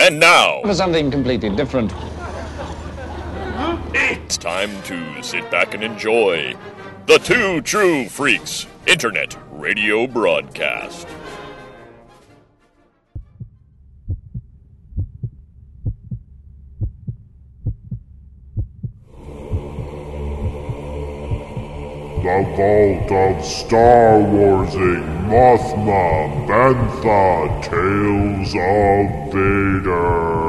And now, For something completely different. it's time to sit back and enjoy the Two True Freaks Internet Radio Broadcast. The Vault of Star Warsing Mothma Bantha Tales of Vader.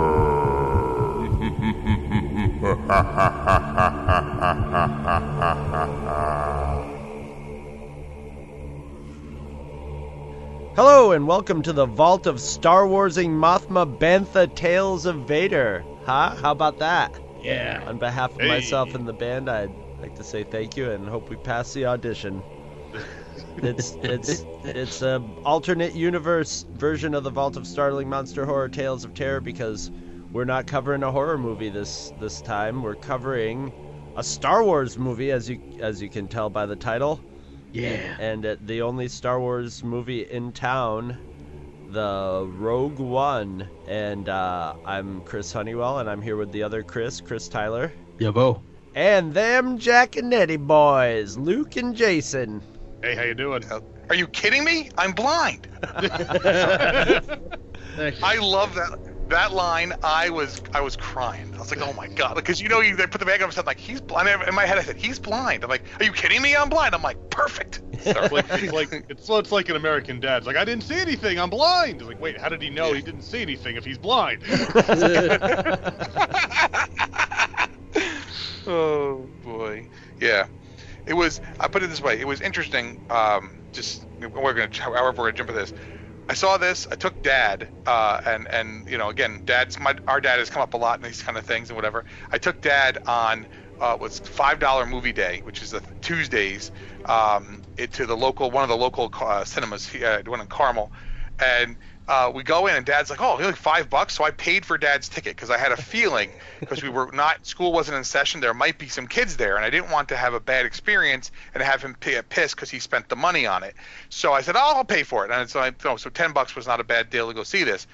Hello and welcome to the Vault of Star Warsing Mothma Bantha Tales of Vader. Huh? How about that? Yeah. On behalf of Hey. myself and the band, I'd like to say thank you and hope we pass the audition. It's it's it's a alternate universe version of the Vault of Startling Monster Horror Tales of Terror because we're not covering a horror movie this this time. We're covering a Star Wars movie, as you as you can tell by the title Yeah. and uh, the only Star Wars movie in town, the Rogue One. And uh, I'm Chris Honeywell, and I'm here with the other Chris, Chris Tyler, Yabo. and them Jaconetti boys, Luke and Jason. Hey, how you doing? Are you kidding me? I'm blind. I love that that line. I was I was crying. I was like, oh my god, because you know you they put the bag on his head like he's blind. In my head, I said he's blind. I'm like, are you kidding me? I'm blind. I'm like, perfect. It's like, it's like it's, it's like an American dad. It's like I didn't see anything. I'm blind. It's like wait, how did he know he didn't see anything if he's blind? oh boy, yeah. It was. I put it this way. It was interesting. Um, just we're gonna, however, we're gonna jump into this. I saw this. I took Dad, uh, and and you know, again, Dad's my our Dad has come up a lot in these kind of things and whatever. I took Dad on uh, five dollar movie day, which is the Tuesdays, um, it, to the local one of the local uh, cinemas, uh, one in Carmel, and uh, we go in and Dad's like, oh, only five bucks. So I paid for Dad's ticket because I had a feeling because we were not school wasn't in session. There might be some kids there, and I didn't want to have a bad experience and have him pay a piss because he spent the money on it. So I said, oh, I'll pay for it. And so I, oh, so ten bucks was not a bad deal to go see this.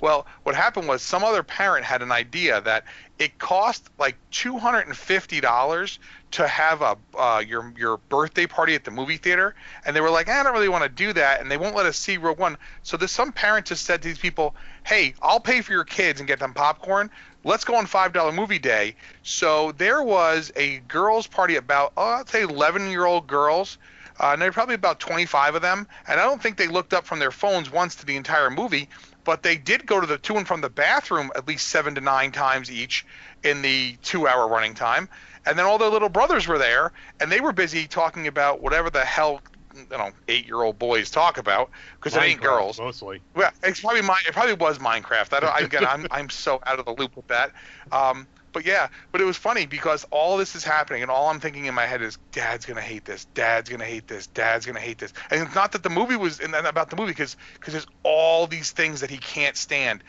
Well, what happened was some other parent had an idea that it cost like two hundred and fifty dollars to have a uh, your your birthday party at the movie theater, and they were like, I don't really want to do that, and they won't let us see Rogue One. So there's some parents just said to these people, Hey, I'll pay for your kids and get them popcorn. Let's go on five dollar movie day. So there was a girls' party about oh, I'd say eleven year old girls. Uh, and there were probably about 25 of them, and I don't think they looked up from their phones once to the entire movie but they did go to the to and from the bathroom at least seven to nine times each in the two hour running time. And then all their little brothers were there, and they were busy talking about whatever the hell you know eight year old boys talk about because it ain't girls. mostly. Well, it's probably my it probably was Minecraft. I don't. I, again, I'm I'm so out of the loop with that. Um, but yeah, but it was funny because all this is happening, and all I'm thinking in my head is, Dad's gonna hate this. Dad's gonna hate this. Dad's gonna hate this. And it's not that the movie was and about the movie because because there's all these things that he can't stand.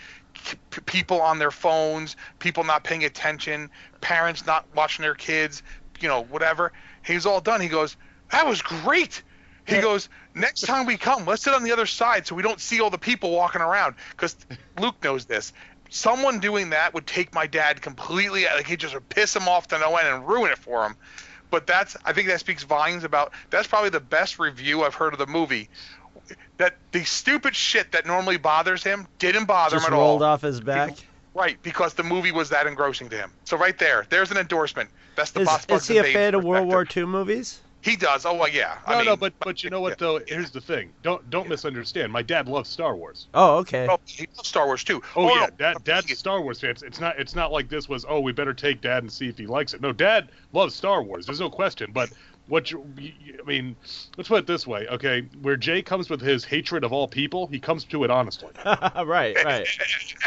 People on their phones, people not paying attention, parents not watching their kids, you know, whatever. He's all done. He goes, that was great. He goes, next time we come, let's sit on the other side so we don't see all the people walking around. Because Luke knows this. Someone doing that would take my dad completely, like he just would piss him off to no end and ruin it for him. But that's, I think that speaks volumes about, that's probably the best review I've heard of the movie. That the stupid shit that normally bothers him didn't bother Just him at rolled all. off his back. Right, because the movie was that engrossing to him. So right there, there's an endorsement. That's the Is, Boss is he a fan of World War perspective. II movies? He does. Oh well, yeah. No, I mean, no, but but you know what though? Here's the thing. Don't don't misunderstand. My dad loves Star Wars. Oh, okay. Oh, he loves Star Wars too. Oh, yeah, no, dad dad's a is- Star Wars fan. It's, it's not it's not like this was oh we better take dad and see if he likes it. No, dad loves Star Wars. There's no question. But what you, I mean, let's put it this way, okay? Where Jay comes with his hatred of all people, he comes to it honestly. right, right.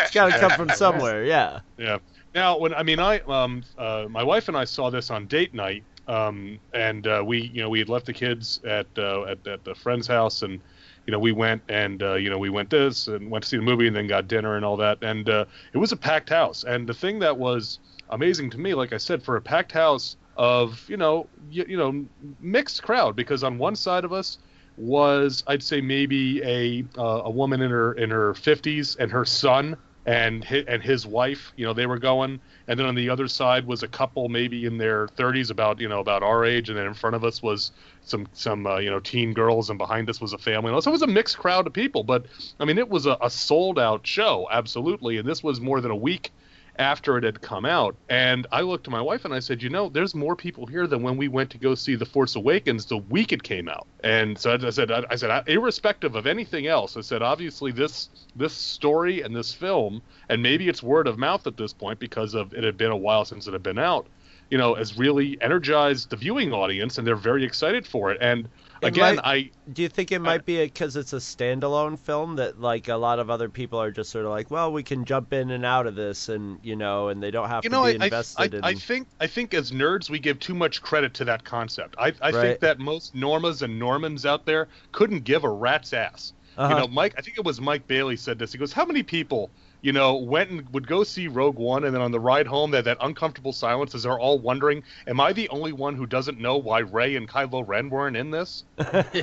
It's got to come from somewhere. Yeah. Yeah. Now, when I mean, I um, uh, my wife and I saw this on date night, um, and uh, we, you know, we had left the kids at uh, at, at the friend's house, and you know, we went and uh, you know, we went this and went to see the movie, and then got dinner and all that, and uh, it was a packed house. And the thing that was amazing to me, like I said, for a packed house of you know, you, you know, mixed crowd, because on one side of us was I'd say maybe a uh, a woman in her in her 50s and her son and his, and his wife. You know, they were going, and then on the other side was a couple maybe in their 30s, about you know about our age, and then in front of us was some some uh, you know teen girls, and behind us was a family. So it was a mixed crowd of people, but I mean it was a, a sold out show, absolutely. And this was more than a week after it had come out. And I looked to my wife and I said, you know, there's more people here than when we went to go see The Force Awakens the week it came out. And so I said, I said, irrespective of anything else, I said, obviously this this story and this film, and maybe it's word of mouth at this point because of it had been a while since it had been out. You know, has really energized the viewing audience, and they're very excited for it. And again, might, I do you think it might be because it's a standalone film that like a lot of other people are just sort of like, well, we can jump in and out of this, and you know, and they don't have you to know, be I, invested. I, in... I think I think as nerds we give too much credit to that concept. I, I Right. think that most Normas and Normans out there couldn't give a rat's ass. Uh-huh. You know, Mike. I think it was Mike Bailey said this. He goes, "How many people?" You know, went and would go see Rogue One, and then on the ride home, that that uncomfortable silence as they're all wondering, "Am I the only one who doesn't know why Rey and Kylo Ren weren't in this?"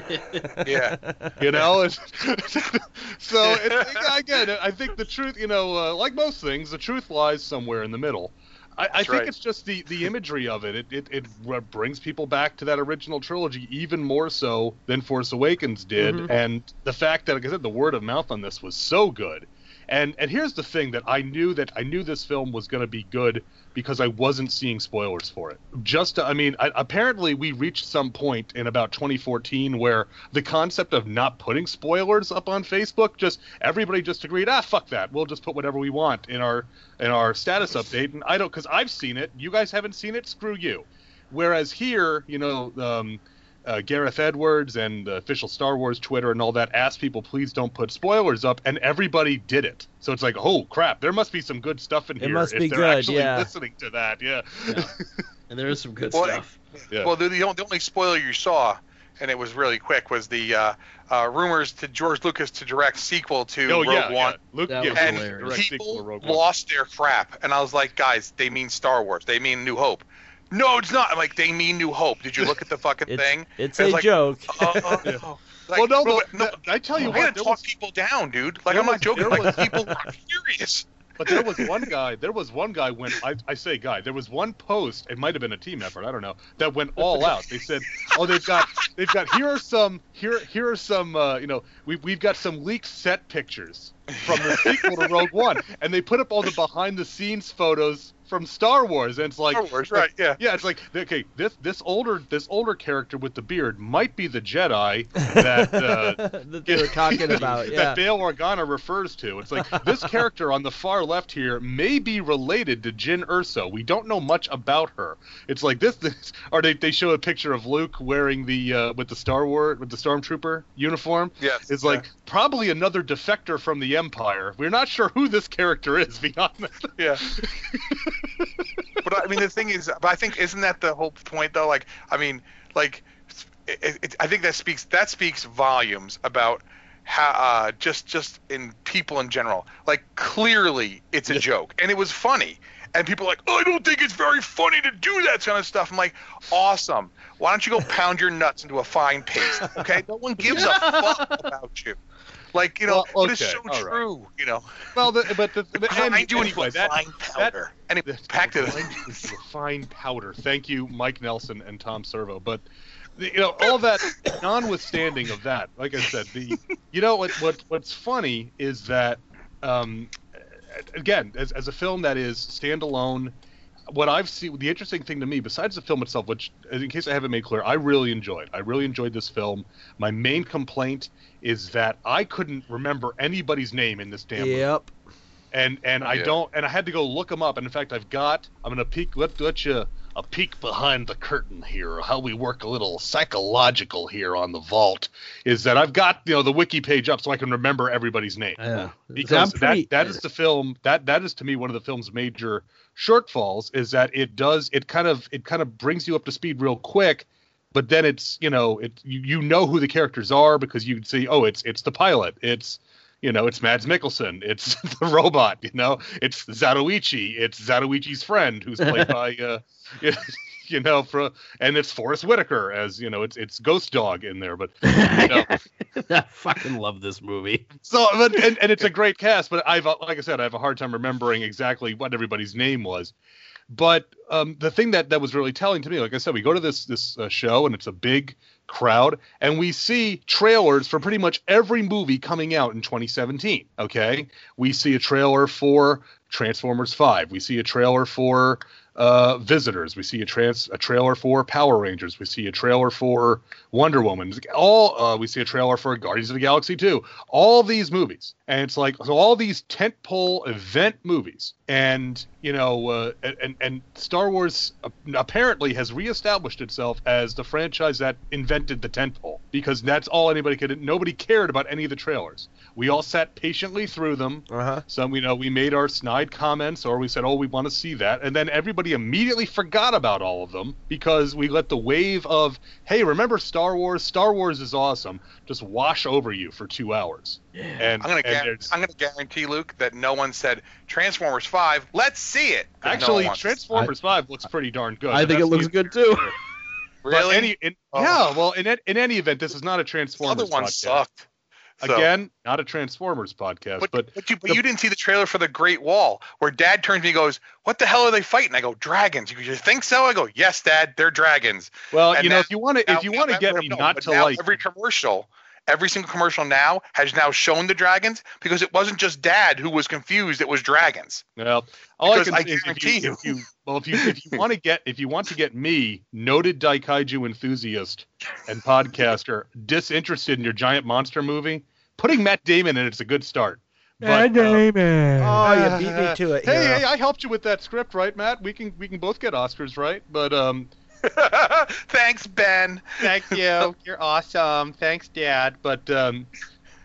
Yeah. you know It's- so it, again i think the truth you know uh, like most things the truth lies somewhere in the middle i, I think right. it's just the the imagery of it. It, it it brings people back to that original trilogy even more so than force awakens did Mhm. and the fact that like i said the word of mouth on this was so good and and here's the thing that i knew that i knew this film was going to be good because I wasn't seeing spoilers for it. Just, to, I mean, I, apparently we reached some point in about 2014 where the concept of not putting spoilers up on Facebook, just everybody just agreed, ah, fuck that, we'll just put whatever we want in our in our status update, and I don't, because I've seen it, you guys haven't seen it, screw you. Whereas here, you know, um, uh, Gareth Edwards and the official Star Wars Twitter and all that asked people, please don't put spoilers up, and everybody did it. So it's like, oh crap, there must be some good stuff in It here. must if be they're good, actually yeah. listening to that, yeah. Yeah. and there is some good Well, stuff. Yeah. Well, the, the, only, the only spoiler you saw, and it was really quick, was the uh, uh, rumors to George Lucas to direct sequel to oh Rogue yeah, One. yeah. Luke, That yeah, was and hilarious. sequel to people Rogue One. lost their crap, and I was like, guys, they mean Star Wars. They mean New Hope. No, it's not. I'm like, they mean New Hope. Did you look at the fucking It's, thing? it's It's a like- joke. Oh, oh, oh. Like, well, no, bro, but no, th- I tell you I'm gonna what, there talk was, people down, dude. Like I'm was- not joking. there Like was- people are furious. but there was one guy. There was one guy when I, I say guy. There was one post. It might have been a team effort. I don't know. That went all out. They said, "Oh, they've got, they've got. Here are some. Here, here are some. Uh, you know, we've we've got some leaked set pictures from the sequel to Rogue One, and they put up all the behind the scenes photos from Star Wars, and it's like, Star Wars, right? Yeah. Yeah, it's like okay, this this older this older character with the beard might be the Jedi that uh, that they were talking about. Yeah. that Bail Organa refers to. It's like this character on the far left here may be related to Jyn Erso. We don't know much about her. It's like this, this or they, they show a picture of Luke wearing the uh, with the Star Wars with the stormtrooper uniform. Yes. It's like probably another defector from the Empire. We're not sure who this character is beyond that. Yeah. But I mean, the thing is, but I think isn't that the whole point though? Like, I mean, like, it, it, I think that speaks that speaks volumes about how uh, just just in people in general. Like, clearly, it's a joke, and it was funny. And people are like, oh, I don't think it's very funny to do that kind of stuff. I'm like, awesome. Why don't you go pound your nuts into a fine paste? Okay, no one gives a fuck about you. Like, you know, Well, but it's so all right. true. You know, Well, the, but the, the grind and, you into anyway, that, fine powder. and it packed it. grind you into a fine powder. Thank you, Mike Nelson and Tom Servo. But you know, all that notwithstanding of that, like I said, the you know what what what's funny is that um, again, as, as a film that is standalone, what I've seen, the interesting thing to me, besides the film itself, which, in case I haven't made clear, I really enjoyed. I really enjoyed this film. My main complaint is that I couldn't remember anybody's name in this damn movie Yep. and and I Yeah. don't and I had to go look them up and in fact I've got I'm gonna peek let let you a peek behind the curtain here how we work a little psychological here on the vault is that I've got you know the wiki page up so I can remember everybody's name Yeah. because pretty- that that is the film that that is to me one of the film's major shortfalls is that it does it kind of it kind of brings you up to speed real quick but then it's you know it you, you know who the characters are because you can see oh it's it's the pilot it's You know, it's Mads Mikkelsen. It's the robot. You know, it's Zatoichi. It's Zatoichi's friend, who's played by, uh, you know, for and it's Forest Whitaker as you know, it's it's Ghost Dog in there. But you know, I fucking love this movie. so but, and, and it's a great cast. But I've like I said, I have a hard time remembering exactly what everybody's name was. But um, the thing that that was really telling to me, like I said, we go to this this uh, show and it's a big crowd and we see trailers for pretty much every movie coming out in 2017 okay? We see a trailer for transformers 5 we see a trailer for uh, visitors we see a trans a trailer for power rangers. We see a trailer for wonder woman. All uh, we see a trailer for guardians of the galaxy 2 all these movies. And it's like so all these tentpole event movies. And you know uh, and and star wars apparently has reestablished itself as the franchise that invented the tentpole because that's all anybody could nobody cared about any of the trailers we all sat patiently through them Uh-huh. some you know we made our snide comments or we said oh we want to see that and then everybody immediately forgot about all of them because we let the wave of hey remember star wars star wars is awesome just wash over you for two hours and, I'm gonna and guar- I'm gonna guarantee Luke that no one said Transformers Five. Let's see it. actually wants to- Transformers 5 looks pretty darn good I think it looks good too. Really. any, in, Oh. yeah well in, in any event this is not a the Transformers other one podcast. sucked. So- again not a Transformers podcast But, but but, you, but the- you didn't see the trailer for the Great Wall, where Dad turns to me and goes, "What the hell are they fighting?" I go, "Dragons." You, you think so? I go, "Yes, Dad, they're dragons." well and you know if you want to if you want to get me no, not to like every commercial, every single commercial now has now shown the dragons because it wasn't just Dad who was confused; it was dragons. Well, all I can I say is if guarantee you, if you well if you if you want to get if you want to get me, noted Daikaiju enthusiast and podcaster, disinterested in your giant monster movie, putting Matt Damon in it's a good start. But, uh, Oh, you beat me to it. hey, hero. hey, I helped you with that script, right, Matt? We can we can both get Oscars, right? But um, Thanks, Ben. Thank you. You're awesome. Thanks, Dad. But um,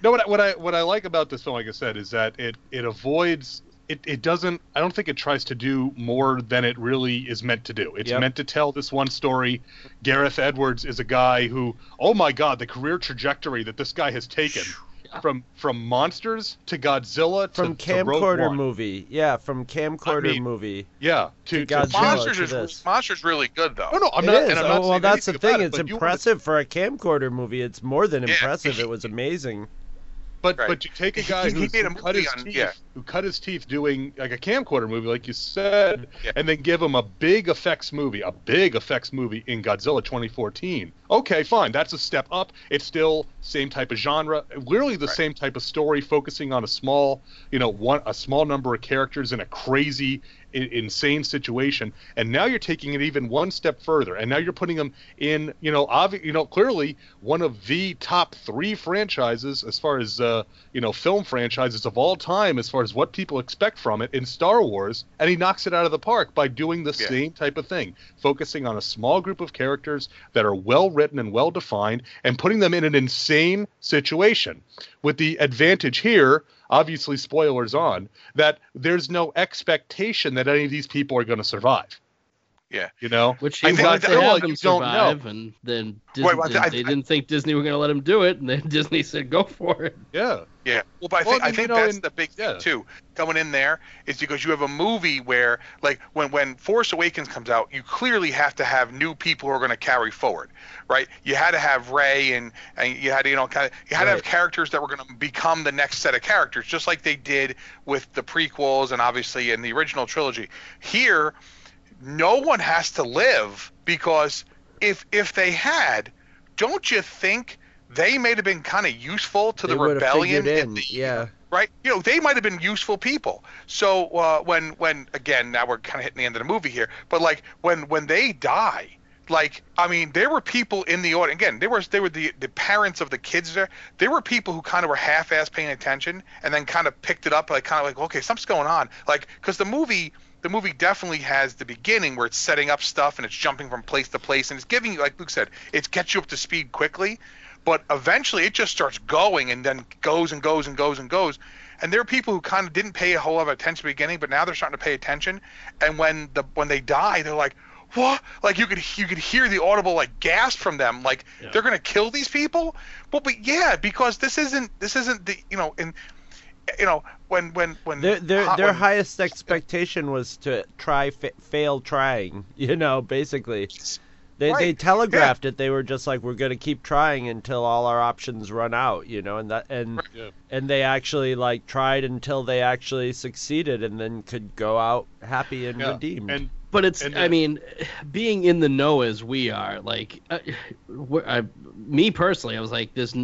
no, what I, what I what I like about this film, like I said, is that it it avoids. It, it doesn't. I don't think it tries to do more than it really is meant to do. It's Yep. meant to tell this one story. Gareth Edwards is a guy who, oh my God, the career trajectory that this guy has taken from from monsters to Godzilla to from to Rogue camcorder One. movie. Yeah, from camcorder mean, movie. Yeah, to, to to Godzilla. Monsters to is. Monsters really good though. No, no, I'm It not. is. And I'm Oh, not well, that's the thing. it, It's but you wanna- impressive for a camcorder movie. It's more than Yeah. impressive. It was amazing. But Right. but you take a guy He- he made a who cut his on- teeth, yeah. who cut his teeth doing like a camcorder movie, like you said, Yeah. and then give him a big effects movie, a big effects movie in Godzilla 2014. Okay, fine, that's a step up. It's still same type of genre, literally the Right. same type of story, focusing on a small, you know, one a small number of characters in a crazy, insane situation. And now you're taking it even one step further, and now you're putting them in, you know, obvi- you know, clearly one of the top three franchises as far as uh, you know film franchises of all time as far as what people expect from it in Star Wars, and he knocks it out of the park by doing the Yeah. same type of thing, focusing on a small group of characters that are well written and well defined, and putting them in an insane situation. With the advantage here, obviously spoilers on, that there's no expectation that any of these people are going to survive. Yeah. You know, Which I he think wanted that- to well, have them you don't know. survive, and then Disney, Wait, well, I- they I- didn't think Disney were going to let him do it, and then Disney said, "Go for it." yeah. Yeah. Well, but I Well, think I I, think know, that's in- the big yeah. thing too. Coming in there is because you have a movie where, like, when when Force Awakens comes out, you clearly have to have new people who are going to carry forward, right? You had to have Rey and and you had to, you know kind of you had to have characters that were going to become the next set of characters, just like they did with the prequels and obviously in the original trilogy. Here, no one has to live because if if they had, don't you think? They may have been kind of useful to they the rebellion in the yeah. right? You know, they might have been useful people. So uh, when when again, now we're kind of hitting the end of the movie here, but like when when they die, like I mean, there were people in the audience. Again, there was they were the the parents of the kids there. There were people who kind of were half-ass paying attention and then kind of picked it up, like kind of like, okay, something's going on, like because the movie. The movie definitely has the beginning where it's setting up stuff and it's jumping from place to place and it's giving you, like Luke said, it gets you up to speed quickly but eventually it just starts going and then goes and goes and goes and goes. And there are people who kind of didn't pay a whole lot of attention at the beginning, but now they're starting to pay attention. And when the when they die, they're like, "What?" Like you could you could hear the audible like gasp from them, like Yeah. they're gonna kill these people. Well, but yeah, because this isn't this isn't the you know and you know, when when when Their their, hot- their when- highest expectation was to try fa- fail trying. You know, basically. They, they Right, telegraphed it. They were just like, we're gonna keep trying until all our options run out, you know, and that and Yeah. and they actually like tried until they actually succeeded, and then could go out happy and Yeah. redeemed. And But it's, And I mean, being in the know as we are, like, uh, I, me personally, I was like, this.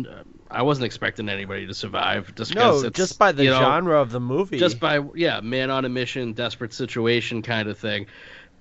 I wasn't expecting anybody to survive just no, just by the you know, genre of the movie. just by yeah, man on a mission, desperate situation kind of thing.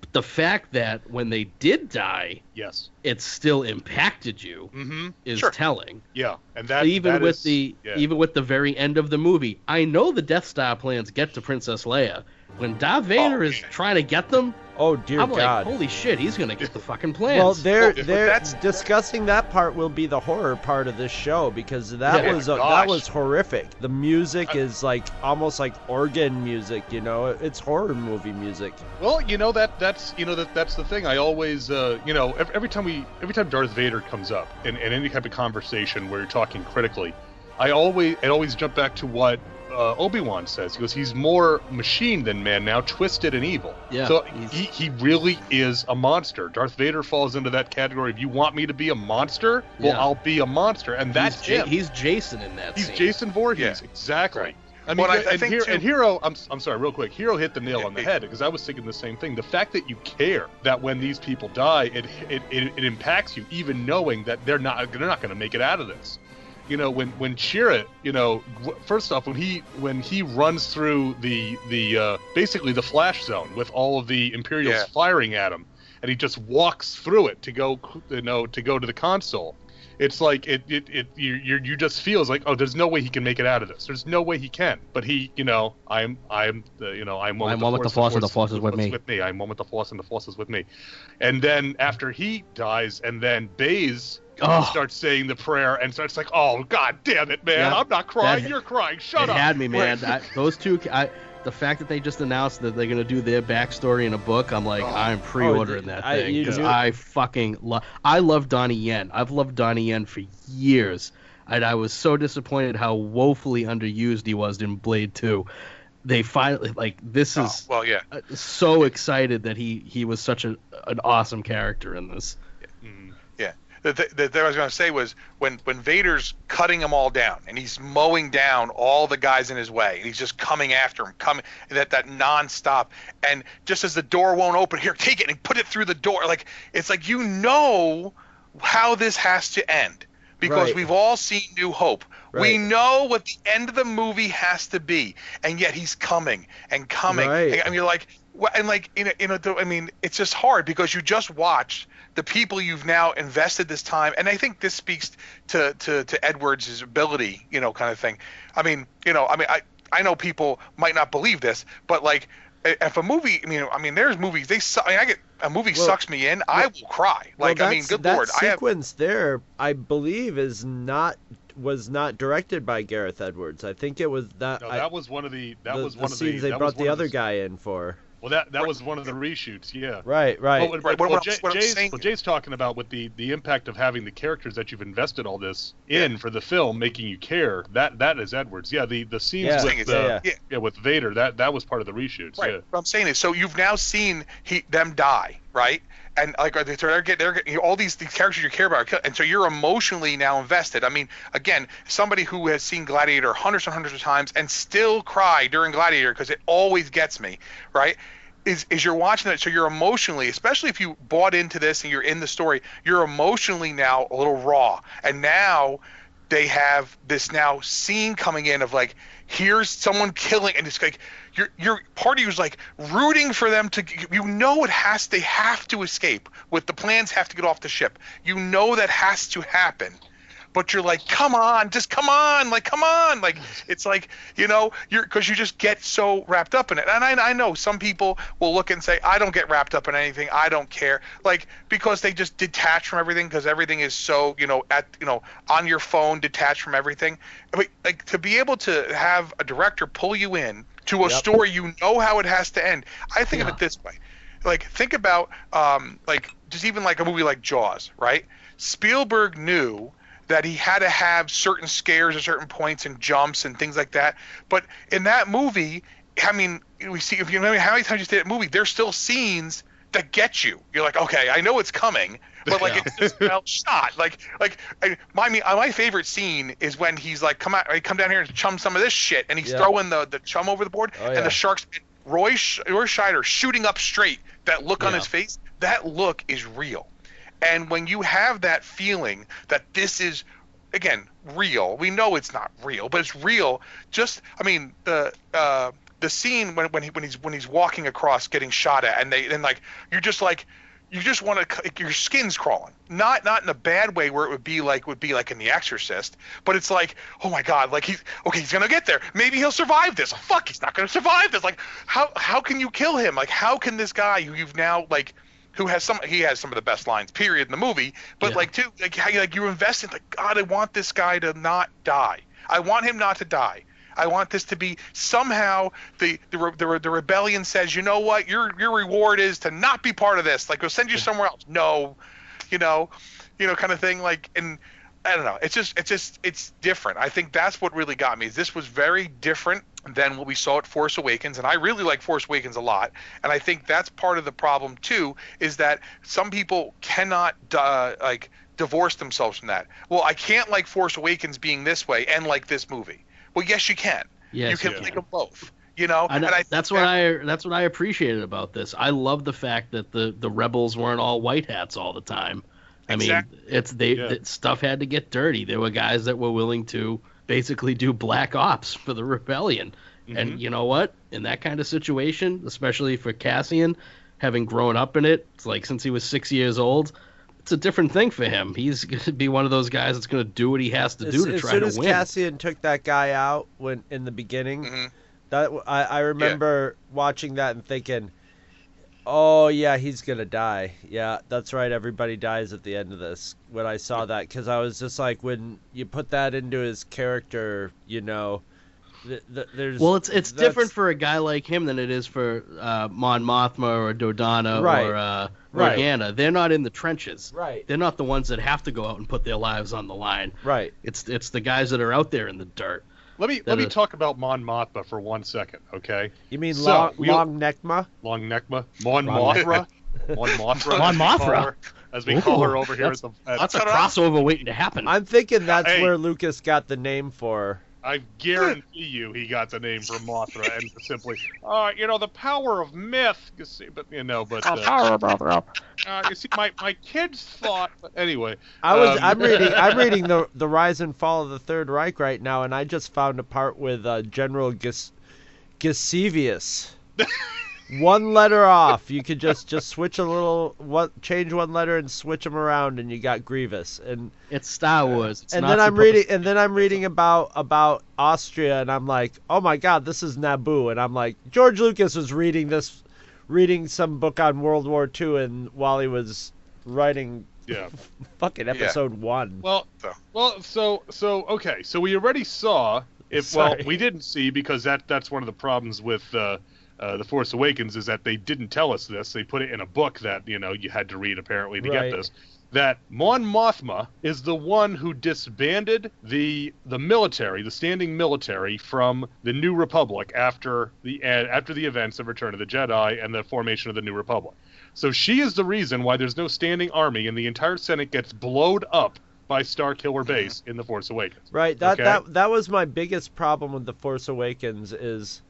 But the fact that when they did die, yes, it still impacted you mm-hmm. is Sure. telling. yeah, and that even that with is- the yeah. even with the very end of the movie, I know the Death Star plans get to Princess Leia. When Darth Vader is trying to get them, oh dear I'm God. like, holy shit, he's gonna get the fucking plans. Well, they're they're that's- discussing that part will be the horror part of this show because that Yeah. was uh, Gosh. that was horrific. The music is like almost like organ music, you know. It's horror movie music. Well, you know that that's you know that that's the thing. I always uh, you know every, every time we every time Darth Vader comes up in, in any type of conversation where you're talking critically, I always I always jump back to what uh, Obi Wan says. He goes, he's more machine than man now, twisted and evil. Yeah, So he, he really is a monster. Darth Vader falls into that category. If you want me to be a monster, well, Yeah. I'll be a monster, and that's he's, Ja- him. he's Jason in that He's scene. Jason Voorhees, Yeah. exactly. Right. I mean, Well, I- I and, think Hero, too- and Hero, I'm, I'm sorry, real quick. Hero hit the nail Yeah, on the it- head because I was thinking the same thing. The fact that you care that when these people die, it it, it, it impacts you, even knowing that they're not they're not going to make it out of this. You know, when when Chirrut, you know, first off, when he when he runs through the the uh, basically the flash zone with all of the Imperials Yeah. firing at him, and he just walks through it to go, you know, to go to the console. It's like it it, it you you you just feels like oh there's no way he can make it out of this. There's no way he can. But he you know i'm i'm the, you know i'm one, I'm with, one the with the force, Force and the Force is with me. with me. I'm one with the force and the force is with me. And then after he dies and then baze Oh. starts saying the prayer and starts like oh god damn it man Yeah. i'm not crying That- you're crying shut it up had me, man. I, those two, I, the fact that they just announced that they're gonna do their backstory in a book, I'm like, I'm pre-ordering that Oh, I- thing because do- I fucking love. I love Donnie Yen. I've loved Donnie Yen for years, and I was so disappointed how woefully underused he was in Blade Two. They finally like this Oh, is well, yeah. uh, so excited that he he was such a, an awesome character in this. The thing I was going to say was when, when Vader's cutting them all down and he's mowing down all the guys in his way and he's just coming after him, coming that that nonstop. And just as the door won't open, here, take it and put it through the door. Like it's like you know how this has to end because Right. we've all seen New Hope. We know what the end of the movie has to be, and yet he's coming and coming. Right. And, and you're like, and like, you know, you know, I mean, it's just hard because you just watched the people you've now invested this time, and I think this speaks to to to Edwards' ability, you know, kind of thing. I mean, you know, I mean, I I know people might not believe this, but like. I- If a movie, I mean, I mean, there's movies. They, su- I, mean, I get a movie Well- sucks me in. I will cry. Like, well, I mean, that's- good that lord, I have. sequence there, I believe, is not was not directed by Gareth Edwards. I think it was that. no, I- that was one of the that the, was the one of scenes the they brought was one the other guy in for. Well that that was one of the reshoots yeah Right, right. But, Right, but what- what, what Jay, what I'm Jay's, saying- what Jay's talking about with the, the impact of having the characters that you've invested all this in for the film, making you care. That that is Edwards. Yeah, the the scenes Yeah, with yeah, the, yeah. Yeah. with Vader that that was part of the reshoots. Right. Yeah. What I'm saying is, so you've now seen he them die, right? And like, they, they're getting, they're getting all these these characters you care about, are kill- and so you're emotionally now invested. I mean, again, somebody who has seen Gladiator hundreds and hundreds of times and still cry during Gladiator because it always gets me, right? Is, is you're watching it, so you're emotionally, especially if you bought into this and you're in the story, you're emotionally now a little raw. And now they have this now scene coming in of like here's someone killing and it's like your your party was like rooting for them to you know it has they have to escape. With the plans have to get off the ship. You know that has to happen but you're like come on just come on like come on like it's like you know you're because you just get so wrapped up in it. And I, I know some people will look and say i don't get wrapped up in anything i don't care like because they just detach from everything because everything is so you know at you know on your phone detached from everything. But like to be able to have a director pull you in to a Yep. story you know how it has to end. I think of it this way. Like think about um like just even like a movie like jaws right? Spielberg knew that he had to have certain scares at certain points and jumps and things like that. But in that movie, I mean, we see if you know how many times you see that movie, there's still scenes that get you. You're like, okay, I know it's coming, but like it's just well shot. Like like I, my my favorite scene is when he's like, come out, come down here and chum some of this shit, and he's Yeah. throwing the the chum over the board, Oh, and yeah. the sharks. Roy Roy Scheider shooting up straight. That look on his face, that look is real. And when you have that feeling that this is again real, we know it's not real, but it's real. Just I mean the uh, the scene when when he when he's when he's walking across getting shot at, and they and like you're just like you just want to your skin's crawling. Not not in a bad way where it would be like would be like in The Exorcist, but it's like oh my god, like he's okay, he's gonna get there. Maybe he'll survive this. Fuck, he's not gonna survive this. Like how how can you kill him? Like how can this guy who you've now like who has some he has some of the best lines period in the movie but Yeah. like too like how you like you're invested like god i want this guy to not die i want him not to die i want this to be somehow the the, the, the rebellion says you know what your your reward is to not be part of this like we'll send you somewhere else no you know you know kind of thing like and I don't know. It's just, it's just, it's different. I think that's what really got me. This was very different than what we saw at Force Awakens, and I really like Force Awakens a lot. And I think that's part of the problem too, is that some people cannot uh, like divorce themselves from that. Well, I can't like Force Awakens being this way and like this movie. Well, yes, you can. Yes, you can you like them both. You know, And, I that's what that- I that's what I appreciated about this. I love the fact that the the rebels weren't all white hats all the time. I Exactly. mean, it's they Yeah. that stuff had to get dirty. There were guys that were willing to basically do black ops for the rebellion. Mm-hmm. And you know what? In that kind of situation, especially for Cassian, having grown up in it, it's like since he was six years old, it's a different thing for him. He's going to be one of those guys that's going to do what he has to As, do to as try soon to as win. Cassian took that guy out when in the beginning, Mhm. that I, I remember watching that and thinking, "Oh yeah, he's gonna die." Yeah, that's right. Everybody dies at the end of this. When I saw that, because I was just like, when you put that into his character, you know, th- th- there's Well, it's it's that's- different for a guy like him than it is for uh, Mon Mothma or Dodonna Right. or uh, Right. Organa. They're not in the trenches. Right, They're not the ones that have to go out and put their lives on the line. right. It's it's the guys that are out there in the dirt. Let me let me is- talk about Mon Mothma for one second, okay? You mean So, long, we- long neckma? Long Neckma, Mon Long Mothra, Mon Mothra, Mon as we call Mothra. her- as we call her over here. At the, at, That's a crossover waiting to happen. I'm thinking that's Hey. where Lucas got the name for. I guarantee you, he got the name from Mothra and simply, uh, you know, the power of myth. You see, but you know, but uh, uh, you see, my my kids thought. But anyway, I was Um, I'm reading I'm reading the the rise and fall of the Third Reich right now, and I just found a part with uh, General Gus Gusevius. one letter off. You could just just switch a little what change one letter and switch them around, and you got Grievous. And it's Star Wars. It's and not then I'm reading and then I'm reading about about Austria, and I'm like, oh my god, this is Naboo, and I'm like, George Lucas was reading this, reading some book on World War II, and while he was writing yeah. fucking episode one. Well, So. well, so so okay, so we already saw. If well, we didn't see because that that's one of the problems with uh, uh, the Force Awakens is that they didn't tell us this. They put it in a book that you know you had to read apparently to Right. get this. That Mon Mothma is the one who disbanded the the military, the standing military from the New Republic after the uh, after the events of Return of the Jedi and the formation of the New Republic. So she is the reason why there's no standing army and the entire Senate gets blowed up by Star Killer Base in the Force Awakens. Right. That Okay. that that was my biggest problem with the Force Awakens is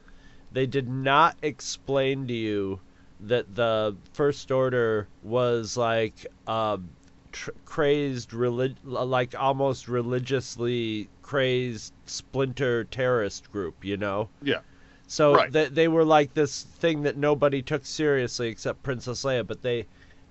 they did not explain to you that the First Order was like a tr- crazed relig- like almost religiously crazed splinter terrorist group, you know. Yeah. So Right. they they were like this thing that nobody took seriously except Princess Leia, but they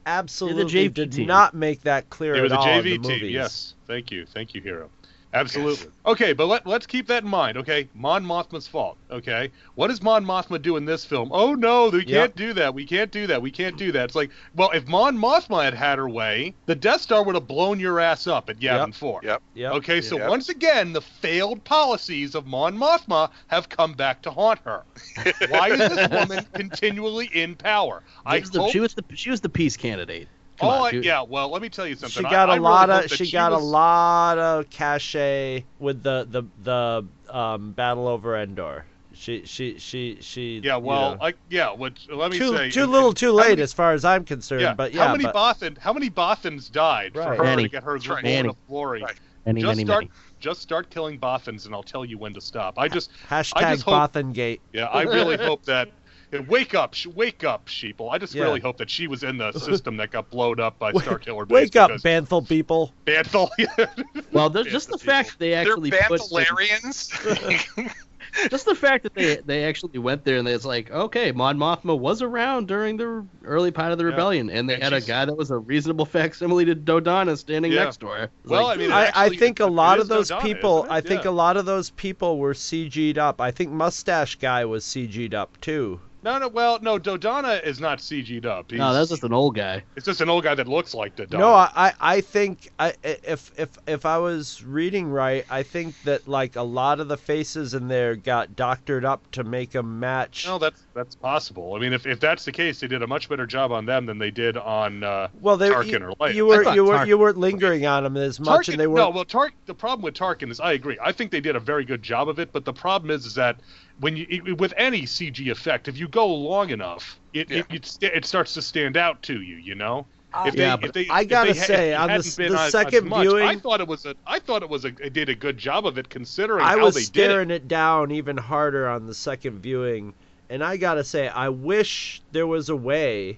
absolutely JV did team. not make that clear They were at the all in JV the team. movies. Yes. Thank you. Thank you, Hero. Absolutely. Okay, but let, let's keep that in mind. Okay, Mon Mothma's fault. Okay, what does Mon Mothma do in this film? Oh no, we can't do that. We can't do that. We can't do that. It's like, well, if Mon Mothma had had her way, the Death Star would have blown your ass up at Yavin Yep. Four. Yep. Yep. Okay, so Yep. once again, the failed policies of Mon Mothma have come back to haunt her. Why is this woman continually in power? I She the- hope she was the she was the peace candidate. Come all on, I, yeah, well, let me tell you something. She got I a really lot hope of that she got was- a lot of cachet with the the the um, battle over Endor. She she she she. Yeah, you well, know. I, yeah. Which let me too say, too and- little, and too late many- as far as I'm concerned. Yeah, but yeah, how many but, Bothan? How many Bothans died Right. for her Many. to get her That's right. Many. of glory? Right. Many, just many, start, many. just start killing Bothans, and I'll tell you when to stop. I just, hashtag I just hope- Bothangate. yeah, I really hope that. Yeah, Wake up, sh- wake up, sheeple! I just Yeah. really hope that she was in the system that got blowed up by Wake- Starkiller Base. Wake up, because Banthal people. Banthal. Well, there's just the People. fact that they They're actually put just the fact that they they actually went there and it's like okay Mon Mothma was around during the early part of the Yeah. rebellion and they And had a guy that was a reasonable facsimile to Dodonna standing Yeah. next to her. Well, like, I mean, I, I think a lot of those Dodonna, people. I think Yeah. a lot of those people were CG'd up. I think Mustache Guy was CG'd up too. No, no. Well, no. Dodonna is not CG'd up. He's, no, that's just an old guy. It's just an old guy that looks like Dodonna. No, I, I I think I, if if if I was reading right, I think that like a lot of the faces in there got doctored up to make them match. No, that's that's possible. I mean, if, if that's the case, they did a much better job on them than they did on uh, well, they Tarkin you, or Leia. you were I thought you were Tarkin- you weren't lingering on them as much, Tarkin. and they were no, well, Tark. The problem with Tarkin is, I agree. I think they did a very good job of it, but the problem is, is that when you it, with any CG effect, if you go long enough, it Yeah. it, it, it starts to stand out to you. You know. If Yeah, they, but if they, I gotta they say, if on the hadn't s- been the second much, viewing- I thought it was a, I thought it was a, it did a good job of it considering I how was they did it. staring it. down even harder on the second viewing, and I gotta say, I wish there was a way.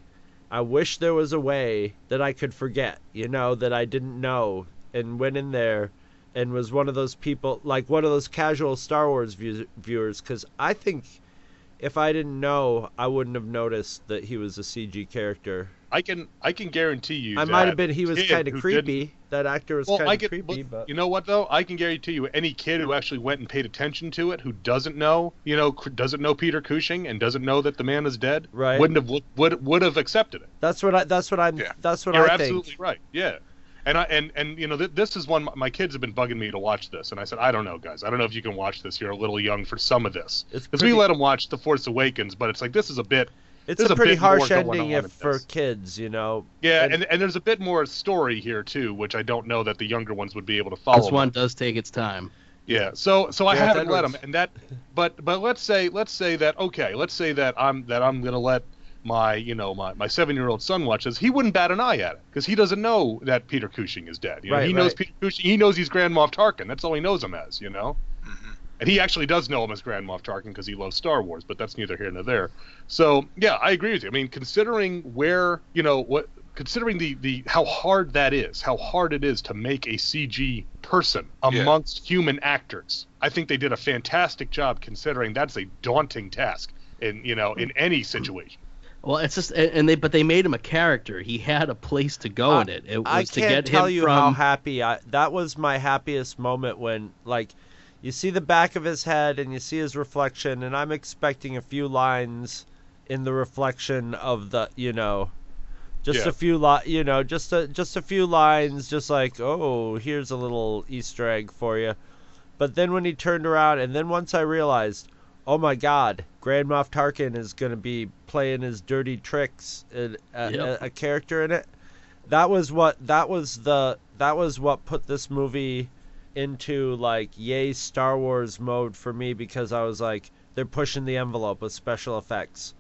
I wish there was a way that I could forget, you know, that I didn't know, and went in there, and was one of those people, like one of those casual Star Wars view- viewers, because I think if I didn't know, I wouldn't have noticed that he was a CG character. I can I can guarantee you. I might have been. He was kind of creepy. That actor was Well, kind of creepy, but but you know what though? I can guarantee you, any kid who actually went and paid attention to it, who doesn't know, you know, doesn't know Peter Cushing and doesn't know that the man is dead, Right. Wouldn't have would would have accepted it. that's what I. That's what I'm. Yeah. That's what You're I absolutely think. right. Yeah. And I and and you know th- this is one my kids have been bugging me to watch this, and I said I don't know, guys. I don't know if you can watch this. You're a little young for some of this because pretty- we let them watch The Force Awakens, but it's like this is a bit It's There's a a pretty bit harsh ending if for kids, you know. yeah, And- and, and there's a bit more story here too, which I don't know that the younger ones would be able to follow. This one does take its time. Yeah. So so I Yeah, haven't let them, and that. But but let's say let's say that okay, let's say that I'm that I'm gonna let my you know my, my seven year old son watches. He wouldn't bat an eye at it because he doesn't know that Peter Cushing is dead. You know, Right, he knows right. Peter Cushing. He knows he's Grand Moff Tarkin. That's all he knows him as. You know. Mhm. And he actually does know him as Grand Moff Tarkin because he loves Star Wars, but that's neither here nor there. So yeah, I agree with you. I mean, considering where you know what, considering the the how hard that is, how hard it is to make a CG person Yeah. amongst human actors, I think they did a fantastic job considering that's a daunting task in you know in any situation. Well, it's just and they but they made him a character. He had a place to go I- in it. It was I to can't get tell him you from how happy I. That was my happiest moment when, like, you see the back of his head and you see his reflection, and I'm expecting a few lines in the reflection of the, you know, just Yeah. a few li- you know, just a just a few lines, just like, oh, here's a little Easter egg for you. But then when he turned around, and then once I realized, oh my God, Grand Moff Tarkin is going to be playing his dirty tricks, uh, a, Yep. a, a character in it. That was what that was the that was what put this movie into like yay Star Wars mode for me because I was like they're pushing the envelope with special effects.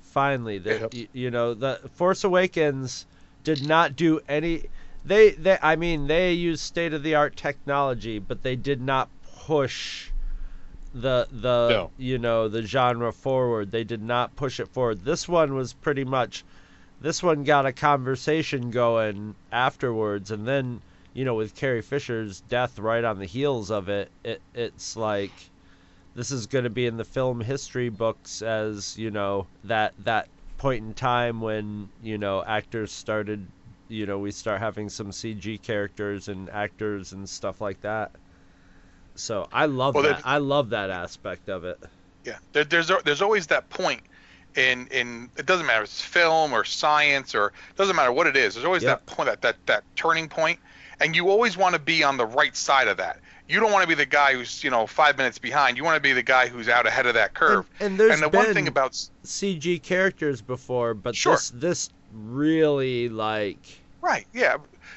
Finally, they, Yep. y- you know, the Force Awakens did not do any they they I mean they used state of the art technology, but they did not push the the No. you know the genre forward. They did not push it forward. This one was pretty much this one got a conversation going afterwards and then you know with Carrie Fisher's death right on the heels of it, it it's like this is going to be in the film history books as you know that that point in time when you know actors started you know we start having some CG characters and actors and stuff like that. So I love Well, that. I love that aspect of it. Yeah, there, there's there's always that point in in it doesn't matter if it's film or science or it doesn't matter what it is. There's always Yep. that point that that that turning point, and you always want to be on the right side of that. You don't want to be the guy who's you know five minutes behind. You want to be the guy who's out ahead of that curve. And, and there's And the been one thing about CG characters before, but Sure. this this really like Right. Yeah.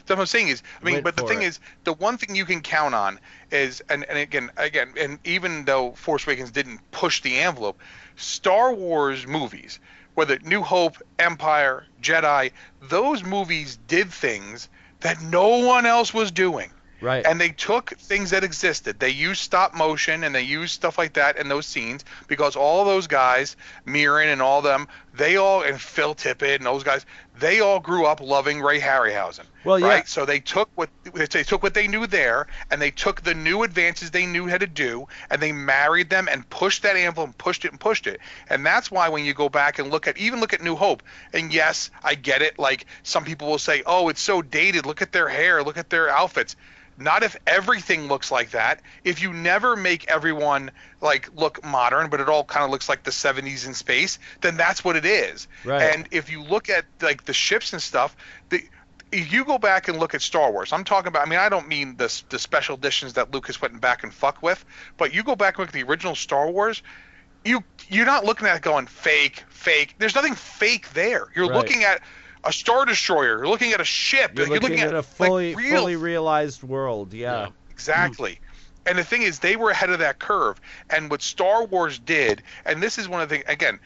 That's what I'm saying is, I mean, Went but the thing it. is, the one thing you can count on is, and, and again, again, and even though Force Awakens didn't push the envelope, Star Wars movies, whether New Hope, Empire, Jedi, those movies did things that no one else was doing. right. And they took things that existed. They used stop motion and they used stuff like that in those scenes because all those guys, Muren and all them, they all and Phil Tippett and those guys, they all grew up loving Ray Harryhausen. Well, yeah. right. So they took what they took what they knew there, and they took the new advances they knew how to do, and they married them and pushed that envelope and pushed it and pushed it. And that's why when you go back and look at even look at New Hope, and yes, I get it. Like some people will say, oh, it's so dated. Look at their hair. Look at their outfits. Not if everything looks like that. If you never make everyone like look modern, but it all kind of looks like the 70s in space, then that's what it is. Right. And if you look at like the ships and stuff, the if you go back and look at Star Wars, I'm talking about. I mean, I don't mean the the special editions that Lucas went back and fuck with, but you go back and look at the original Star Wars. You you're not looking at it going fake, fake. There's nothing fake there. You're Right. looking at a star destroyer. You're looking at a ship. You're looking, at, a like, fully real fully realized world. Yeah. Exactly. And the thing is, they were ahead of that curve. And what Star Wars did, and this is one of the things again,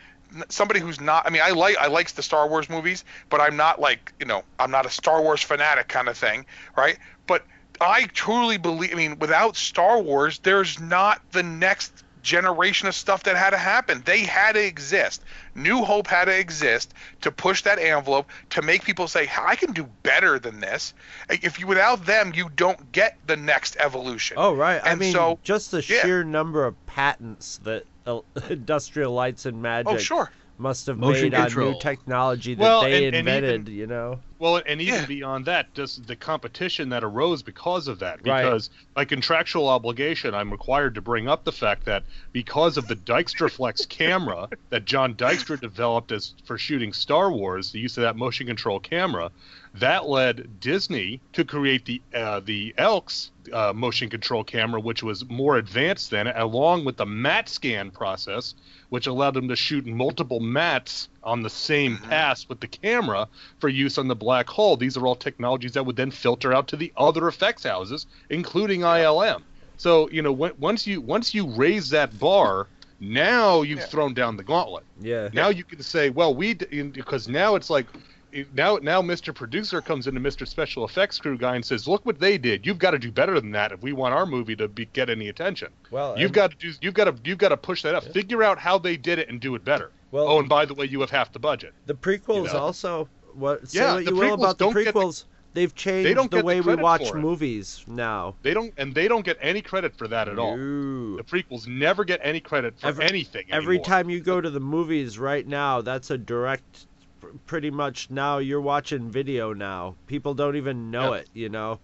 somebody who's not. I mean, I like I likes the Star Wars movies, but I'm not like you know I'm not a Star Wars fanatic kind of thing, right? But I truly believe. I mean, without Star Wars, there's not the next generation of stuff that had to happen. They had to exist. New Hope had to exist to push that envelope to make people say, "I can do better than this." If you without them, you don't get the next evolution. Oh right. I mean, so- just the yeah. sheer number of patents that uh, Industrial Lights and Magic Oh, sure. must have Motion made on new technology that Well, they and- and invented. even- you know. Well, and even Yeah. beyond that, just the competition that arose because of that. Right. Because by contractual obligation, I'm required to bring up the fact that because of the Dykstraflex camera that John Dykstra developed as for shooting Star Wars, the use of that motion control camera, that led Disney to create the uh, the Elks uh, motion control camera, which was more advanced than, along with the mat scan process, which allowed them to shoot multiple mats on the same pass with the camera for use on the black hole. These are all technologies that would then filter out to the other effects houses, including ILM. So you know, when, once you once you raise that bar, now you've Yeah. thrown down the gauntlet. Yeah. Now you can say, well, we d- because now it's like it- now now Mr. Producer comes into Mr. Special Effects crew guy and says, look what they did. You've got to do better than that if we want our movie to be, get any attention. Well, You've got to do you've got to you've got to push that up. Figure out how they did it and do it better. Well- oh, and by the way, you have half the budget. The prequels You know? also. What? Say Yeah, what the you will prequels about the don't get the- prequels. They've changed don't the get the way we watch movies now. They don't and they don't get any credit for that at all. The prequels never get any credit for Every- anything. Every anymore. time you go to the movies right now, that's a direct. Pr- Pretty much now you're watching video now. People don't even know Yeah. it. You know,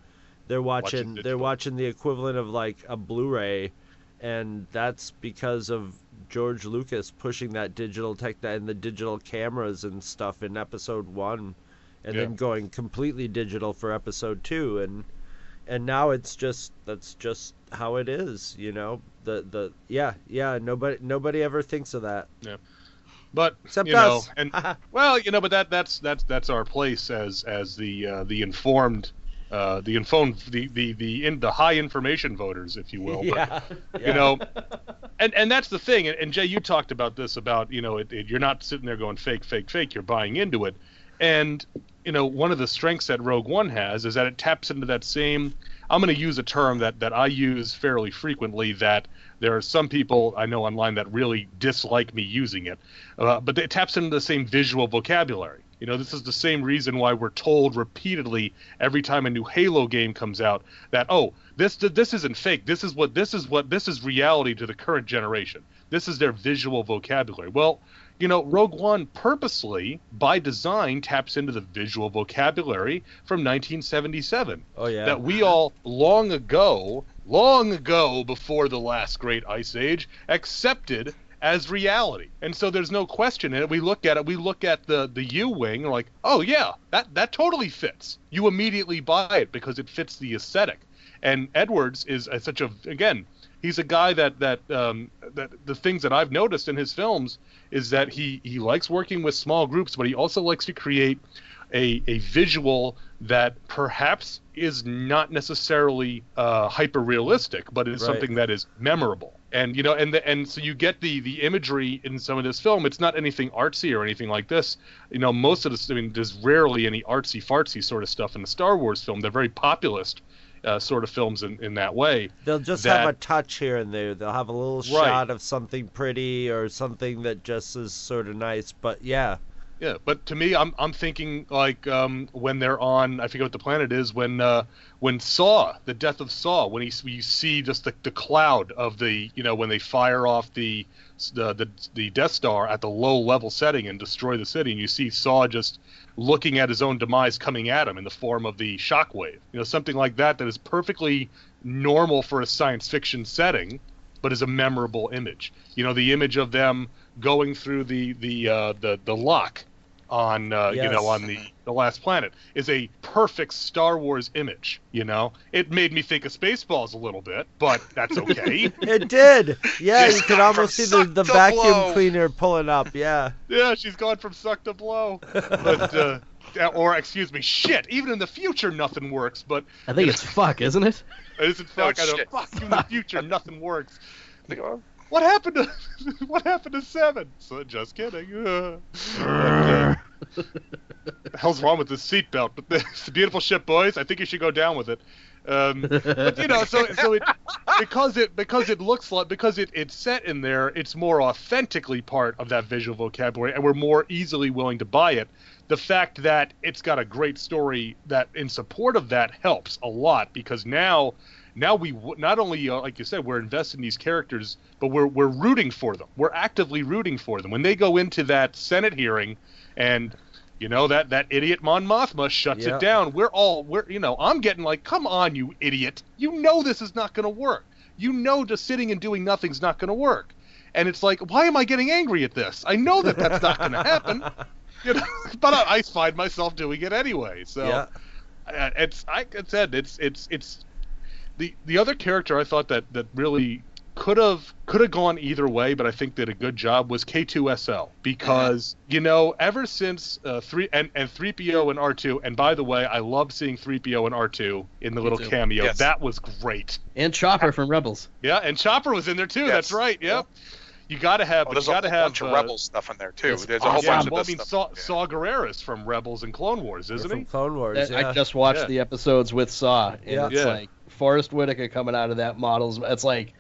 they're watching. they're watching the equivalent of like a Blu-ray, and that's because of George Lucas pushing that digital tech and the digital cameras and stuff in Episode One, and Yeah. then going completely digital for Episode Two, and and now it's just that's just how it is. You know, the the yeah yeah nobody nobody ever thinks of that. But Except you know, us. and well, you know, but that that's that's that's our place as as the uh, the informed, uh, the informed, the the the in the high information voters, if you will. But, yeah, you know, and and that's the thing. And, and Jay, you talked about this about you know, it, it, you're not sitting there going fake, fake, fake. You're buying into it, and you know, one of the strengths that Rogue One has is that it taps into that same. I'm going to use a term that that I use fairly frequently. That there are some people I know online that really dislike me using it, uh, but it taps into the same visual vocabulary. You know, this is the same reason why we're told repeatedly every time a new Halo game comes out that oh, this this isn't fake. This is what this is what this is reality to the current generation. This is their visual vocabulary. Well, you know, Rogue One purposely, by design, taps into the visual vocabulary from 1977 oh yeah. that we all long ago, long ago before the last great ice age, accepted as reality. And so there's no question in it. We look at it, we look at the the U wing, like, oh yeah, that that totally fits. You immediately buy it because it fits the aesthetic. And Edwards is such a again he's a guy that that um, that the things that I've noticed in his films is that he he likes working with small groups, but he also likes to create a a visual that perhaps is not necessarily uh, hyper realistic, but is Right. something that is memorable. And you know, and the, and so you get the the imagery in some of this film. It's not anything artsy or anything like this. You know, most of this. I mean, there's rarely any artsy fartsy sort of stuff in the Star Wars film. They're very populist uh, sort of films in, in that way. They'll just that- have a touch here and there. They'll have a little Right. shot of something pretty or something that just is sort of nice. But yeah, Yeah, but to me, I'm I'm thinking like um, when they're on, I forget what the planet is, when uh, when Saw, the death of Saw, when he you see just the, the cloud of the, you know, when they fire off the, the the the Death Star at the low level setting and destroy the city, and you see Saw just looking at his own demise coming at him in the form of the shockwave, you know, something like that that is perfectly normal for a science fiction setting, but is a memorable image. You know, the image of them going through the the uh, the the lock on uh, you know on the the last planet is a perfect Star Wars image. You know, it made me think of Spaceballs a little bit, but that's okay. it did. Yeah, you could almost see the, the vacuum blow. cleaner pulling up. Yeah. yeah, she's gone from suck to blow. But uh, or excuse me, shit. Even in the future, nothing works. But I think it's fuck, isn't it? it isn't No, fuck. I don't shit. fuck in the future. Nothing works. Oh, What happened to what happened to seven? So just kidding. Uh, but, uh, the hell's wrong with this seatbelt? But it's a beautiful ship, boys. I think you should go down with it. Um, but you know, so so it because it because it looks like because it, it's set in there, it's more authentically part of that visual vocabulary, and we're more easily willing to buy it. The fact that it's got a great story that in support of that helps a lot because now now we not only uh, like you said we're invested in these characters but we're we're rooting for them we're actively rooting for them when they go into that senate hearing and you know that that idiot mon mothma shuts Yeah. it down. We're all we're you know i'm getting like come on you idiot. You know this is not going to work. You know just sitting and doing nothing's not going to work. And it's like why am i getting angry at this? I know that that's not going to happen. You know but I, I find myself doing it anyway so Yeah. it's like I said, it's it's it's the the other character I thought that that really could have could have gone either way, but I think did a good job was K2SO because you know ever since uh, three and and 3PO and R2 and by the way I love seeing 3PO and R2 in the little too. cameo Yes. that was great And Chopper from Rebels. yeah and Chopper was in there too Yes. that's right yep you got to have oh, there's you a got to whole have bunch of uh, rebel stuff in there too. it's There's a whole awesome. bunch of well, I mean, stuff. Saw, yeah. Saw Gerrera's from Rebels and Clone Wars, isn't from he? Clone Wars. I just watched Yeah. the episodes with Saw, and Yeah. it's Yeah. like Forest Whitaker coming out of that models. It's like,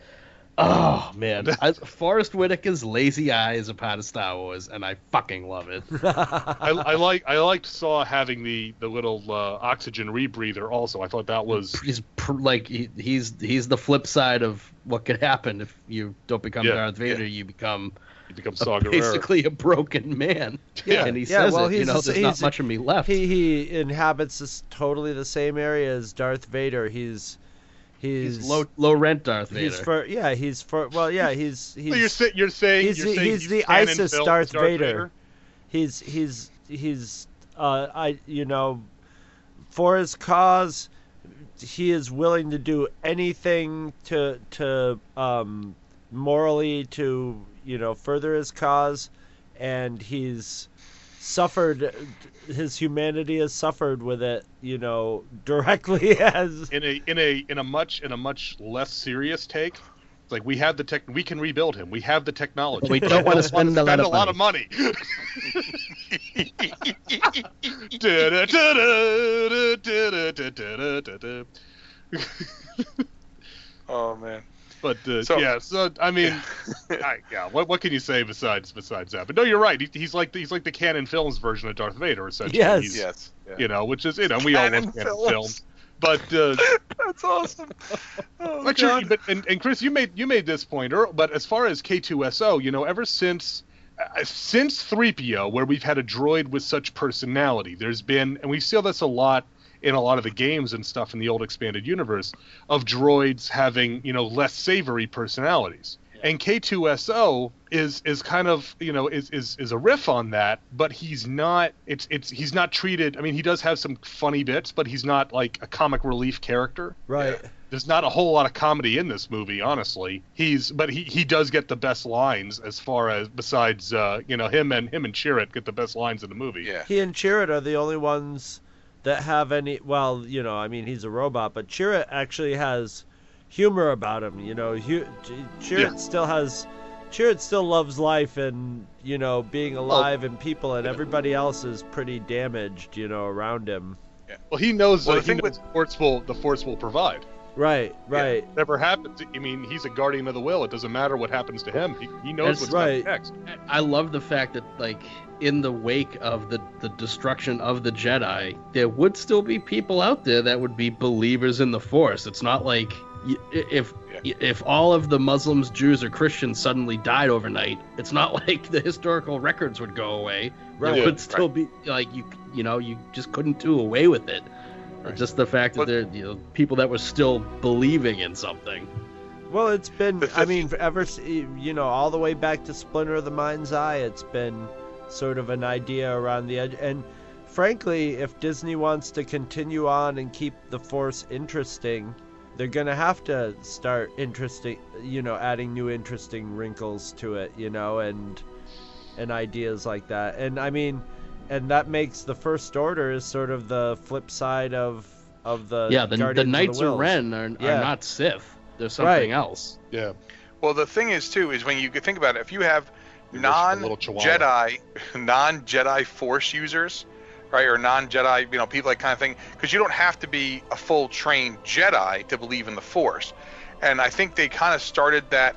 oh man, I, Forest Whitaker's lazy eye is a part of Star Wars, and I fucking love it. I, I like I liked Saw having the the little uh, oxygen rebreather also. I thought that was He's pr- like he, he's he's the flip side of what could happen if you don't become Yeah, Darth Vader. You become he becomes a- Saw Gerrera. basically a broken man. Yeah. and he Yeah, says well, it. You he's know, there's not much of me left. he he inhabits this totally the same area as Darth Vader. He's he's, he's low low rent Darth Vader. He's for yeah. He's for well yeah. He's he's So you're, sa- you're saying he's you're the- saying he's he's the ISIS film Darth Darth Vader. he's he's he's uh I you know for his cause he is willing to do anything to to um morally to you know further his cause and he's suffered his humanity has suffered with it you know directly as in a in a in a much in a much less serious take. Like we have the tech, we can rebuild him. We have the technology. We don't wanna wanna spend a lot spend of a lot of money. Oh man. But uh, So- yeah, so I mean, I, yeah. What what can you say besides besides that? But no, you're right. He, he's like he's like the Cannon Films version of Darth Vader, essentially. Yes. He's, Yes. Yeah. You know, which is you know we all Cannon love Cannon Films. films. But uh, That's awesome. Oh, But, you're, God. but and, and Chris, you made you made this point, earl- but as far as K2SO, you know, ever since uh, since 3PO, where we've had a droid with such personality, there's been, and we see this a lot in a lot of the games and stuff in the old expanded universe of droids having you know less savory personalities. And K2SO is is kind of you know is, is is a riff on that, but he's not. It's it's he's not treated. I mean, he does have some funny bits, but he's not like a comic relief character right there's not a whole lot of comedy in this movie, honestly. He's but he, he does get the best lines as far as besides uh, you know him and him and Chirrut get the best lines in the movie. Yeah. He and Chirrut are the only ones that have any. Well, you know, I mean, he's a robot, but Chirrut actually has humor about him. You know, hu- Ch- Chirrut Yeah. still has. Chirrut still loves life and you know being oh. alive and people, and everybody else is pretty damaged. You know, around him. Well, he knows Well, the he thing knows the force will the force will provide. Right. Right. Never happens, I mean, he's a guardian of the Whills. It doesn't matter what happens to him. He, he knows That's what's right. coming next. I love the fact that like in the wake of the the destruction of the Jedi, there would still be people out there that would be believers in the Force. It's not like y- if if all of the Muslims, Jews, or Christians suddenly died overnight, it's not like the historical records would go away. Right. There would still be like you you know you just couldn't do away with it. Just the fact that But- there you know people that were still believing in something. Well, it's been. I mean, ever you know, all the way back to Splinter of the Mind's Eye, it's been sort of an idea around the edge. And frankly, if Disney wants to continue on and keep the Force interesting, they're gonna have to start interesting. You know, adding new interesting wrinkles to it. You know, and and ideas like that. And I mean, and that makes the First Order is sort of the flip side of of the yeah, the, the Knights of, Wills. Ren are, Yeah. are not Sith. They're something else. Yeah. Well, the thing is too is when you think about it, if you have You're just a non little chihuahua. Jedi, non Jedi Force users, right, or non Jedi, you know, people like kind of thing, because you don't have to be a full trained Jedi to believe in the Force, and I think they kind of started that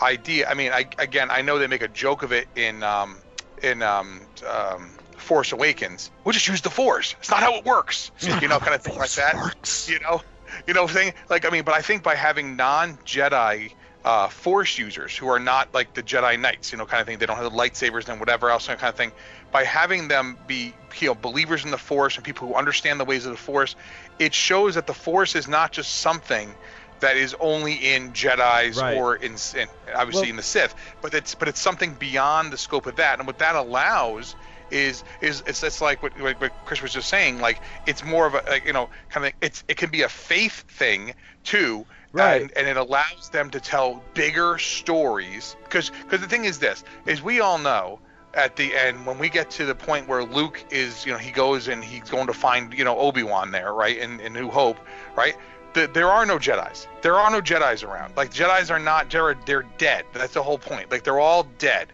idea. I mean, I again, I know they make a joke of it in um, in um, um, Force Awakens. We'll just use the Force. It's not how it works, you know, kind of thing like that. You know, you know, thing like I mean, but I think by having non-Jedi uh, Force users who are not like the Jedi Knights, you know, kind of thing, they don't have the lightsabers and whatever else, kind of thing. By having them be, you know, believers in the Force and people who understand the ways of the Force, it shows that the Force is not just something that is only in Jedi's Right. or in, in obviously Well- in the Sith, but it's but it's something beyond the scope of that, and what that allows is is it's, it's like what, what Chris was just saying, like it's more of a like, you know kind of it's it can be a faith thing too, Right. And, and it allows them to tell bigger stories because because the thing is this is we all know at the end when we get to the point where Luke is you know he goes and he's going to find you know Obi Wan there right in, in New Hope right. The, there are no Jedi's. There are no Jedi's around. Like Jedi's are not. They're they're dead. That's the whole point. Like they're all dead,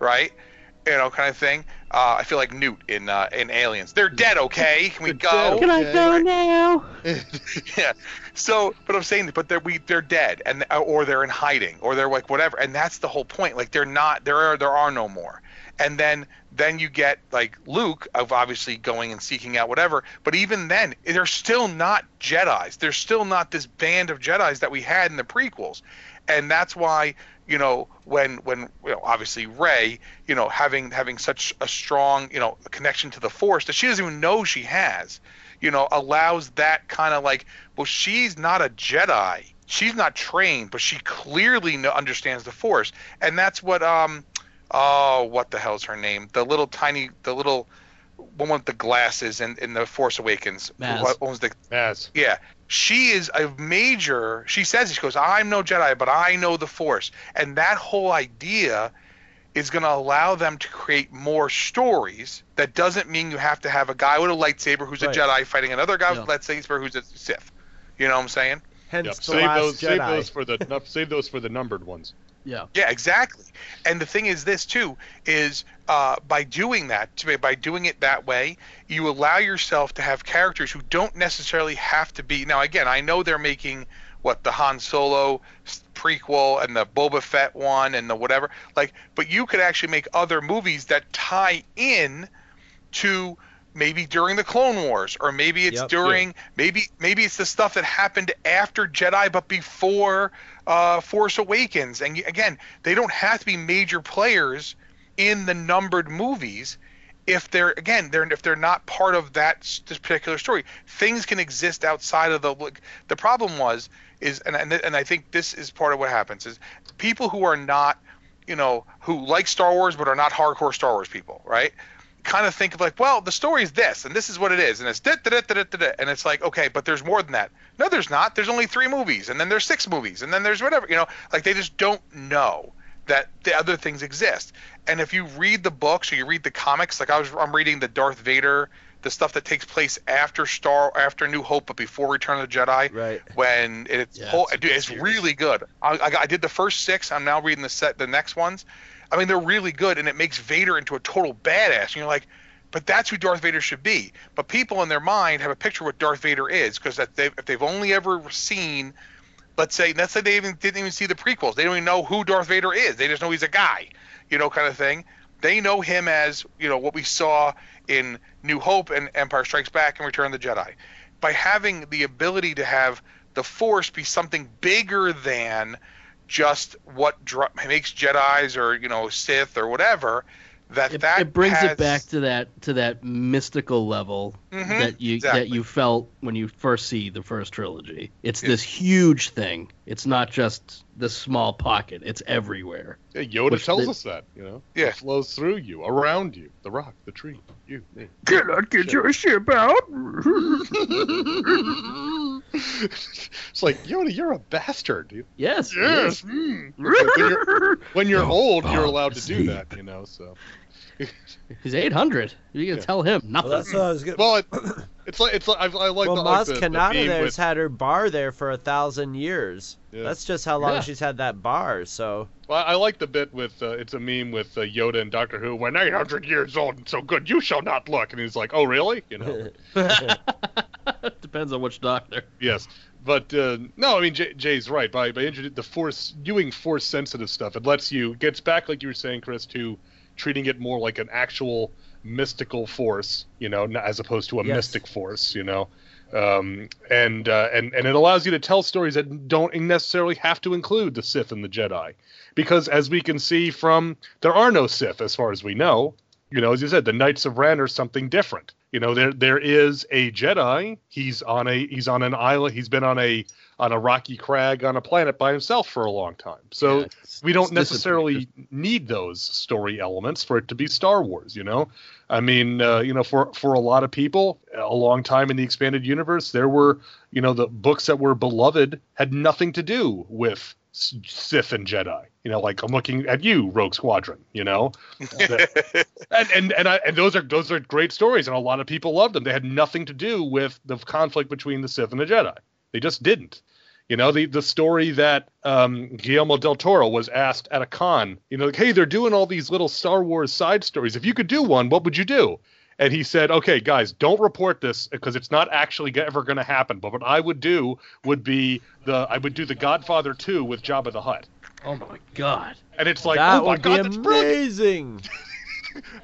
right? You know, kind of thing. Uh, I feel like Newt in uh, in Aliens. They're dead. Okay, can we go? Can I go now? yeah. So, but I'm saying, but they're we they're dead, and or they're in hiding, or they're like whatever, and that's the whole point. Like they're not there are there are no more, and then then you get like Luke of obviously going and seeking out whatever, but even then they're still not Jedi's. They're still not this band of Jedi's that we had in the prequels, and that's why you know when when you know obviously Rey you know having having such a strong you know connection to the Force that she doesn't even know she has you know, allows that kind of like, well, she's not a Jedi. She's not trained, but she clearly kno- understands the Force, and that's what um, oh, what the hell's her name? The little tiny, the little one with the glasses in, in the Force Awakens. Maz. Who owns the As yeah, she is a major. She says. She goes, "I'm no Jedi, but I know the Force," and that whole idea is going to allow them to create more stories. That doesn't mean you have to have a guy with a lightsaber who's Right. a Jedi fighting another guy Yeah. with a lightsaber who's a Sith. You know what I'm saying? Hence yep. the save last those Jedi. save those for the save those for the numbered ones. Yeah. Yeah, exactly. And the thing is, this too is uh, by doing that, by doing it that way, you allow yourself to have characters who don't necessarily have to be. Now, again, I know they're making what the Han Solo prequel and the Boba Fett one and the whatever, like, but you could actually make other movies that tie in to maybe during the Clone Wars, or maybe it's Yep. during maybe maybe it's the stuff that happened after Jedi but before uh, Force Awakens. And again, they don't have to be major players in the numbered movies if they're again they're if they're not part of that this particular story. Things can exist outside of the like, the problem was is and and, and I think this is part of what happens is people who are not you know who like Star Wars but are not hardcore Star Wars people, right? Kind of think of like, well, the story is this, and this is what it is, and it's da, da, da, da, da, da, and it's like, okay, but there's more than that. No, there's not. There's only three movies, and then there's six movies, and then there's whatever. You know, like they just don't know that the other things exist. And if you read the books or you read the comics, like I was, I'm reading the Darth Vader, the stuff that takes place after Star, after New Hope, but before Return of the Jedi. Right. When it's Yeah, whole, it's dude, it's really good. I, I, I did the first six. I'm now reading the set, the next ones. I mean, they're really good, and it makes Vader into a total badass. And you're like, but that's who Darth Vader should be. But people in their mind have a picture of what Darth Vader is because if they've, if they've only ever seen, let's say, let's say they even didn't even see the prequels, they don't even know who Darth Vader is. They just know he's a guy, you know, kind of thing. They know him as you know what we saw in New Hope and Empire Strikes Back and Return of the Jedi. By having the ability to have the Force be something bigger than just what dr- makes Jedi's or you know Sith or whatever, that It, that it brings has- it back to that to that mystical level Mhm, that you exactly. that you felt when you first see the first trilogy. It's Yeah. this huge thing. It's not just this small pocket. It's everywhere. Yeah, Yoda Which tells they- us that, you know. Yeah. It flows through you, around you, the rock, the tree, you, me. Can I get your ship out? it's like Yoda, you're a bastard, dude. yes. Yes. yes. mm. When, you're, when you're old, you're God, allowed to do that, you know. So, He's 800. You can Yeah. tell him nothing. Well, that's what I was gonna. well, it, it's like it's like I, I like well, the, like Maz the, the Kanata meme there's with, had her bar there for a thousand years. Yeah. That's just how long Yeah. she's had that bar. So well, I like the bit with uh, it's a meme with uh, Yoda and Doctor Who. When 800 years old and so good, you shall not look. And he's like, oh really? You know. Depends on which doctor. Yes, but uh, no, I mean Jay, Jay's right. By by introducing the force, doing force sensitive stuff, it lets you gets back like you were saying, Chris, to treating it more like an actual mystical force, you know, as opposed to a Yes. mystic force, you know. Um, and uh, and and it allows you to tell stories that don't necessarily have to include the Sith and the Jedi, because as we can see from there are no Sith as far as we know. You know, as you said, the Knights of Ren are something different. You know, there there is a Jedi. He's on a he's on an island. He's been on a on a rocky crag on a planet by himself for a long time. So Yeah, it's- we don't it's necessarily need those story elements for it to be Star Wars. You know, I mean, uh, you know, for for a lot of people, a long time in the expanded universe, there were you know the books that were beloved had nothing to do with Sith and Jedi. You know, like I'm looking at you, Rogue Squadron. You know, and and and, I, and those are those are great stories, and a lot of people loved them. They had nothing to do with the conflict between the Sith and the Jedi. They just didn't. You know, the the story that um, Guillermo del Toro was asked at a con. You know, like, hey, they're doing all these little Star Wars side stories. If you could do one, what would you do? And he said, okay, guys, don't report this because it's not actually ever going to happen. But what I would do would be the I would do the Godfather 2 with Jabba the Hutt. Oh my god. And it's like, that oh my would god, be that's brilliant. amazing.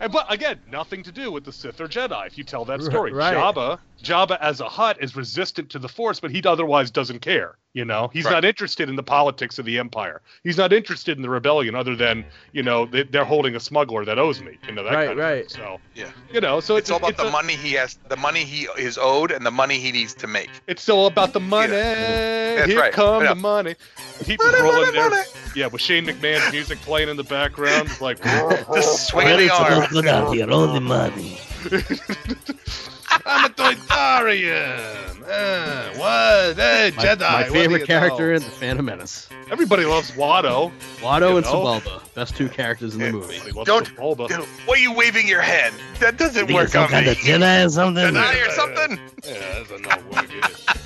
And, but again, nothing to do with the Sith or Jedi. If you tell that story, Right. Jabba, Jabba as a Hutt is resistant to the Force, but he otherwise doesn't care. You know, he's Right. not interested in the politics of the Empire. He's not interested in the rebellion, other than you know they, they're holding a smuggler that owes me. You know that Right, kind of right. thing. So Yeah. you know, so it's it's, all about it's the a- money he has, the money he is owed, and the money he needs to make. It's still about the money. That's Here right. come Yeah. the money. Keep Money, rolling money, there. money. Yeah, with Shane McMahon's music playing in the background, like Just swinging the arm. good out here, only money. I'm a Toydarian. Uh, what? Hey, My, Jedi. my favorite character know? in the Phantom Menace. Everybody loves Watto. Watto and know? Sebulba, best two characters in the movie. Don't- Bulba. Dude, Why are you waving your hand? That doesn't Think work it's some kind me. of Jedi or something? Jedi or something? Yeah, that's a no work.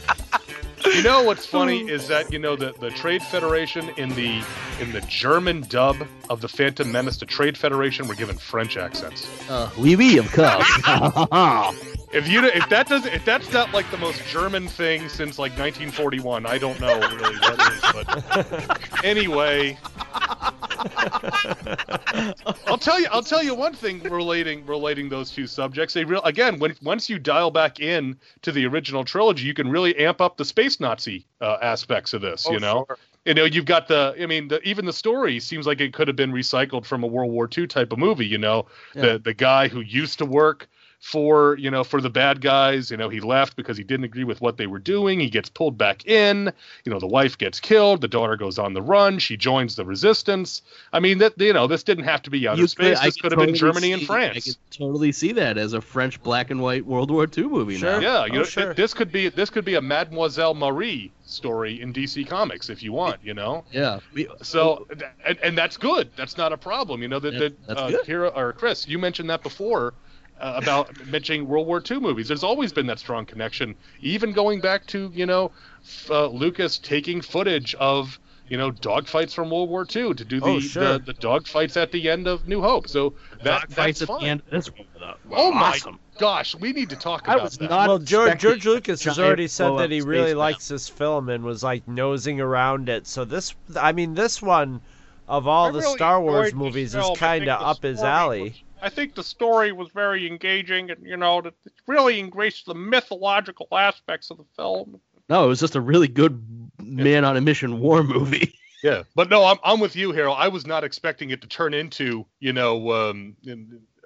It is. You know what's funny is that you know the, the Trade Federation in the in the German dub of the Phantom Menace, the Trade Federation were given French accents. Uh, oui, oui, of course. If you if that does if that's not like the most German thing since like 1941, I don't know really what is. But anyway, I'll tell you I'll tell you one thing relating relating those two subjects. They real again when once you dial back in to the original trilogy, you can really amp up the space Nazi uh, aspects of this. you Oh, know, sure. you know you've got the i mean the, even the story seems like it could have been recycled from a world war ii type of movie you know Yeah. the the guy who used to work for you know for the bad guys. You know, he left because he didn't agree with what they were doing. He gets pulled back in. You know, the wife gets killed. The daughter goes on the run. She joins the resistance. I mean, that you know, this didn't have to be outer You space. I this could have been totally Germany and France. I France. could totally see that as a French black and white World War II movie Sure. now. Yeah, you Oh, know, sure. th- this could be this could be a Mademoiselle Marie story in DC Comics if you want. You know. Yeah. So, and, and that's good. That's not a problem. You know that, Yeah, that that's uh, good. Kira or Chris, you mentioned that before uh, about mentioning World War II movies. There's always been that strong connection, even going back to you know f- uh, Lucas taking footage of you know dogfights from World War II to do the Oh, sure. the, the dogfights at the end of New Hope. So that Dogfights that's at fine. the end of this one. though. Oh my Awesome. gosh, we need to talk I about was that. not well, George, George Lucas has already said that he really battle. likes this film and was like nosing around it. So this, I mean, this one of all I the really Star Wars enjoyed this movies film. Is kind of up his story alley. Was- I think the story was very engaging, and you know, it really embraced the mythological aspects of the film. No, it was just a really good man on a mission war movie. Yeah, but no, I'm I'm with you, Harold. I was not expecting it to turn into you know um, a,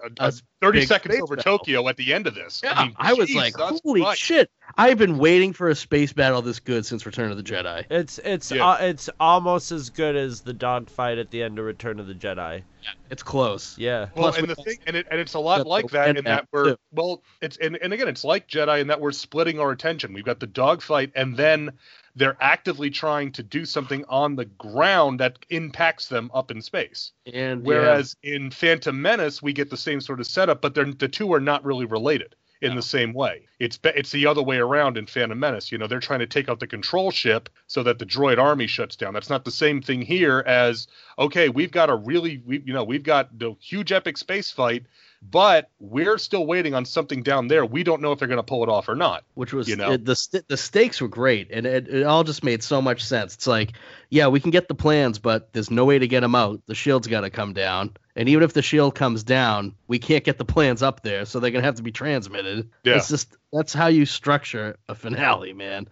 a A 30 big seconds over battle. Tokyo at the end of this. Yeah, I, mean, I was geez, like, holy right. shit! I've been waiting for a space battle this good since Return of the Jedi. It's it's Yeah. uh, it's almost as good as the dogfight at the end of Return of the Jedi. Yeah, It's close. Yeah. Well, Plus and we the thing, and, it, and it's a lot like that in that map, we're too. well, it's and, and again, it's like Jedi in that we're splitting our attention. We've got the dogfight, and then they're actively trying to do something on the ground that impacts them up in space. And Whereas in Phantom Menace, we get the same sort of setup, but they're, the two are not really related in the same way. It's it's the other way around in Phantom Menace. You know, they're trying to take out the control ship so that the droid army shuts down. That's not the same thing here as okay, we've got a really we you know we've got the huge epic space fight, but we're still waiting on something down there. We don't know if they're going to pull it off or not. which was you know? it, the st- the stakes were great, and it, it all just made so much sense. It's like, yeah, we can get the plans, but there's no way to get them out. The shield's got to come down, and even if the shield comes down, we can't get the plans up there, so they're gonna have to be transmitted. Yeah. It's just that's how you structure a finale, man.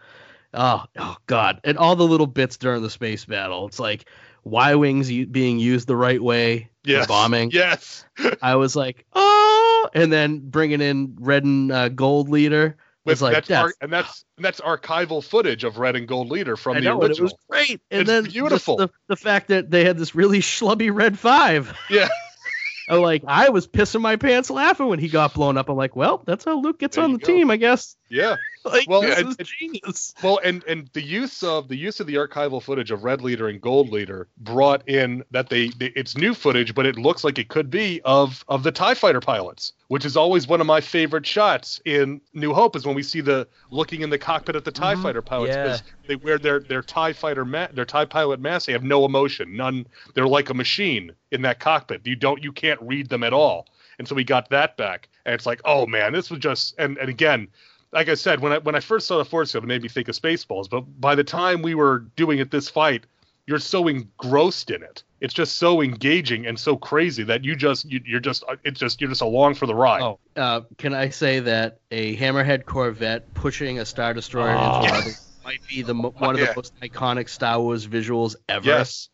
Oh, oh God, and all the little bits during the space battle. It's like Y wings being used the right way Yes, bombing. Yes. I was like, oh, and then bringing in red and uh, gold leader. With, like that's, that's ar- and that's and that's archival footage of Red and Gold Leader from I the know, and it was great. And It's then beautiful. the, the fact that they had this really schlubby red five. Yeah. I'm like, I was pissing my pants laughing when he got blown up. I'm like, well, that's how Luke gets There on the go. team, I guess. Yeah. Like, Well, this it- is genius. Well, and and the use of the use of the archival footage of Red Leader and Gold Leader brought in that they, they it's new footage, but it looks like it could be of of the Tie Fighter pilots, which is always one of my favorite shots in New Hope is when we see the looking in the cockpit at the Tie mm-hmm. Fighter pilots Yeah. because they wear their their Tie Fighter ma- their Tie pilot mask. They have no emotion, none. They're like a machine in that cockpit. You don't you can't read them at all. And so we got that back, and it's like, oh man, this was just and and again like I said, when I when I first saw the force field, it made me think of Spaceballs. But by the time we were doing it this fight, you're so engrossed in it. It's just so engaging and so crazy that you just you, you're just it's just you're just along for the ride. Oh, uh, can I say that a Hammerhead Corvette pushing a Star Destroyer Oh. into another might be the one of Yeah. the most iconic Star Wars visuals ever? yes,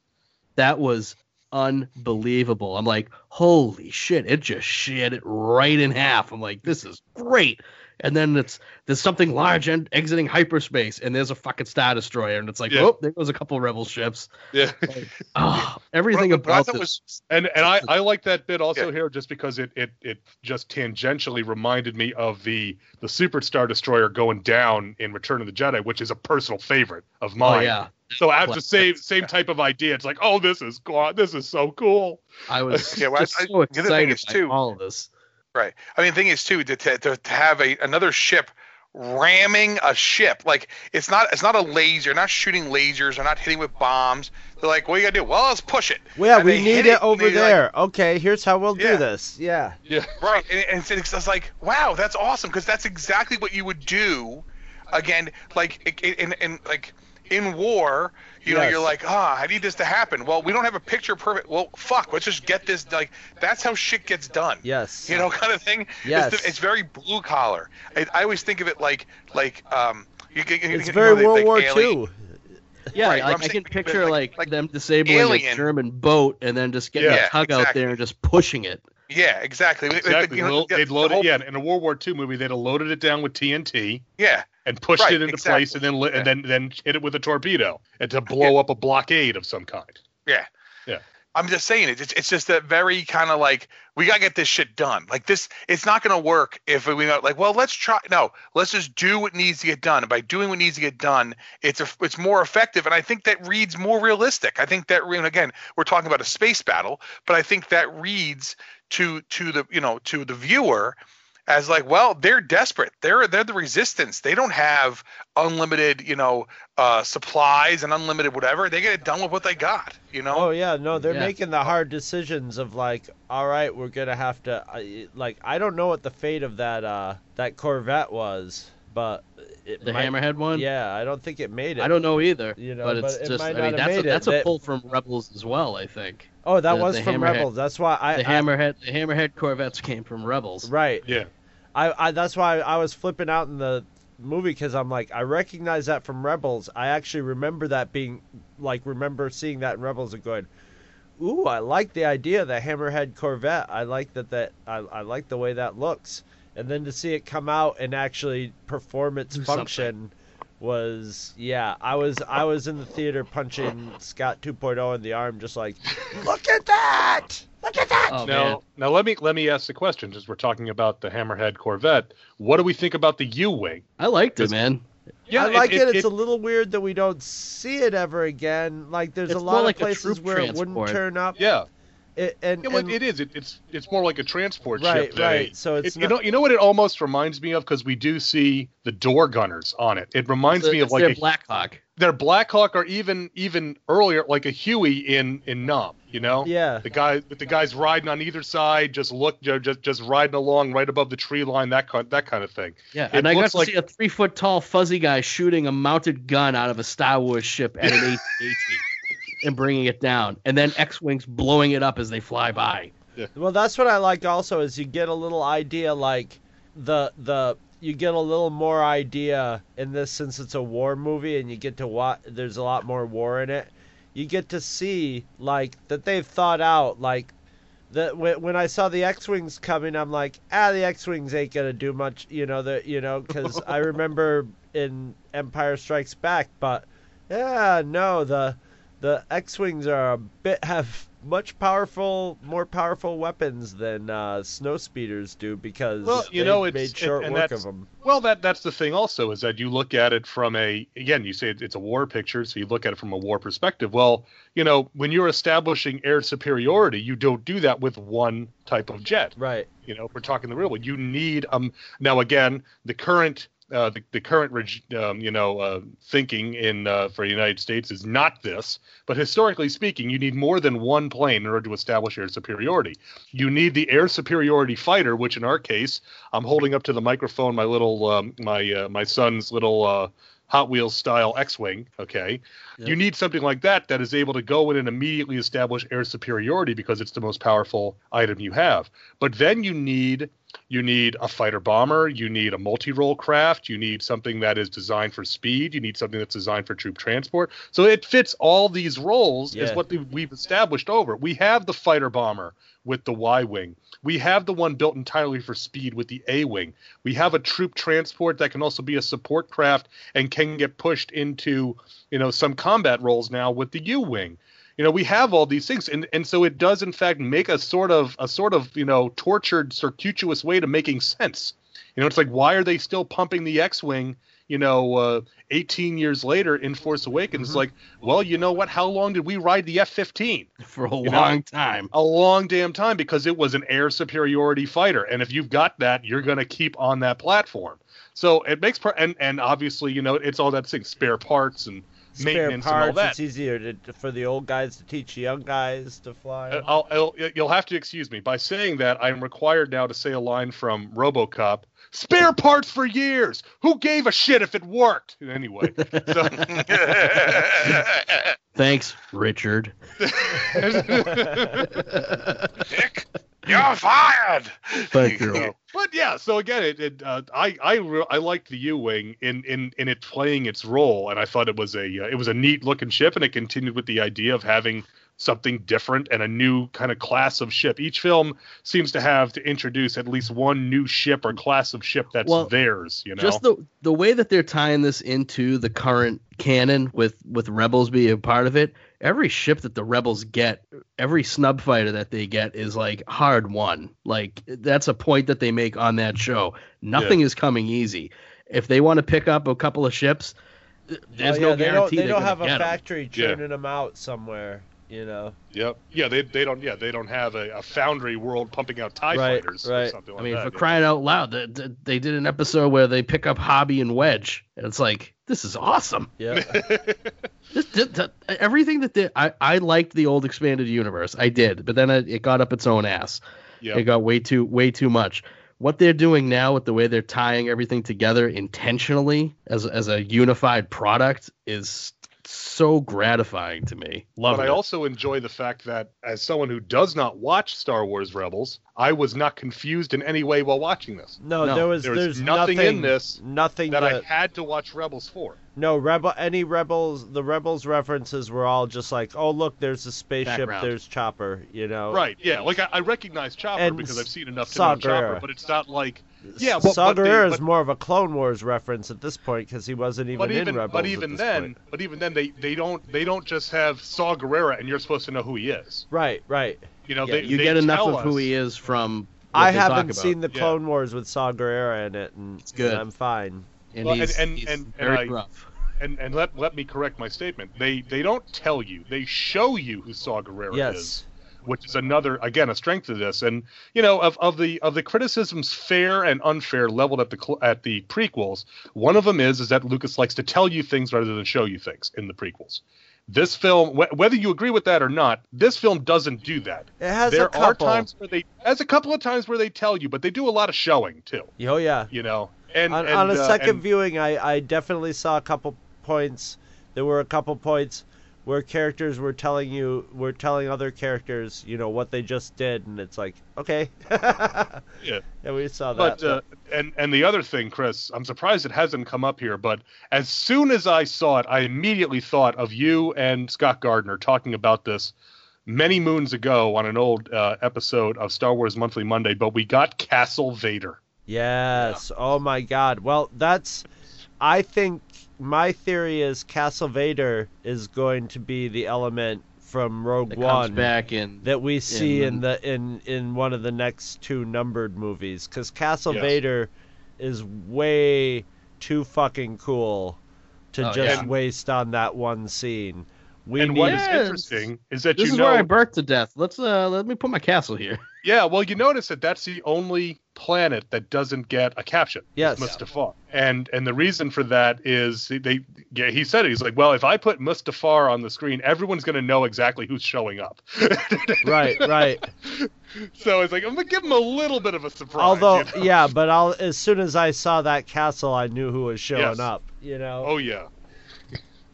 that was unbelievable. I'm like, holy shit! It just shit it right in half. I'm like, this is great. And then it's there's something large and exiting hyperspace, and there's a fucking star destroyer, and it's like, Yeah. oh, there goes a couple rebel ships. yeah. Oh, everything But- but I about thought this. was- And and I, I like that bit also Yeah. here just because it, it it just tangentially reminded me of the the Super Star Destroyer going down in Return of the Jedi, which is a personal favorite of mine. oh mine. yeah, So I have the same same type of idea. It's like, oh, this is cool. This is so cool. I was Yeah, well, just I- so the other thing excited is, by too- all of this. Right. I mean, the thing is too to to, to to have a another ship ramming a ship like it's not it's not a laser, not shooting lasers, or not hitting with bombs. They're like, what are you gonna do? Well, let's push it. Well, yeah, we need hit it, over they, like- there. okay, here's how we'll Yeah. do this. Yeah. Yeah. Right, and, and it's, it's just like, wow, that's awesome because that's exactly what you would do. Again, like in, in, in like in war, you know, Yes. you're like, ah, I need this to happen. Well, we don't have a picture perfect. Well, fuck, let's just get this. Like that's how shit gets done. Yes. You know, kind of thing. Yes. It's, the, it's very blue collar. I, I always think of it like like um. You, you, you It's know, very they- World like War Alien- II. Yeah, Right, like, I'm I saying can picture like- like, like them disabling Alien. a German boat and then just getting Yeah, a tug out there and just pushing it. Yeah, exactly. Exactly. You know, they'd the loaded, whole- yeah, in a World War II movie, they'd have loaded it down with TNT Yeah, and pushed Right, it into exactly. place, and then li- Yeah. and then then hit it with a torpedo and to blow up a blockade of some kind. Yeah. Yeah. I'm just saying it. It's, it's just that very kind of like we gotta get this shit done. Like this, it's not gonna work if we not like, well, let's try. No, let's just do what needs to get done. And by doing what needs to get done, it's a, it's more effective. And I think that reads more realistic. I think that and again, we're talking about a space battle, but I think that reads to to the you know to the viewer as like, well, they're desperate. They're they're the resistance. They don't have unlimited, you know, uh, supplies and unlimited whatever. They get it done with what they got. You know. Oh yeah, no, they're Yeah. making the hard decisions of like, all right, we're gonna have to, I, like, I don't know what the fate of that uh that Corvette was, but it The might- Hammerhead one. Yeah, I don't think it made it. I don't know either. You know, but it's but it just might I not mean that's a, made it. that's a pull from Rebels as well. I think Oh, that the- was the from Rebels. That's why I, the I- Hammerhead the Hammerhead Corvettes came from Rebels. right. Yeah. I, I that's why I was flipping out in the movie because I'm like I recognize that from Rebels. I actually remember that being like remember seeing that in Rebels and going, ooh, I like the idea of the Hammerhead Corvette. I like that that I, I like the way that looks. And then to see it come out and actually perform its Do function was yeah. I was I was in the theater punching Scott 2.0 in the arm, just like, look at that, look at that. Oh now, man, now let me let me ask the question. As we're talking about the Hammerhead Corvette, what do we think about the U-wing? I liked it, It's- man. Yeah, I like it. It's a little weird that we don't see it ever again. Like there's a lot like of a places where it wouldn't turn up. yeah. It, and, Yeah, well, and- it is. It, it's it's more like a transport Right, ship. than right. So it's it- you know you know what it almost reminds me of because we do see the door gunners on it. It reminds It's me a- of it's like their a, Blackhawk. their Blackhawk or even even earlier like a Huey in in Nom. You know. yeah, The guy, the guys riding on either side, just look, just just riding along right above the tree line, that kind, that kind of thing. Yeah, It and I got to like- see a three foot tall fuzzy guy shooting a mounted gun out of a Star Wars ship at an AT-AT and bringing it down, and then X-wings blowing it up as they fly by. Well, that's what I like also is you get a little idea like the the you get a little more idea in this since it's a war movie and you get to watch there's a lot more war in it. You get to see like that they've thought out like that when, when I saw the X-wings coming, I'm like, ah, the X-wings ain't gonna do much, you know, the you know, because I remember in Empire Strikes Back, but yeah, no, the the X-wings are a bit have much powerful, more powerful weapons than uh, snow speeders do because Well, you know, it's- made short and work of them. Well, that that's the thing also is that you look at it from a again, you say it's a war picture, so you look at it from a war perspective. Well, you know, when you're establishing air superiority, you don't do that with one type of jet. Right. You know, we're talking the real one. You need um now again the current uh, the, the current reg- um, you know uh, thinking in uh, for the United States is not this, but historically speaking, you need more than one plane in order to establish air superiority. You need the air superiority fighter, which in our case, I'm holding up to the microphone my little um, my uh, my son's little uh, Hot Wheels style X-wing. Okay, Yep. you need something like that that is able to go in and immediately establish air superiority because it's the most powerful item you have. But then you need you need a fighter bomber, you need a multi-role craft, you need something that is designed for speed, you need something that's designed for troop transport. So it fits all these roles is what we've established over. We have the fighter bomber with the Y-wing. We have the one built entirely for speed with the A-wing. We have a troop transport that can also be a support craft and can get pushed into, you know, some combat roles now with the U-wing you know we have all these things. And and so it does in fact make a sort of a sort of you know tortured circuitous way to making sense. You know it's like why are they still pumping the x-wing you know uh 18 years later in force awakens? Mhm. Like well you know what? How long did we ride the f-15 for a know, long time. a long damn time because it was an air superiority fighter. And if you've got that you're going to keep on that platform. So it makes and and obviously you know it's all that thing spare parts and Spare maintenance and all parts. that It's easier to, for the old guys to teach the young guys to fly. Uh, I'll, I'll, you'll have to excuse me. By saying that, I'm required now to say a line from RoboCop. Spare parts for years. Who gave a shit if it worked? Anyway, so, Thanks, Richard. Dick, you're fired. Thank you. but yeah. So again, it, it uh, I I re- I liked the U-wing in in in it playing its role, and I thought it was a uh, it was a neat looking ship, and it continued with the idea of having something different and a new kind of class of ship. Each film seems to have to introduce at least one new ship or class of ship that's Well, theirs. You know, Just the the way that they're tying this into the current canon with with rebels being a part of it. Every ship that the rebels get, every snub fighter that they get is like hard won. Like that's a point that they make on that show. Nothing is coming easy. If they want to pick up a couple of ships, th- there's Oh, no yeah, they don't, guarantee they don't have a factory Yeah. churning them out somewhere. You know. Yep. Yeah, they, they don't yeah they don't have a, a foundry world pumping out Tie Right, fighters or something like that. right. something I mean, that. for yeah. crying out loud, the, the, they did an episode where they pick up Hobbie and Wedge, and it's like this is awesome. Yeah. This, this- that- everything that they, I I liked the old expanded universe, I did, but then it, it got up its own ass. yeah. It got way too way too much. What they're doing now with the way they're tying everything together intentionally as as a unified product is so gratifying to me. Love but it. I also enjoy the fact that, as someone who does not watch Star Wars Rebels, I was not confused in any way while watching this. No, No, there was there was there's nothing nothing in this nothing That that I had to watch Rebels for. no rebel any rebels the rebels references were all just like oh look there's a spaceship Background. there's Chopper you know Right? Yeah. Like I, I recognize Chopper And because I've seen enough to Saw know Chopper, but it's not like yeah. But, Saw but, they- Gerrera is more of a Clone Wars reference at this point because he wasn't even but in even Rebels. but at even this then, point. but even then, they they don't they don't just have Saw Gerrera and you're supposed to know who he is. right, right. You know, Yeah, they, you they get enough tell of who he is from. What I they haven't about. seen the Yeah. Clone Wars with Saw Gerrera in it, and, It's good. and I'm fine. and Well, he's, and- and- he's and- very and I- rough. and and let let me correct my statement. They they don't tell you. They show you who Saw Gerrera is. Which is another again a strength of this and you know of, of the of the criticisms fair and unfair leveled at the at the prequels one of them is is that lucas likes to tell you things rather than show you things in the prequels this film wh- whether you agree with that or not this film doesn't do that It has there a couple. are times where they has a couple of times where they tell you but they do a lot of showing too Oh yeah. you know and on, and, on a uh, second and- viewing, I, I definitely saw a couple points. There were a couple points where characters were telling you, were telling other characters, you know, what they just did, and it's like, okay. Yeah. Yeah, we saw that. But uh, and and the other thing, Chris, I'm surprised it hasn't come up here. But as soon as I saw it, I immediately thought of you and Scott Gardner talking about this many moons ago on an old uh, episode of Star Wars Monthly Monday. But we got Castle Vader. Yes. Oh my God. Well, that's. I think my theory is Castle Vader is going to be the element from Rogue That One comes back and that we see in, in- the in in one of the next two numbered movies because Castle Yes. Vader is way too fucking cool to Oh, just yeah. waste on that one scene. We and need what is interesting is that this you is know, where I burnt to death. Let's uh let me put my castle here. Yeah. Well, you notice that that's the only planet that doesn't get a caption. Yes. Mustafar. And and the reason for that is they yeah, he said it. He's like, well, if I put Mustafar on the screen, everyone's going to know exactly who's showing up. right, right. So it's like I'm gonna give him a little bit of a surprise. Although, you know? yeah, but I'll as soon as I saw that castle, I knew who was showing Yes. up. You know. Oh yeah.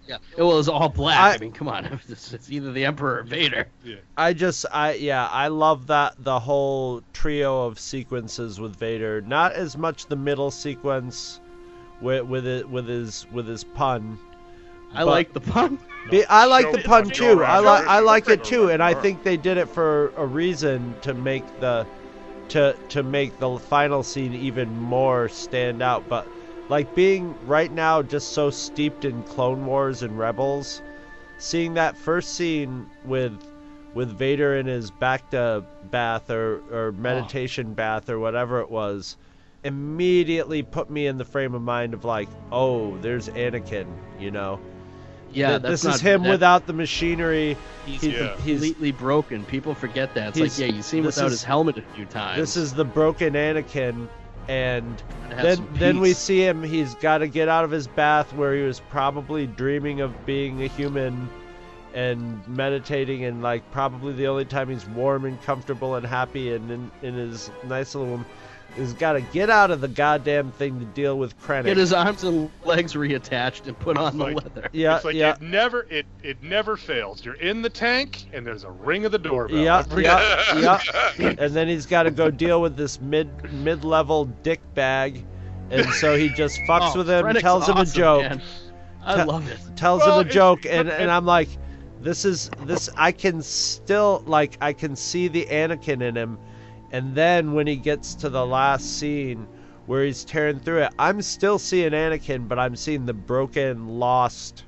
Yeah, it was all black. I- I, mean, come on, it's, it's either the Emperor or Vader. Yeah. I just I yeah, I love that the whole trio of sequences with Vader. Not as much the middle sequence with with it with his with his pun. I like the pun. Be- I like the pun too. I like I like it too, and I think they did it for a reason to make the to to make the final scene even more stand out. But like being right now just so steeped in Clone Wars and Rebels, seeing that first scene with with Vader in his back to bath or or meditation bath or whatever it was immediately put me in the frame of mind of like oh there's Anakin you know Yeah, that's this is not- him that- without the machinery. He's, he's- uh, Yeah. he's- completely broken. People forget that. It's He's- like, yeah, you see him without is- his helmet a few times. This is the broken Anakin, and then then we see him. He's got to get out of his bath where he was probably dreaming of being a human, and meditating, and like probably the only time he's warm and comfortable and happy and in, in his nice little. He's got to get out of the goddamn thing to deal with Krennic. Get his arms and legs reattached and put on the Like- leather. yeah, it's like yeah. it never it it never fails. You're in the tank and there's a ring of the doorbell. Yeah, yeah, yeah. And then he's got to go deal with this mid mid level dick bag, and so he just fucks Oh, with him, Krennic's tells him a joke, man. I love it. tells Well, him a joke, but- and, and and- I'm like, this is this I can still like I can see the Anakin in him, and then when he gets to the last scene where he's tearing through it, I'm still seeing Anakin, but I'm seeing the broken, lost,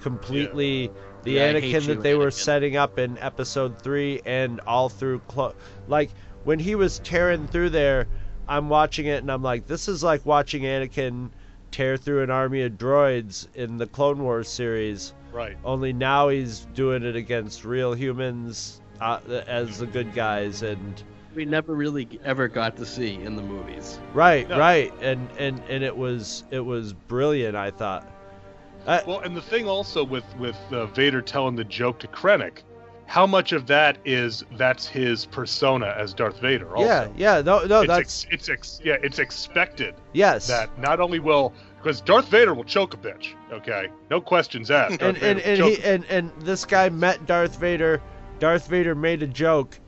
completely the Yeah, Anakin that they were setting up in Episode three and all through clo- like when he was tearing through there. I'm watching it and I'm like, this is like watching Anakin tear through an army of droids in the Clone Wars series. Right. Only now he's doing it against real humans uh, as the good guys, and We never really ever got to see in the movies. right, No. right, and and and it was it was brilliant. I thought. Uh, Well, and the thing also with with uh, Vader telling the joke to Krennic, how much of that is that's his persona as Darth Vader? Also. yeah, yeah, no, no, it's that's ex- it's ex- yeah, it's expected yes, that not only will because Darth Vader will choke a bitch. Okay, no questions asked. Darth and and Vader and will he and and this guy met Darth Vader. Darth Vader made a joke,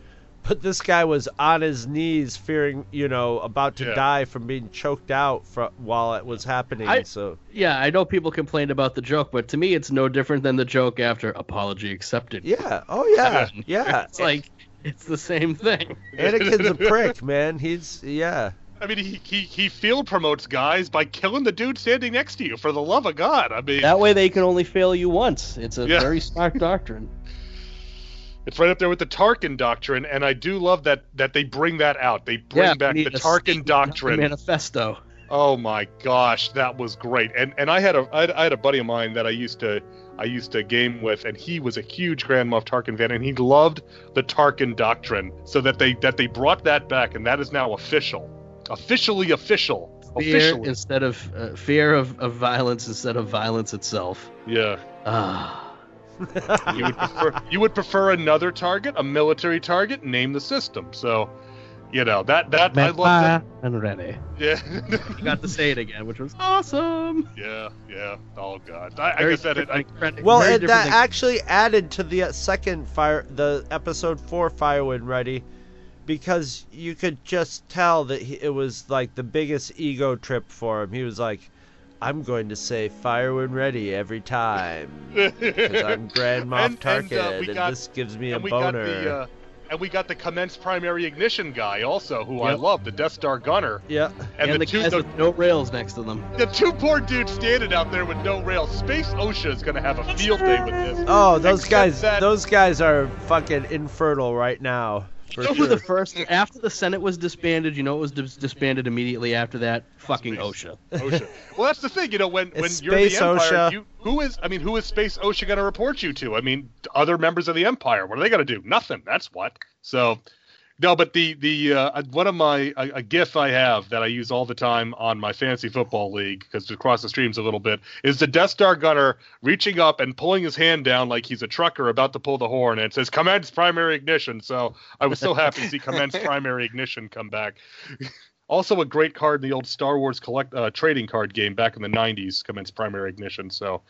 but this guy was on his knees, fearing, you know, about to Yeah. die from being choked out fro- while it was happening. I- so Yeah, I know people complained about the joke, but to me, it's no different than the joke after apology accepted. yeah, oh yeah, yeah. It's like it's the same thing. Anakin's a prick, man. He's yeah. I mean, he, he he field promotes guys by killing the dude standing next to you. For the love of God, I mean, That way, they can only fail you once. It's a Yeah. very smart doctrine. It's right up there with the Tarkin doctrine, and I do love that that they bring that out. They bring yeah, back the Tarkin doctrine. manifesto. Oh my gosh, that was great. And and I had a I had, I had a buddy of mine that I used to I used to game with, and he was a huge Grand Moff Tarkin fan, and he loved the Tarkin doctrine. So that they that they brought that back, and that is now official, officially official, Fear officially. instead of uh, fear of, of violence instead of violence itself. Yeah. Ah, You would prefer you would prefer another target, a military target. Name the system. So, you know that that I love that. and ready. Yeah. You got to say it again, which was awesome. yeah. Yeah. Oh God. I, I guess that it, I, Well, it, that than- actually added to the uh, second fire, the episode four Firewind Ready, because you could just tell that he, it was like the biggest ego trip for him. He was like, "I'm going to say Firewind Ready every time because I'm Grand Moff And- and, Tarkin, uh, and, we got- this gives me a and boner." the uh, and we got the commence primary ignition guy also, who I love, the Death Star gunner, yeah, and, and, the, the, two the, with no rails next to them. the two poor dudes standing out there with no rails. Space OSHA is gonna have a field day with this. oh, those Except guys, that- those guys are fucking infertile right now. For You sure. who the first after the Senate was disbanded? You know it was dis- disbanded immediately after that. Fucking Space. OSHA. OSHA. Well, that's the thing, you know, when when It's you're the Empire, OSHA. you who is I mean, who is Space OSHA gonna report you to? I mean, other members of the Empire. What are they gonna do? Nothing. That's what. So. No, but the the uh, one of my a, a GIF I have that I use all the time on my fantasy football league because cross the streams a little bit is the Death Star gunner reaching up and pulling his hand down like he's a trucker about to pull the horn and it says commence primary ignition. So I was so happy to see commence primary ignition come back. Also, a great card in the old Star Wars collect uh, trading card game back in the '90s. Commence primary ignition. So,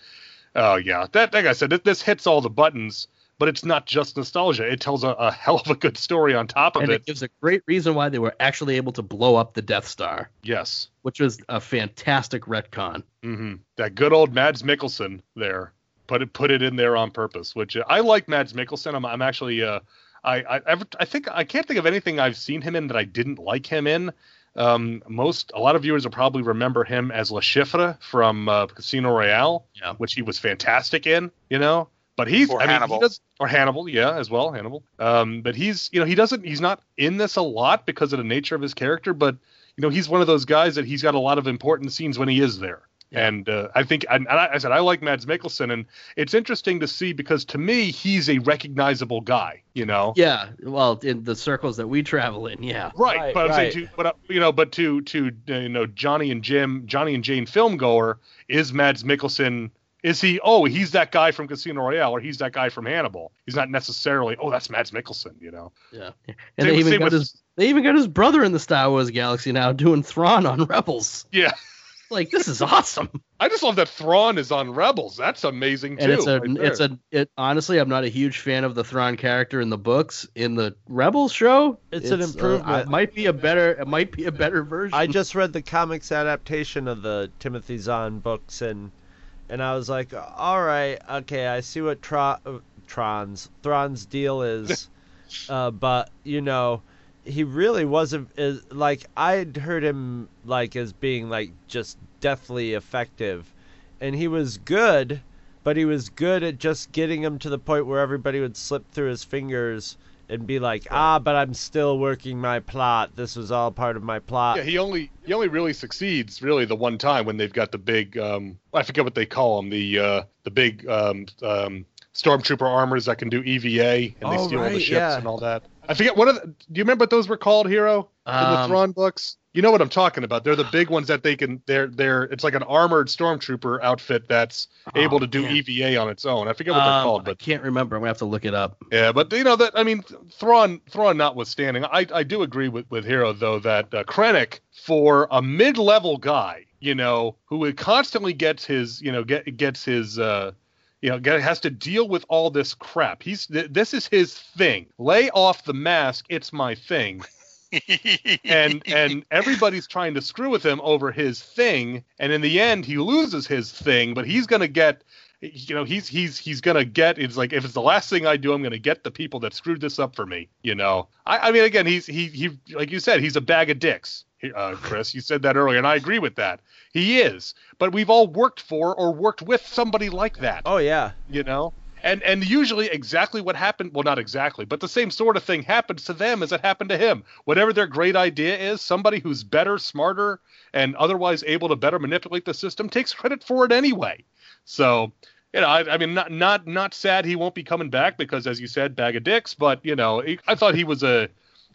oh yeah, that like I said, it, this hits all the buttons, but it's not just nostalgia. It tells a, a hell of a good story on top of And it. it gives a great reason why they were actually able to blow up the Death Star, Yes, which was a fantastic retcon. hmm that good old Mads Mikkelsen there put it put it in there on purpose. Which uh, I like Mads Mikkelsen. I'm, I'm actually uh, I I ever- I think I can't think of anything I've seen him in that I didn't like him in. Um, most a lot of viewers will probably remember him as Le Chiffre from uh, Casino Royale, Yeah. which he was fantastic in. You know, but he's Or I mean, Hannibal. he does, or Hannibal, yeah, as well, Hannibal. Um, but he's you know he doesn't he's not in this a lot because of the nature of his character, but you know he's one of those guys that he's got a lot of important scenes when he is there. Yeah. And uh, I think, and and I, I said, I like Mads Mikkelsen, and it's interesting to see because to me, he's a recognizable guy. You know, Yeah, well, in the circles that we travel in, yeah. right? Right, but I'm right. saying, to, but uh, you know, but to to uh, you know, Johnny and Jim, Johnny and Jane film goer, is Mads Mikkelsen? Is he? Oh, he's that guy from Casino Royale, or he's that guy from Hannibal. He's not necessarily. Oh, that's Mads Mikkelsen. You know. Yeah. And Same- they even got with- his they even got his brother in the Star Wars galaxy now doing Thrawn on Rebels. Yeah. Like this is awesome. I just love that Thrawn is on Rebels. That's amazing too. And it's a right it's a it honestly I'm not a huge fan of the Thrawn character in the books. In the Rebels show, It's an uh, improvement. it might be a better it might be a better version. I just read the comics adaptation of the Timothy Zahn books and and I was like, all right, okay, I see what uh, Thrawn's. Thrawn's deal is, uh, but you know, he really wasn't as like I'd heard him like as being like just deathly effective, and he was good, but he was good at just getting him to the point where everybody would slip through his fingers and be like, ah, but I'm still working my plot. This was all part of my plot. Yeah, he only he only really succeeds really the one time when they've got the big um I forget what they call them the uh the big um um stormtrooper armors that can do EVA and they Oh, steal all the ships yeah. and all that. I forget what are the, do you remember what those were called, Hero? In the Um, Thrawn books? You know what I'm talking about. They're the big ones that they can they're they're it's like an armored stormtrooper outfit that's able to do man. EVA on its own. I forget what they're Um, called, I but can't remember. I'm gonna have to look it up. yeah, but you know that I mean, Thrawn, Thrawn notwithstanding, I, I do agree with with Hero though that uh, Krennic for a mid-level guy, you know, who constantly gets his, you know, get gets his, uh, you know, get, has to deal with all this crap. He's th- this is his thing. Lay off the mask. It's my thing. and and everybody's trying to screw with him over his thing and in the end he loses his thing but he's going to get you know he's he's he's going to get it's like if it's the last thing I do I'm going to get the people that screwed this up for me you know? I, I mean again he's he he like you said he's a bag of dicks uh, Chris. You said that earlier and I agree with that. He is but we've all worked for or worked with somebody like that. Oh yeah. you know and and usually exactly what happened well not exactly but the same sort of thing happens to them as it happened to him. Whatever their great idea is somebody who's better smarter and otherwise able to better manipulate the system takes credit for it anyway. So you know i, I mean not not not sad he won't be coming back because as you said bag of dicks but you know i thought he was a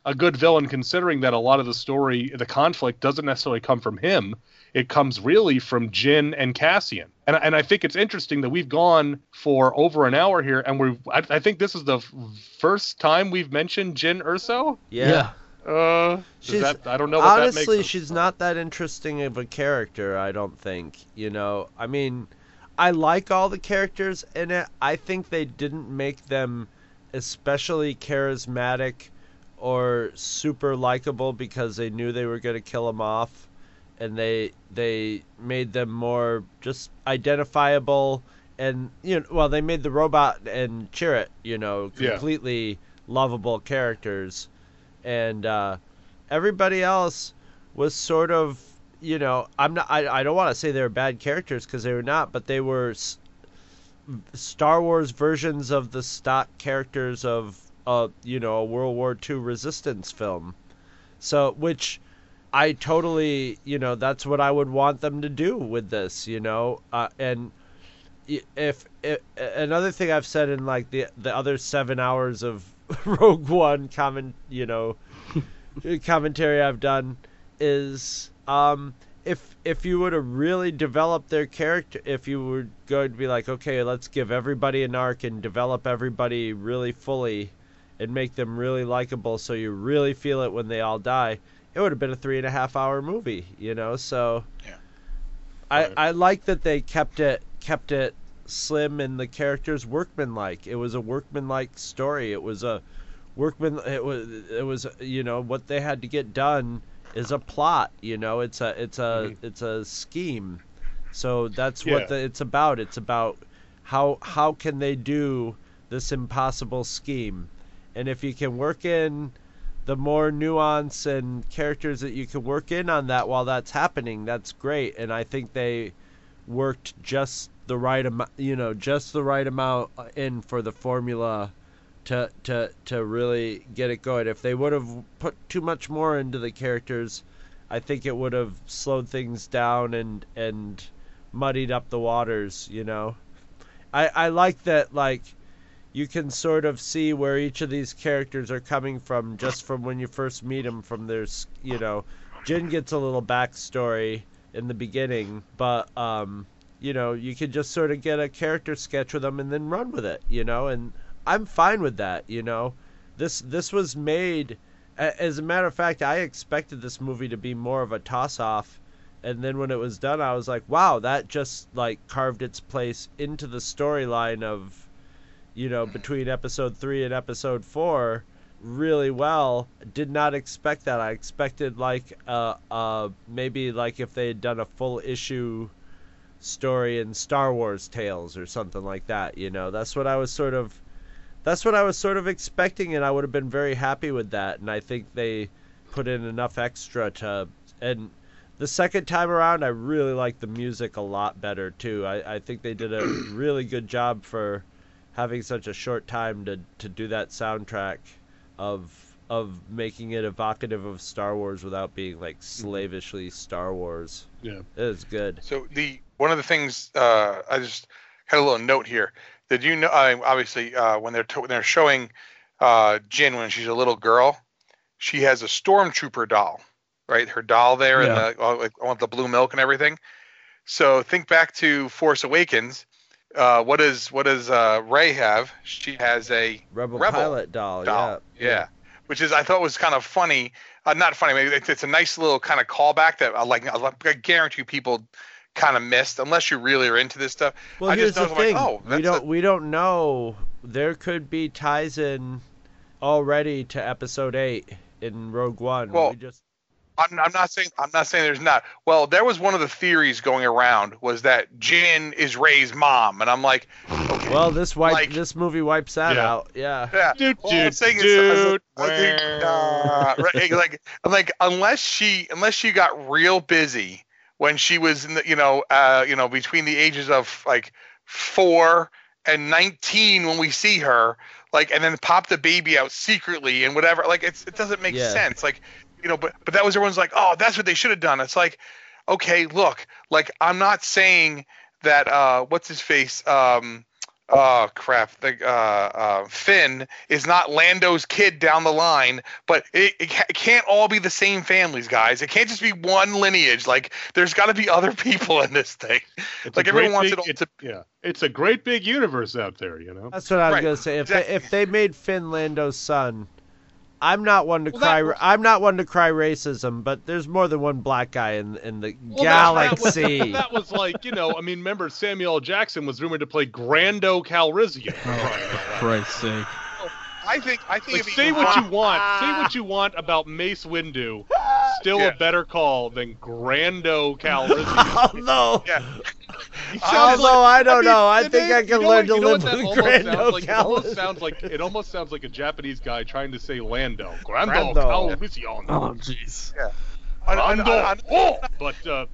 a good villain considering that a lot of the story the conflict doesn't necessarily come from him it comes really from Jyn and Cassian. And, and I think it's interesting that we've gone for over an hour here, and we're I, I think this is the first time we've mentioned Jyn Erso. Yeah. Uh, She's- that, I don't know what Honestly, that makes. she's not that interesting of a character, I don't think. You know, I mean, I like all the characters in it. I think they didn't make them especially charismatic or super likable because they knew they were going to kill him off and they they made them more just identifiable and you know well they made the robot and Chirrut, you know, Yeah. completely lovable characters and uh everybody else was sort of you know i'm not i, I don't want to say they were bad characters because they were not but they were s- star wars versions of the stock characters of uh you know a world war ii resistance film so which i totally you know that's what i would want them to do with this you know? Uh, and if, if another thing i've said in like the the other seven hours of rogue one comment you know commentary I've done is um, if if you were to really develop their character, if you were going to be like, okay, let's give everybody an arc and develop everybody really fully, and make them really likable, so you really feel it when they all die, it would have been a three and a half hour movie, you know. So Yeah. I I like that they kept it kept it slim and the characters workmanlike. It was a workmanlike story. It was a workman it was it was you know what they had to get done is a plot you know it's a it's a mm-hmm. it's a scheme so that's Yeah. what the, it's about it's about how how can they do this impossible scheme and if you can work in the more nuance and characters that you can work in on that while that's happening that's great and i think they worked just the right amount you know just the right amount uh, in for the formula to to to really get it going. If they would have put too much more into the characters, I think it would have slowed things down and and muddied up the waters. You know, I I like that like you can sort of see where each of these characters are coming from just from when you first meet them. From their you know, Jyn gets a little backstory in the beginning, but um you know you could just sort of get a character sketch with them and then run with it. You know, and I'm fine with that, you know. This this was made as a matter of fact, I expected this movie to be more of a toss off and then when it was done I was like, "Wow, that just like carved its place into the storyline of you know, between episode 3 and episode 4 really well. Did not expect that. I expected like uh uh maybe like if they had done a full issue story in Star Wars Tales or something like that, you know. That's what I was sort of that's what I was sort of expecting, and I would have been very happy with that. And I think they put in enough extra to. And the second time around, I really liked the music a lot better too. I, I think they did a really good job for having such a short time to, to do that soundtrack of of making it evocative of Star Wars without being like slavishly Star Wars. Yeah. It was good. So the one of the things uh, I just had a little note here. Did you know? I obviously, uh, when they're to, when they're showing uh, Jyn when she's a little girl, she has a stormtrooper doll, right? Her doll there, Yeah. and the like, all the blue milk and everything. So think back to Force Awakens. Uh, what does what does uh, Rey have? She has a Rebel, Rebel Pilot doll, doll. yeah. yeah. Which is I thought was kind of funny. Uh, not funny. Maybe it's, it's a nice little kind of callback that I like. I guarantee people kind of missed unless you really are into this stuff. Well, I here's just the thing. like, oh, we don't a- we don't know. There could be ties in already to Episode Eight in Rogue One. Well, we just I'm, I'm not saying I'm not saying there's not. Well, there was one of the theories going around was that Jyn is Rey's mom, and I'm like, okay, well, this wipe like- this movie wipes that Yeah. out. Yeah. yeah. Dude, All I'm dude, is, I like, I think, uh, right, like, I'm like, unless she, unless she got real busy when she was, in the, you know, uh, you know, between the ages of like four and 19 when we see her, like, and then pop the baby out secretly and whatever. Like, it's it doesn't make Yeah. sense. Like, you know, but but that was everyone's like, oh, that's what they should have done. It's like, okay, look, like, I'm not saying that, uh, what's his face, um. Oh crap! The, uh, uh, Finn is not Lando's kid down the line, but it, it, ca- it can't all be the same families, guys. It can't just be one lineage. Like, there's got to be other people in this thing. It's Like, a everyone wants big, it all it's, to- Yeah, it's a great big universe out there, you know. That's what I was Right, gonna say. If exactly. they, if they made Finn Lando's son, I'm not one to Well, cry. was- I'm not one to cry racism, but there's more than one black guy in in the Well, that- that was- galaxy. That was like, you know, I mean, remember Samuel Jackson was rumored to play Grando Calrissian. Oh, Christ's sake. I think. I think. Like, if say what you want. Say what you want about Mace Windu. Still Yeah. a better call than Grando Calrissian. Although, Yeah. He sounds although I don't mean, know, I think name- I can you know learn what- to you know live what that with almost Grando sounds like? It almost Calrissian. sounds like it almost sounds like a Japanese guy trying to say Lando. Grando, Grando. Calrissian. Oh, jeez. I, I, Grando. I, I, Oh! But uh,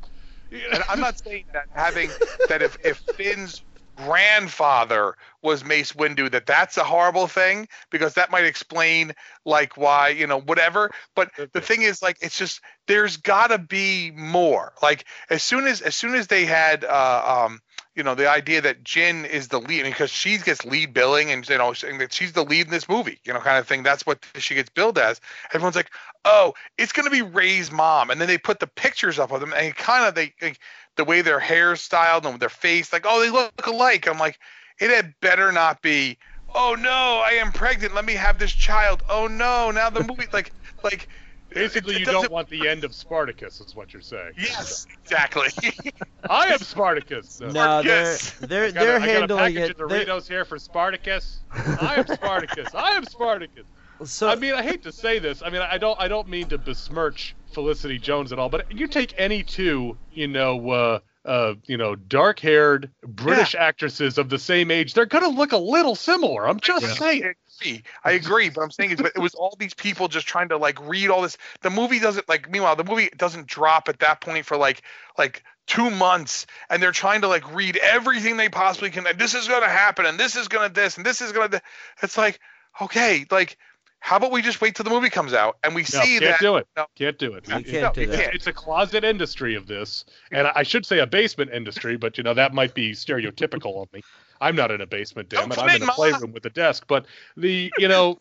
and I'm not saying that having that if if Finn's grandfather was Mace Windu that that's a horrible thing because that might explain like why you know whatever. But the thing is like it's just there's got to be more. Like as soon as as soon as they had uh um you know the idea that Jyn is the lead because she gets lead billing and you know saying that she's the lead in this movie you know kind of thing. That's what she gets billed as. Everyone's like oh it's going to be Rey's mom. And then they put the pictures up of them and kind of they like, the way their hair's styled and their face like oh they look alike. I'm like it had better not be oh no i am pregnant. Let me have this child. Oh no now the movie like like basically, it- it you don't want the end of Spartacus, is what you're saying. yes exactly I am Spartacus. Uh, no, they're they're I got a- they're I got a handling package it. of they're- Doritos here for Spartacus. I am Spartacus. I am Spartacus. So I mean, I hate to say this. I mean, I don't. I don't mean to besmirch Felicity Jones at all. But you take any two, you know, uh, uh, you know, dark-haired British actresses of the same age, they're gonna look a little similar. I'm just Yeah. saying. I agree. I agree, but I'm saying is, but it was all these people just trying to like read all this. The movie doesn't like. Meanwhile, the movie doesn't drop at that point for like like two months, and they're trying to like read everything they possibly can. And this is gonna happen, and this is gonna this, and this is gonna. It's like okay, like how about we just wait till the movie comes out and we No, see can't that? do it. No. Can't do it. You can't do you that. can't. It's a closet industry of this, and I should say a basement industry, but you know that might be stereotypical of me. I'm not in a basement, damn Don't it. I'm in, in a playroom with a desk. But the you know,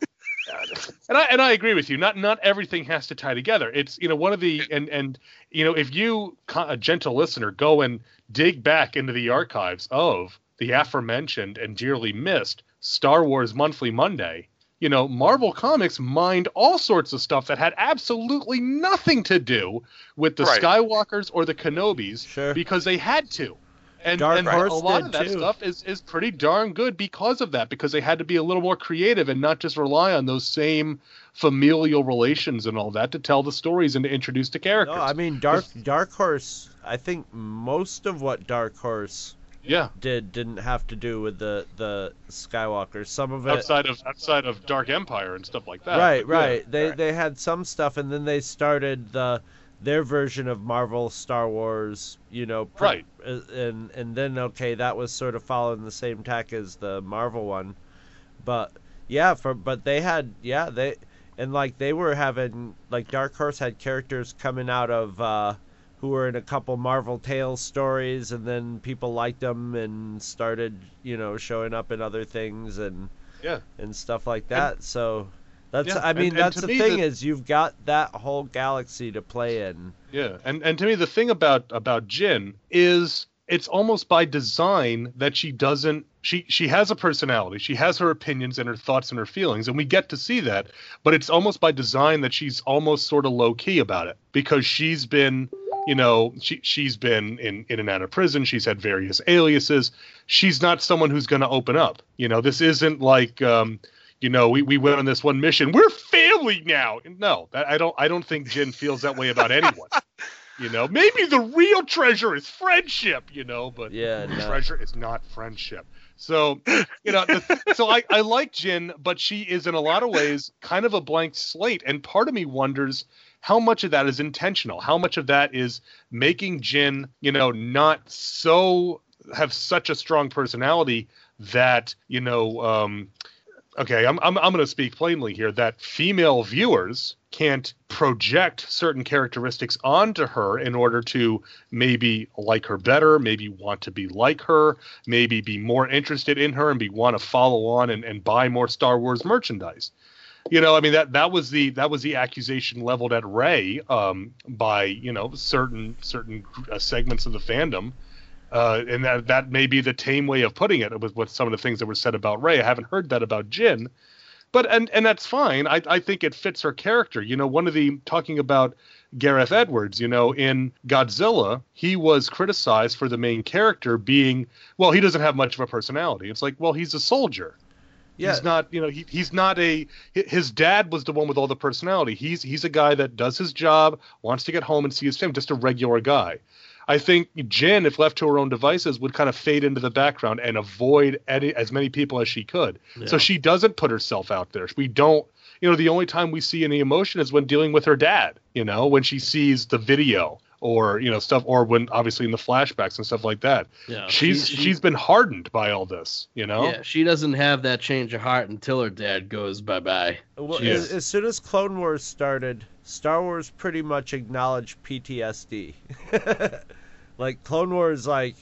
and I and I agree with you. Not not everything has to tie together. It's you know one of the and and you know if you a gentle listener go and dig back into the archives of the aforementioned and dearly missed Star Wars Monthly Monday. You know, Marvel Comics mined all sorts of stuff that had absolutely nothing to do with the Right. Skywalkers or the Kenobis Sure. because they had to. And, and a lot of that too. stuff is, is pretty darn good because of that, because they had to be a little more creative and not just rely on those same familial relations and all that to tell the stories and to introduce the characters. no, I mean Dark Dark Horse. I think most of what Dark Horse Yeah. did didn't have to do with the the Skywalker. Some of it Outside of outside of Dark Empire and stuff like that. right, But yeah. right. They right. they had some stuff, and then they started the their version of Marvel Star Wars. You know, pr- Right. uh, And and then okay, that was sort of following the same tack as the Marvel one, but yeah, for but they had yeah they and like they were having like Dark Horse had characters coming out of. uh who were in a couple Marvel Tales stories, and then people liked them and started, you know, showing up in other things and Yeah. and stuff like that. so that's, Yeah, I mean, and- and that's the me thing the- is you've got that whole galaxy to play in. Yeah, and and to me the thing about about Jyn is it's almost by design that she doesn't she she has a personality. She has her opinions and her thoughts and her feelings and we get to see that, but it's almost by design that she's almost sort of low key about it because she's been you know, she she's been in in and out of prison. She's had various aliases. She's not someone who's going to open up. You know, this isn't like um, you know, we, we went on this one mission. We're family now. No, that, I don't. I don't think Jyn feels that way about anyone. you know, maybe the real treasure is friendship. You know, but Yeah, no. treasure is not friendship. So, you know, the, so I, I like Jyn, but she is in a lot of ways kind of a blank slate. And part of me wonders how much of that is intentional. How much of that is making Jyn, you know, not so have such a strong personality that you know. Um, okay, I'm I'm I'm going to speak plainly here that female viewers can't project certain characteristics onto her in order to maybe like her better, maybe want to be like her, maybe be more interested in her and be want to follow on and, and buy more Star Wars merchandise. You know, I mean that that was the that was the accusation leveled at Rey um, by you know certain certain uh, segments of the fandom. Uh, and that that may be the tame way of putting it with, with some of the things that were said about Rey. I haven't heard that about Jyn, but and and that's fine. I I think it fits her character. You know, one of the talking about Gareth Edwards. You know, in Godzilla, he was criticized for the main character being well, he doesn't have much of a personality. It's like, well, he's a soldier. Yeah, He's not, you know, he, he's not a. His dad was the one with all the personality. He's he's a guy that does his job, wants to get home and see his family, just a regular guy. I think Jyn, if left to her own devices, would kind of fade into the background and avoid any, as many people as she could. So she doesn't put herself out there. We don't, you know, the only time we see any emotion is when dealing with her dad. You know, when she sees the video or you know stuff, or when obviously in the flashbacks and stuff like that. Yeah, she's she- she- she's been hardened by all this. You know. Yeah, she doesn't have that change of heart until her dad goes bye bye. Well, as, as soon as Clone Wars started, Star Wars pretty much acknowledged PTSD. like Clone Wars, like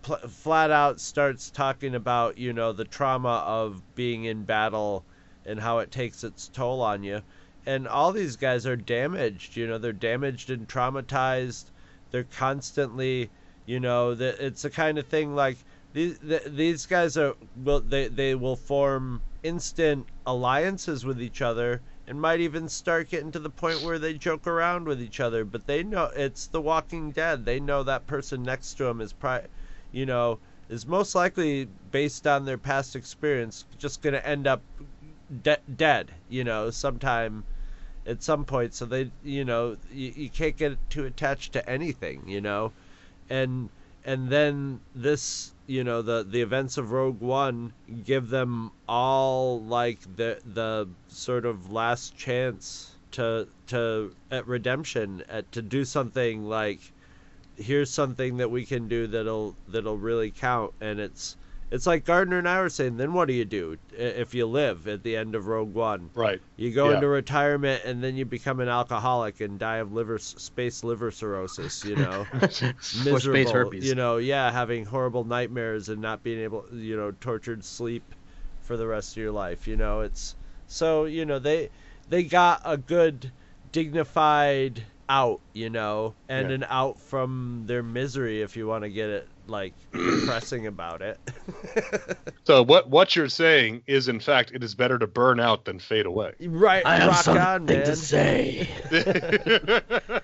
pl- flat out starts talking about you know the trauma of being in battle and how it takes its toll on you. And all these guys are damaged. You know, they're damaged and traumatized. They're constantly, you know, the, it's the kind of thing like these th- these guys are will they they will form instant alliances with each other and might even start getting to the point where they joke around with each other but they know it's the walking dead. They know that person next to them is pri- you know is most likely based on their past experience just going to end up de- dead you know sometime at some point. So they you know you, you can't get too attached to anything you know? And and then this you know the the events of rogue one give them all like the the sort of last chance to to at redemption at to do something like here's something that we can do that'll that'll really count and it's it's like Gardner and I were saying then what do you do if you live at the end of Rogue One Right. you go Yeah. into retirement and then you become an alcoholic and die of liver space liver cirrhosis you know miserable herpes. you know yeah having horrible nightmares and not being able you know tortured sleep for the rest of your life you know it's so you know they they got a good dignified out you know and Yeah. an out from their misery if you want to get it like depressing about it So what what you're saying is, in fact, it is better to burn out than fade away. right I have rock something on man to say.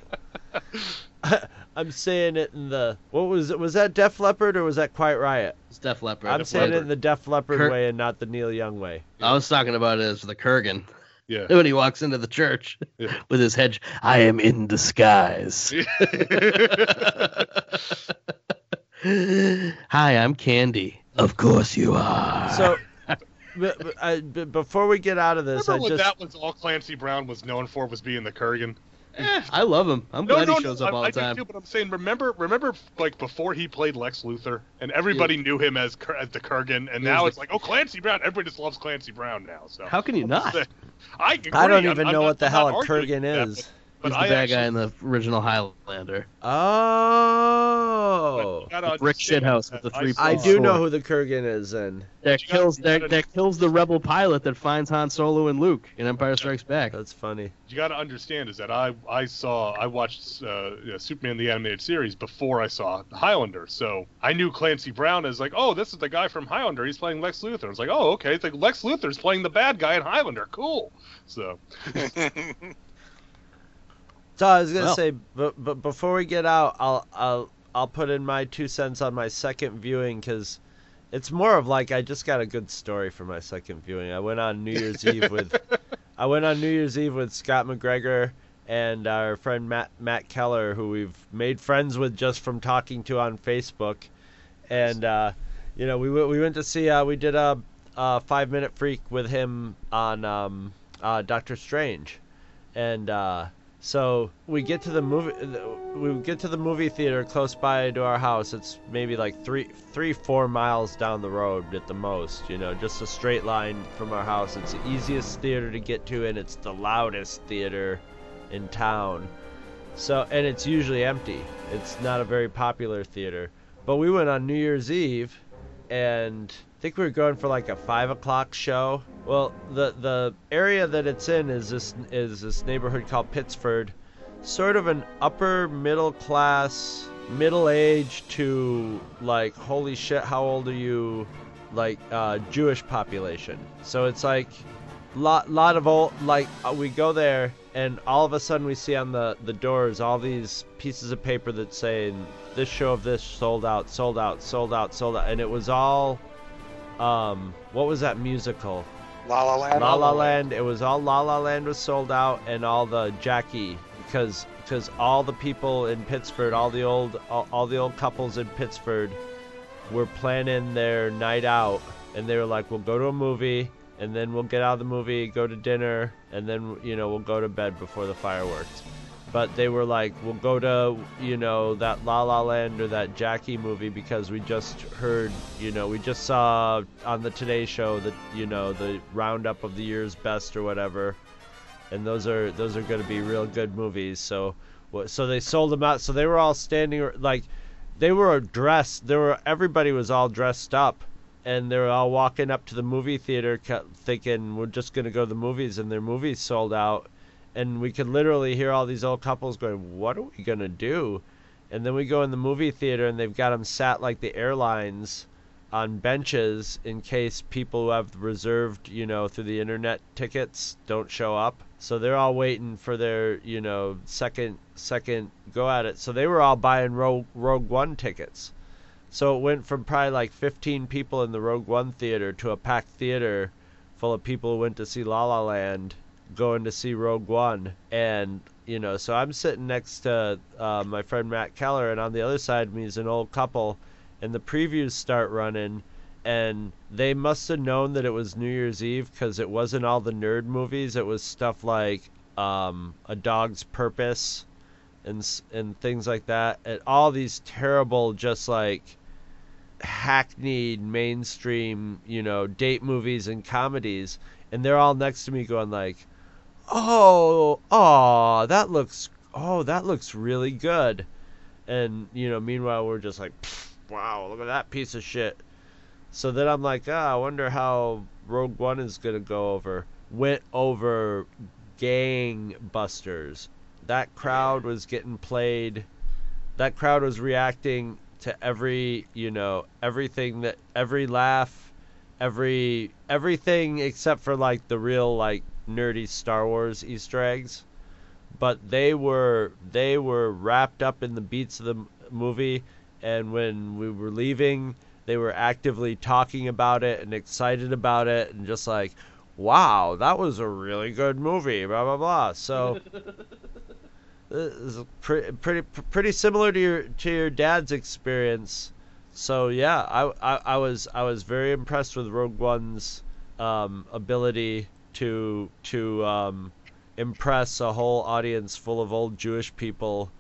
I'm saying it in the what was it? Was that Def Leppard or was that Quiet Riot? It's Def Leppard. I'm Def saying it in the Def Leppard Kurt- way and not the Neil Young way. I was talking about it as the Kurgan yeah. when he walks into the church Yeah. with his hedge. I am in disguise. Hi, I'm Candy. Of course you are. So, but, but, I, but before we get out of this, Remember I when just that was all Clancy Brown was known for was being the Kurgan? Eh, I love him. I'm No, glad no, he shows no, up I, all I the do too, but I'm saying, remember, remember, like before he played Lex Luthor, and everybody knew him as as the Kurgan, and He now was it's like, oh, Clancy Brown. Everybody just loves Clancy Brown now. So How can you not? I agree. I don't I'm- even I'm know not- what the I'm hell a arguing Kurgan that, is. but- But He's I the bad actually, guy in the original Highlander. Oh, you Brick understand shithouse with the three saw- I saw do know who the Kurgan is, and That you gotta- kills that, gotta- that kills the rebel pilot that finds Han Solo and Luke in Empire Strikes Back. that's funny. you got to understand is that I I saw I watched uh, you know, Superman the animated series before I saw Highlander, so I knew Clancy Brown as like, oh, this is the guy from Highlander. He's playing Lex Luthor. I was like, oh, okay, it's like Lex Luthor's playing the bad guy in Highlander. Cool. So So I was gonna Well. say, but but before we get out, I'll I'll I'll put in my two cents on my second viewing because it's more of like I just got a good story for my second viewing. I went on New Year's Eve with I went on New Year's Eve with Scott McGregor and our friend Matt Matt Keller, who we've made friends with just from talking to on Facebook, and uh, you know we went we went to see uh, we did a, a five minute freak with him on um, uh, Doctor Strange, and. So we get to the movie. We get to the movie theater close by to our house. It's maybe like three, three, four miles down the road at the most. You know, just a straight line from our house. It's the easiest theater to get to, and it's the loudest theater in town. So, and it's usually empty. It's not a very popular theater. But we went on New Year's Eve, and I think we were going for like a five o'clock show. Well, the the area that it's in is this is this neighborhood called Pittsford, sort of an upper middle class, middle age to like holy shit, how old are you, like uh, Jewish population. So it's like lot lot of old like uh, we go there and all of a sudden we see on the the doors all these pieces of paper that say this show of this sold out sold out sold out sold out and it was all um what was that musical La La Land. La La Land. It was all La La Land was sold out, and all the Jackie because because all the people in Pittsford, all the old all, all the old couples in Pittsford, were planning their night out, and they were like, "We'll go to a movie, and then we'll get out of the movie, go to dinner, and then you know we'll go to bed before the fireworks." But they were like, "We'll go to you know that La La Land or that Jackie movie because we just heard you know we just saw on the Today Show that you know the roundup of the year's best or whatever." and those are those are going to be real good movies. So so they sold them out. So they were all standing like they were dressed. There were everybody was all dressed up, and they're all walking up to the movie theater, thinking we're just going to go to the movies, and their movies sold out. And we could literally hear all these old couples going, "What are we going to do?" And then we go in the movie theater, and they've got them sat like the airlines on benches in case people who have reserved, you know, through the internet tickets don't show up. So they're all waiting for their, you know, second second go at it. So they were all buying Rogue, Rogue One tickets. So it went from probably like 15 people in the Rogue One theater to a packed theater full of people who went to see La La Land going to see Rogue One. And, you know, so I'm sitting next to uh, my friend Matt Keller, and on the other side of me is an old couple and the previews start running and they must have known that it was New Year's Eve because it wasn't all the nerd movies. It was stuff like um, A Dog's Purpose and and things like that. And all these terrible, just like hackneyed mainstream, you know, date movies and comedies. And they're all next to me going like, "Oh, oh, that looks, oh, that looks really good." And you know, meanwhile we're just like, "Wow, look at that piece of shit." So then I'm like, ah, I wonder how Rogue One is gonna go over. Went over gangbusters. That crowd was getting played. That crowd was reacting to every, you know, everything that every laugh, every everything except for like the real like nerdy Star Wars Easter eggs. But they were they were wrapped up in the beats of the movie and when we were leaving they were actively talking about it and excited about it and just like wow that was a really good movie blah blah blah so pretty pretty pretty similar to your to your dad's experience. So yeah, I, I I was I was very impressed with Rogue One's um, ability to to um, impress a whole audience full of old Jewish people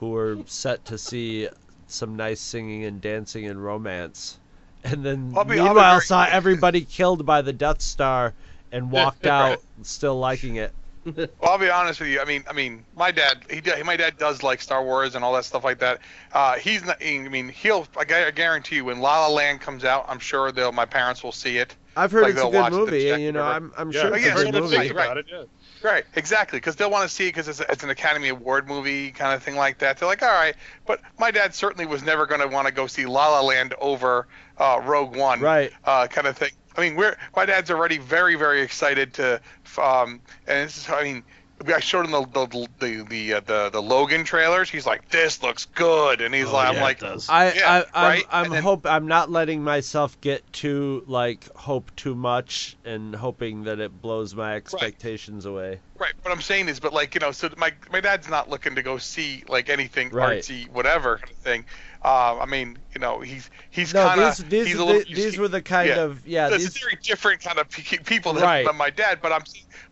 who were set to see some nice singing and dancing and romance, and then I'll be- I'll be meanwhile very- saw everybody killed by the Death Star and walked out still liking it. Well, I'll be honest with you. I mean, I mean, my dad, he, my dad does like Star Wars and all that stuff like that. Uh, he's not. I mean, he'll. I gu- I guarantee you, when La La Land comes out, I'm sure they'll. My parents will see it. I've heard Like, it's a they'll good watch movie, check and you know. I'm I'm Yeah, sure I've it's yeah, a good good so movie. things right. it. Yeah. Right, exactly, because they'll want to see it because it's, it's an Academy Award movie kind of thing like that. They're like, all right, but my dad certainly was never going to want to go see La La Land over uh, Rogue One, Right. uh, kind of thing. I mean, we're my dad's already very, very excited to, um, and this is, I mean, I showed him the the the the, uh, the, the Logan trailers. He's like, this looks good, and he's Oh, like, yeah, I'm like, it does. I, Yeah, I I'm, right? I'm And then- hope I'm not letting myself get too like hope too much and hoping that it blows my expectations away. Right. What I'm saying is, but like you know, so my my dad's not looking to go see like anything Right. artsy, whatever kind of thing. Uh, I mean, you know, he's he's No, kind these of these he's a the- little. these were the kind yeah. of yeah It's these a very different kind of people than, Right. my dad, but I'm,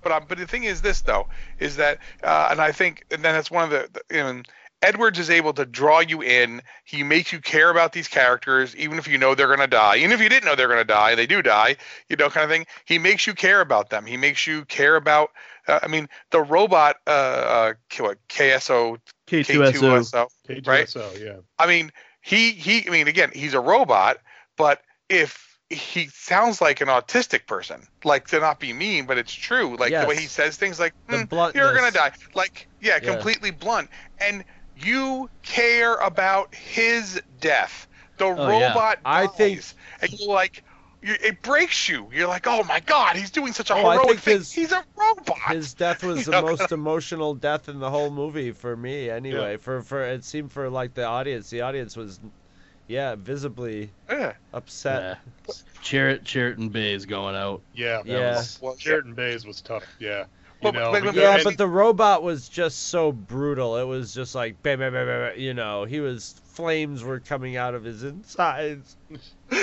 but I'm, but the thing is this though, is that, uh, and I think, and then that's one of the, the you know, Edwards is able to draw you in. He makes you care about these characters, even if you know they're gonna die. Even if you didn't know they're gonna die, they do die. You know, kind of thing. He makes you care about them. He makes you care about. Uh, I mean, the robot, uh, uh, KSO, K2SO. Right. K2SO, yeah. I mean, he he. I mean, again, he's a robot, but if he sounds like an autistic person, like to not be mean, but it's true. Like the way he says things, like "Hmm, you're gonna die. Like yeah, Yeah. completely blunt. And you care about his death. The Oh, yeah. robot. I think- dies, and you're like. You, it breaks you. You're like, oh my god, he's doing such a Oh, I heroic think thing. his- he's a robot. his death was the know, most emotional death in the whole movie for me anyway. For for it seemed for like the audience, the audience was yeah visibly yeah. upset. Yeah. Chirrut, Chariton Bay's going out. Yeah. that Yeah. was- Well, Sheridan Bays was tough. Yeah. You know, but- but- because- Yeah, but the robot was just so brutal. It was just like, bam, bam, bam, bam, you know, he was flames were coming out of his insides.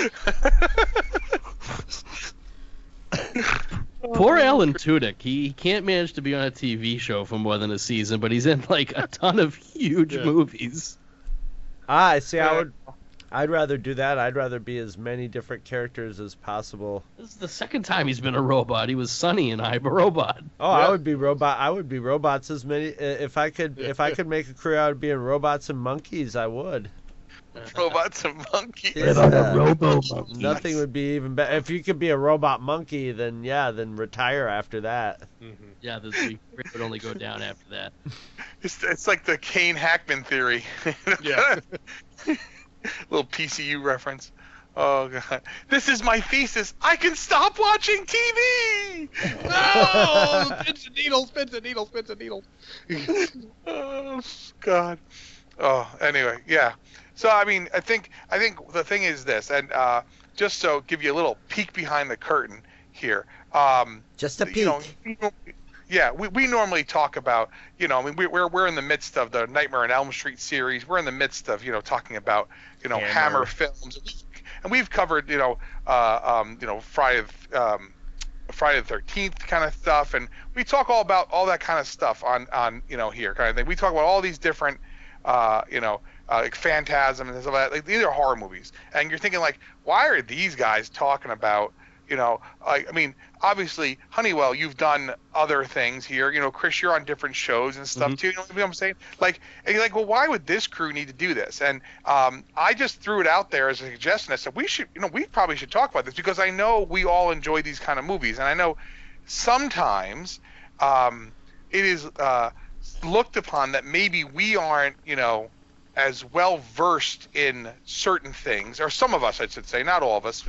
Poor Alan Tudyk. He, he can't manage to be on a TV show for more than a season, but he's in like a ton of huge Yeah. movies. Ah, I see. I would, I'd rather do that. I'd rather be as many different characters as possible. This is the second time he's been a robot. He was Sonny and I'm a Robot. Oh, Yeah. I would be robot. I would be robots as many. If I could, if I could make a career out of being robots and monkeys, I would. Robots and monkeys. Yeah. Robo Nothing would be even better. If you could be a robot monkey, then yeah, then retire after that. Mhm. Yeah, this would only go down after that. It's, it's like the Gene Hackman theory. Yeah. Little PCU reference. Oh god. This is my thesis. I can stop watching TV. No! Pins and needles, pins and needles, pins and needles. oh god. Oh, anyway, yeah. So I mean, I think I think the thing is this, and uh, just so give you a little peek behind the curtain here. Um, Just a peek. you know, we nor- yeah, we, we normally talk about, you know, I mean, we, we're we're in the midst of the Nightmare on Elm Street series. We're in the midst of, you know, talking about, you know, Hammer. Hammer, films, and we've covered, you know, uh, um, you know, Friday, um, Friday the Thirteenth kind of stuff, and we talk all about all that kind of stuff on on you know here kind of thing. We talk about all these different, uh, you know. Uh, like Phantasm and stuff like that. Like, these are horror movies, and you're thinking like, why are these guys talking about you know, like I mean, obviously Honeywell, you've done other things here. You know, Chris, you're on different shows and stuff Mhm. too. You know what I'm saying? Like, and you're like, well, why would this crew need to do this? And um, I just threw it out there as a suggestion. I said we should, you know, we probably should talk about this because I know we all enjoy these kind of movies, and I know sometimes um, it is uh, looked upon that maybe we aren't, you know, as well versed in certain things, or some of us, I should say, not all of us.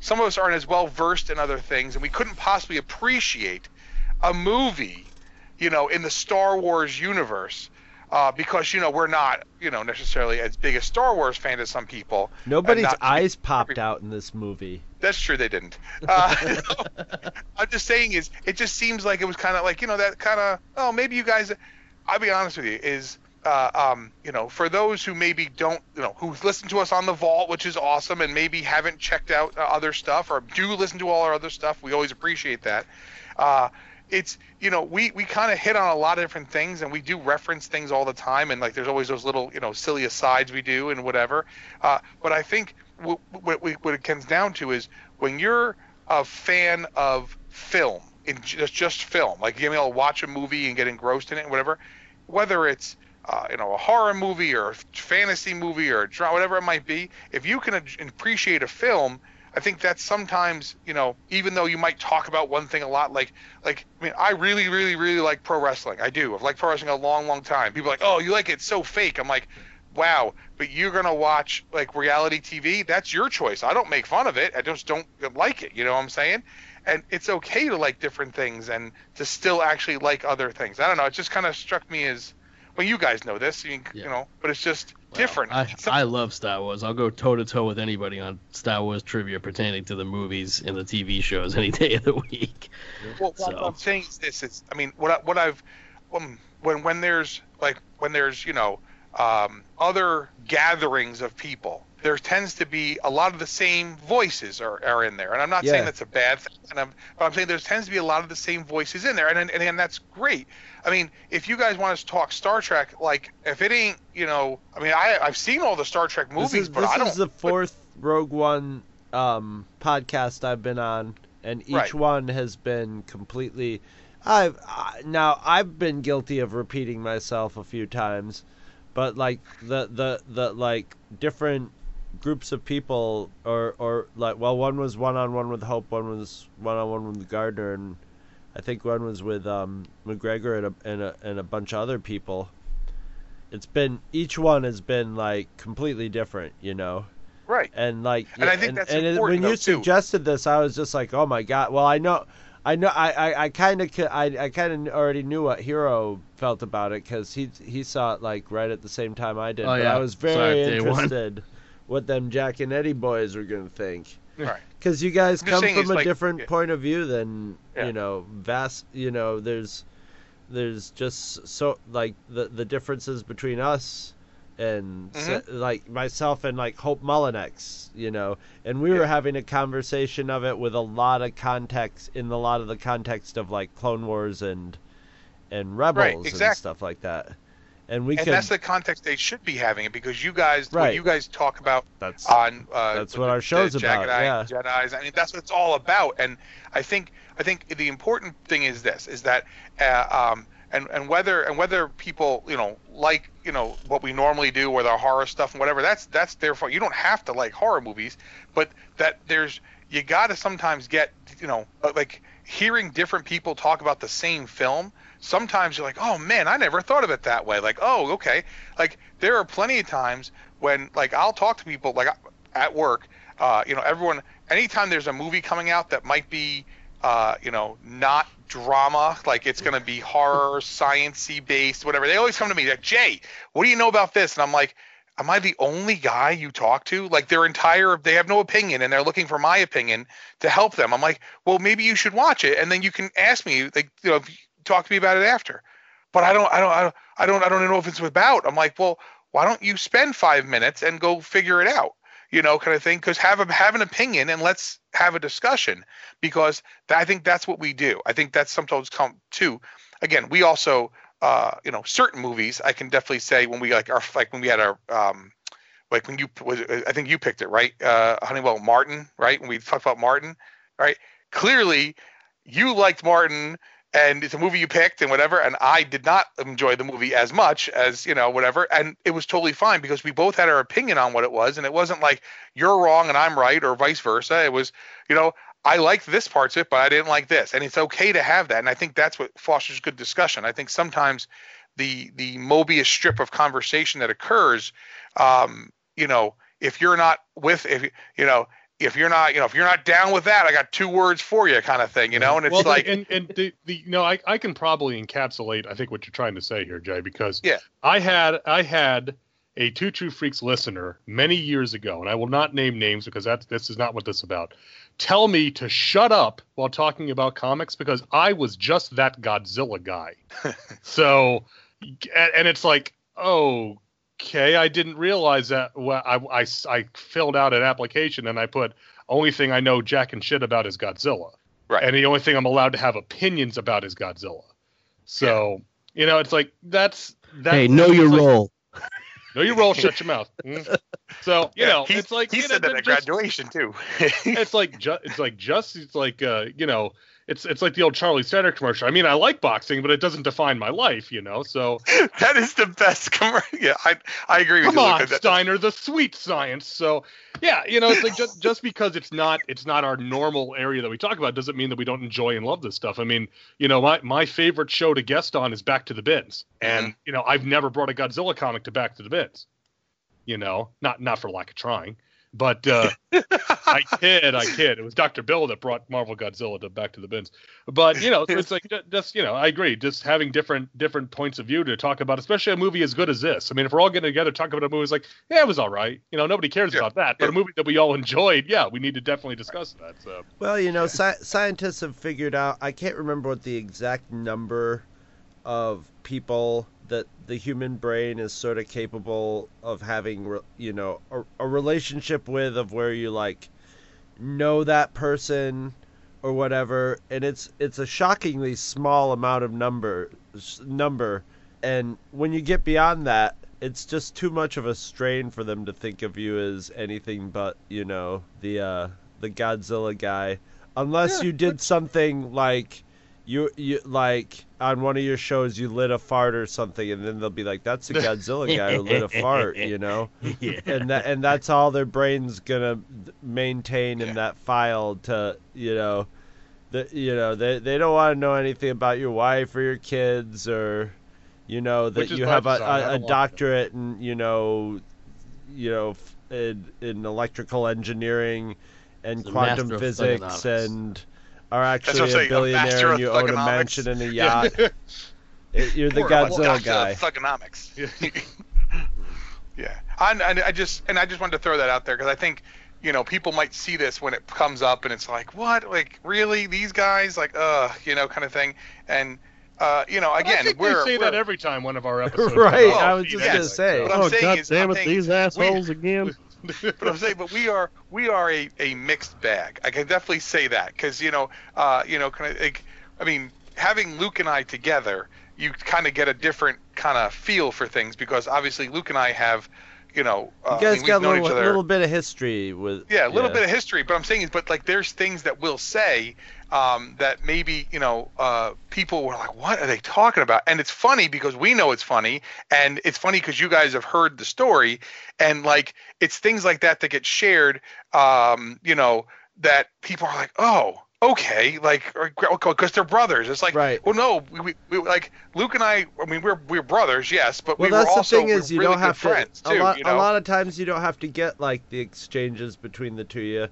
Some of us aren't as well versed in other things, and we couldn't possibly appreciate a movie, you know, in the Star Wars universe. Uh, because you know we're not you know necessarily as big a Star Wars fan as some people. Nobody's not- eyes popped out in this movie. That's true, they didn't. Uh, I'm just saying is it just seems like it was kind of like you know that kind of oh maybe you guys. I'll be honest with you is uh, um, you know, for those who maybe don't, you know, who listen to us on the vault, which is awesome, and maybe haven't checked out uh, other stuff or do listen to all our other stuff, we always appreciate that. Uh, it's you know we we kind of hit on a lot of different things and we do reference things all the time and like there's always those little you know silly asides we do and whatever uh, but i think what, what, what it comes down to is when you're a fan of film in just just film like able to watch a movie and get engrossed in it and whatever whether it's uh, you know a horror movie or a fantasy movie or whatever it might be if you can appreciate a film I think that's sometimes, you know, even though you might talk about one thing a lot, like, like, I mean, I really, really, really like pro wrestling. I do. I've liked pro wrestling a long, long time. People are like, oh, you like it so fake. I'm like, wow, but you're gonna watch like reality TV. That's your choice. I don't make fun of it. I just don't like it. You know what I'm saying? And it's okay to like different things and to still actually like other things. I don't know. It just kind of struck me as, well, you guys know this, you, yeah. you know, but it's just different. I, I love Star Wars. I'll go toe to toe with anybody on Star Wars trivia pertaining to the movies and the TV shows any day of the week. Well, so. what I'm saying is this: it's I mean, what I, what I've um, when when there's like when there's you know um, other gatherings of people there tends to be a lot of the same voices are, are in there. And I'm not yeah. saying that's a bad thing, and I'm, but I'm saying there tends to be a lot of the same voices in there. And, and, and that's great. I mean, if you guys want us to talk Star Trek, like, if it ain't, you know, I mean, I, I've seen all the Star Trek movies, is, but I don't. This is the fourth but, Rogue One um, podcast I've been on, and each right. one has been completely. I've I, now I've been guilty of repeating myself a few times, but like the the the like different groups of people or or like well one was one on one with Hope, one was one on one with Gardner, and I think one was with um, McGregor and a, and a and a bunch of other people. It's been each one has been like completely different, you know. Right. And like and I think and, that's and important. when you though, suggested this, I was just like, oh my god. Well, I know. I know I, I, I kind of I, I kind of already knew what Hero felt about it because he he saw it like right at the same time I did. Oh, but yeah. I was very interested what them Jaconetti boys were gonna think. Right. Because you guys I'm come from a like- different yeah. point of view than Yeah. you know vast. You know, there's there's just so like the the differences between us and Mm-hmm. se- like myself and like Hope Mullinex, you know, and we were having a conversation of it with a lot of context in a lot of the context of like Clone Wars and and Rebels and exactly. stuff like that. And we and could that's the context they should be having it because you guys, what you guys talk about that's on uh, That's the- what our the show's about, and I, Jedi's. I mean, that's what it's all about. And I think I think the important thing is this: is that uh, um, and and whether and whether people you know like you know what we normally do with our horror stuff and whatever. That's that's their fault. You don't have to like horror movies, but that there's you got to sometimes get you know like hearing different people talk about the same film sometimes you're like oh man i never thought of it that way like oh okay like there are plenty of times when like i'll talk to people like at work uh, you know everyone anytime there's a movie coming out that might be uh, you know not drama like it's going to be horror sciency based whatever they always come to me like jay what do you know about this and i'm like am I the only guy you talk to? Like their entire, they have no opinion and they're looking for my opinion to help them. I'm like, well, maybe you should watch it and then you can ask me, like, you know, talk to me about it after. But I don't, I don't, I don't, I don't, I don't know if it's about. I'm like, well, why don't you spend five minutes and go figure it out? You know, kind of thing. Because have a have an opinion and let's have a discussion. Because I think that's what we do. I think that's sometimes come too. Again, we also uh, you know, certain movies, I can definitely say when we like our like when we had our um, like when you was I think you picked it right, uh, Honeywell Martin, right? When we talked about Martin, right? Clearly, you liked Martin, and it's a movie you picked and whatever, and I did not enjoy the movie as much as you know whatever, and it was totally fine because we both had our opinion on what it was, and it wasn't like you're wrong and I'm right or vice versa. It was, you know, I liked this parts of it, but I didn't like this. And it's okay to have that. And I think that's what fosters good discussion. I think sometimes the the Mobius strip of conversation that occurs, um, you know, if you're not with if you know, if you're not, you know, if you're not down with that, I got two words for you kind of thing, you know, and it's well, like and and the, the you know I, I can probably encapsulate I think what you're trying to say here, Jay, because Yeah. I had I had a Two True Freaks listener many years ago, and I will not name names because that's this is not what this is about. Tell me to shut up while talking about comics because I was just that Godzilla guy. so, and, it's like oh, okay, I didn't realize that. Well, I, I, I filled out an application and I put only thing I know jack and shit about is Godzilla. Right. And the only thing I'm allowed to have opinions about is Godzilla. So you know, it's like that's that. hey, know your like- role. Know your role. shut your mouth. Mm. So you Yeah, know, he, it's like he you know, said that at just- graduation too. it's like ju- it's like just it's like uh you know it's it's like the old Charlie Steiner commercial. I mean, I like boxing, but it doesn't define my life, you know. So that is the best commercial. Yeah, I I agree with come you. on, Luca. That- Steiner, the sweet science. So yeah, you know, it's like just just because it's not it's not our normal area that we talk about doesn't mean that we don't enjoy and love this stuff. I mean, you know, my my favorite show to guest on is Back to the Bins, and mm-hmm. you know, I've never brought a Godzilla comic to Back to the Bins. You know, not not for lack of trying. But uh, I kid, I kid. It was Dr. Bill that brought Marvel Godzilla to Back to the Bins. But you know, it's like just you know, I agree. Just having different different points of view to talk about, especially a movie as good as this. I mean, if we're all getting together talking about a movie, it's like, yeah, it was all right. You know, nobody cares Yeah, about that. But yeah. a movie that we all enjoyed, yeah, we need to definitely discuss that. So Well, you know, sci- scientists have figured out. I can't remember what the exact number of people that the human brain is sort of capable of having, you know, a, a relationship with, of where you like know that person or whatever, and it's it's a shockingly small amount of number number, and when you get beyond that, it's just too much of a strain for them to think of you as anything but, you know, the uh, the Godzilla guy, unless you did something like you you like on one of your shows you lit a fart or something, and then they'll be like, "That's the Godzilla guy who lit a fart," you know, yeah. and that and that's all their brain's gonna maintain in Yeah. that file to you know, the you know they they don't want to know anything about your wife or your kids or you know that you have a, a, a that. doctorate in you know you know in, in electrical engineering and quantum physics and are what I'm actually a saying, a billionaire master and you own a mansion and a yacht. It- You're the Poor old Godzilla Dr. guy. Thugonomics. yeah, and, and I just and I just wanted to throw that out there because I think you know people might see this when it comes up and it's like what like really these guys like uh you know kind of thing and uh you know again we're, they say we're that every time one of our episodes. Right, comes. I was just that's gonna say. What I'm oh saying god is- damn I'm it, saying these assholes again. but I'm saying, but we are we are a, a mixed bag. I can definitely say that because you know, uh, you know, kind of like, I mean, having Luke and I together, you kind of get a different kind of feel for things because obviously Luke and I have, you know, uh, You I guys mean, we've got a known little, each other. little bit of history with. Yeah, a little bit of history, but I'm saying is, but like, there's things that we'll say um, that maybe you know uh, people were like, "What are they talking about?" And it's funny because we know it's funny, and it's funny because you guys have heard the story, and like, it's things like that that get shared. Um, you know, that people are like, "Oh." Okay, like, because they're brothers. It's like, Right. well, no, we, we, we like Luke and I. I mean, we're we're brothers, yes, but Well, we that's were also the thing is you really don't have good friends too. a lot, you know? a lot of times you don't have to get like the exchanges between the two of you,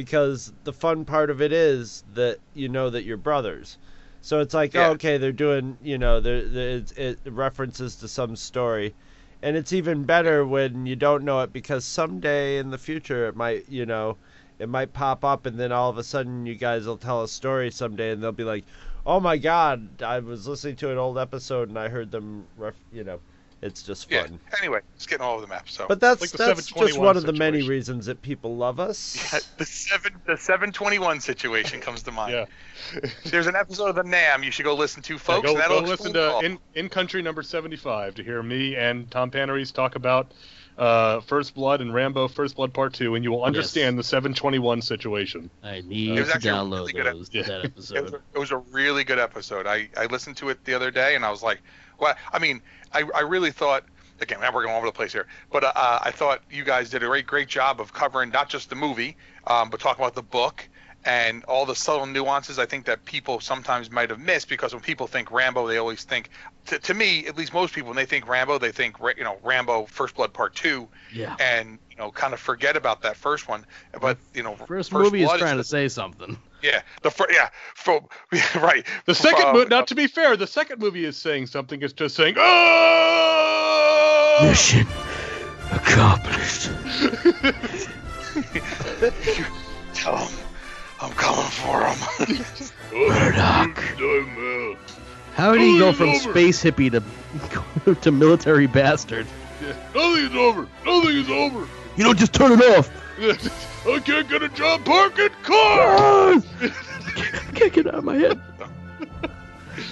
because the fun part of it is that you know that you're brothers. So it's like, Yeah. oh, okay, they're doing, you know, there it, it references to some story, and it's even better when you don't know it because someday in the future it might, you know, it might pop up, and then all of a sudden you guys will tell a story someday, and they'll be like, oh my god, I was listening to an old episode and I heard them, ref, you know, it's just yeah. fun. Anyway, it's getting all over the map. So. But that's Like that's just 721 one of the many reasons that people love us. Yeah, the seven the seven twenty one situation comes to mind. Yeah. There's an episode of the Nam you should go listen to, Yeah, folks. go go listen to in, in Country number 75 to hear me and Tom Paneris talk about uh, First Blood and Rambo First Blood Part 2, and you will understand the 721 situation. I need It to download really good those ep- that It was, episode. a, it was a really good episode. I, I listened to it the other day and I was like, well, I mean, I, I really thought, again, we're going all over the place here, but uh, I thought you guys did a great, great job of covering not just the movie, um, but talking about the book and all the subtle nuances I think that people sometimes might have missed because when people think Rambo, they always think, to, to me, at least most people, when they think Rambo, they think, you know, Rambo First Blood Part 2 Yeah. and, you know, kind of forget about that first one. But, you know, First, movie is Blood trying the- to say something. yeah, the fir- yeah, for, right. The second Uh, movie, now to be fair, the second movie is saying something. It's just saying, oh! Mission accomplished. Tell him I'm coming for him. Murdock. How did he go from over. space hippie to to military bastard? Yeah. Nothing is over. Nothing is over. You don't just turn it off. I can't get a job parking cars. I can't get it out of my head.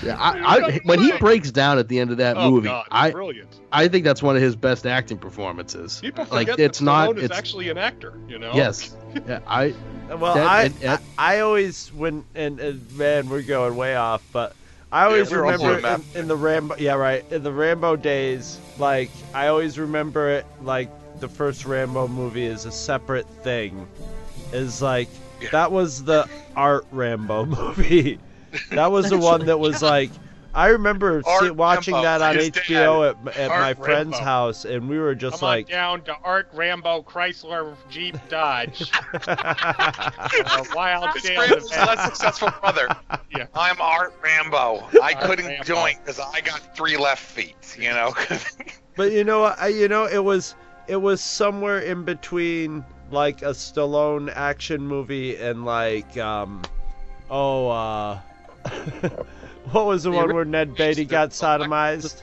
Yeah, I, I, when he breaks down at the end of that oh movie, God, I, brilliant. I think that's one of his best acting performances. People like it's that not. Stallone is It's actually an actor. You know. yes. Yeah, I Well, That- I, and- and- I I always when and, and man, we're going way off, but I always we're remember in, in the Rambo. Yeah, right. In the Rambo days, like I always remember it like the first Rambo movie is a separate thing. Is like Yeah. that was the art Rambo movie. That was the one that was like. I remember Art see, watching Rambo, that on his HBO at, at my Art friend's Rambo. house, and we were just Come like, on down to Art Rambo Chrysler Jeep Dodge. a wild It's Rambo's less successful brother. Yeah. I'm Art Rambo. I Art couldn't Rambo. join because I got three left feet. You know. But you know. I, you know, it was it was somewhere in between like a Stallone action movie and like um oh uh what was the The one where Ned Beatty got sodomized?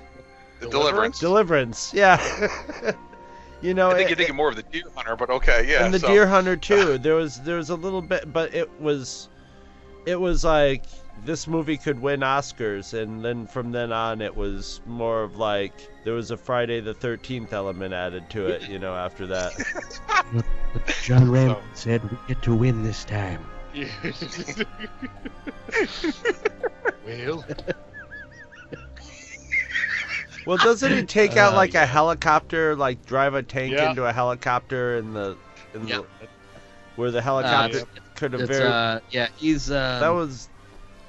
the Deliverance. Deliverance, yeah. you know, I think it- you're thinking more of the Deer Hunter, but okay, yeah. and the so. Deer Hunter too. There was there was a little bit, but it was it was like this movie could win Oscars, and then from then on it was more of like there was a Friday the Thirteenth element added to it. You know, after that. John Rambo said we get to win this time. well, Well, doesn't he take out Uh, like a helicopter, like drive a tank Yeah. into a helicopter in the in Yeah. the where the helicopter Uh, could have It's very uh yeah he's uh that was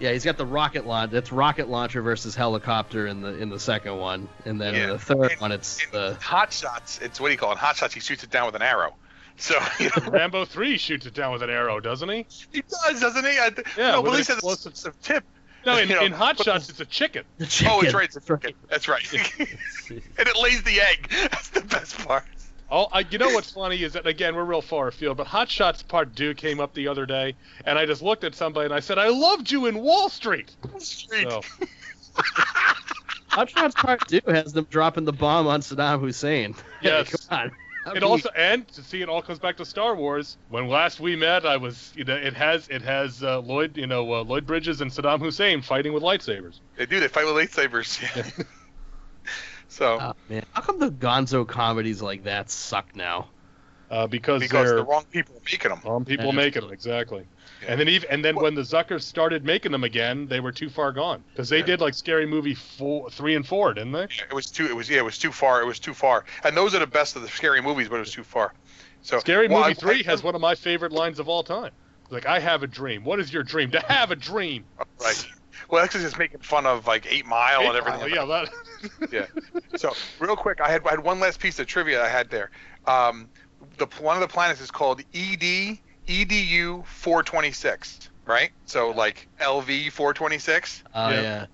yeah he's got the rocket launch. It's rocket launcher versus helicopter in the in the second one, and then in the third And- one it's the Hot Shots, it's what do you call it? Hot Shots, he shoots it down with an arrow. So you know, Rambo three shoots it down with an arrow, doesn't he? he does, doesn't he? I, Yeah, no, with but an he says explosive- it's a tip. No, in, You know, in Hot but- Shots, it's a chicken. the chicken. Oh, it's right. It's That's a chicken. That's right. and it lays the egg. That's the best part. Oh, I, you know what's funny is that again we're real far afield, but Hot Shots Part Two came up the other day, and I just looked at somebody and I said, "I loved you in Wall Street." Wall Street. So, Hot Shots Part Two has them dropping the bomb on Saddam Hussein. Yes. Come on. How it can also and to see it all comes back to Star Wars. When last we met, I was you know it has it has uh, Lloyd you know uh, Lloyd Bridges and Saddam Hussein fighting with lightsabers. They do. They fight with lightsabers. Yeah. so Oh, man, how come the Gonzo comedies like that suck now? Uh, because, because they're the wrong people are making them. wrong people Yeah. making them exactly. Yeah. And then even and then What- when the Zuckers started making them again, they were too far gone because they Yeah. did like Scary Movie four, three, and four, didn't they? It was too. It was yeah. It was too far. It was too far. And those are the best of the scary movies, but it was too far. So Scary well, Movie I- three I- has one of my favorite lines of all time. Like I have a dream. What is your dream? To have a dream. Right. Well, actually, just making fun of like Eight Mile and everything. Oh, yeah, that. yeah. So real quick, I had I had one last piece of trivia I had there. Um, the one of the planets is called E ED EDU 426, right? So like LV 426. Oh Yeah. yeah.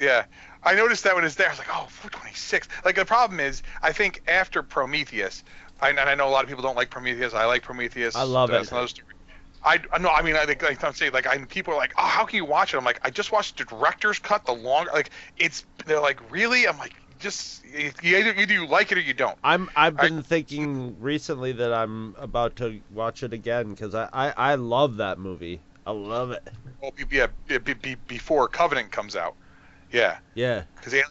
Yeah. I noticed that when it's there, I was like, oh, 426. Like the problem is, I think after Prometheus, I, and I know a lot of people don't like Prometheus. I like Prometheus. I love That's it. another story. I I know. I mean, I think like I'm saying, like I people are like, oh, how can you watch it? I'm like, I just watched the director's cut, the long. Like it's they're like, really? I'm like, just you either, either you like it or you don't. I'm I've I- been thinking recently that I'm about to watch it again because I, I I love that movie. I love it. Well, yeah, be, be, be- before Covenant comes out. Yeah. Yeah. because Alien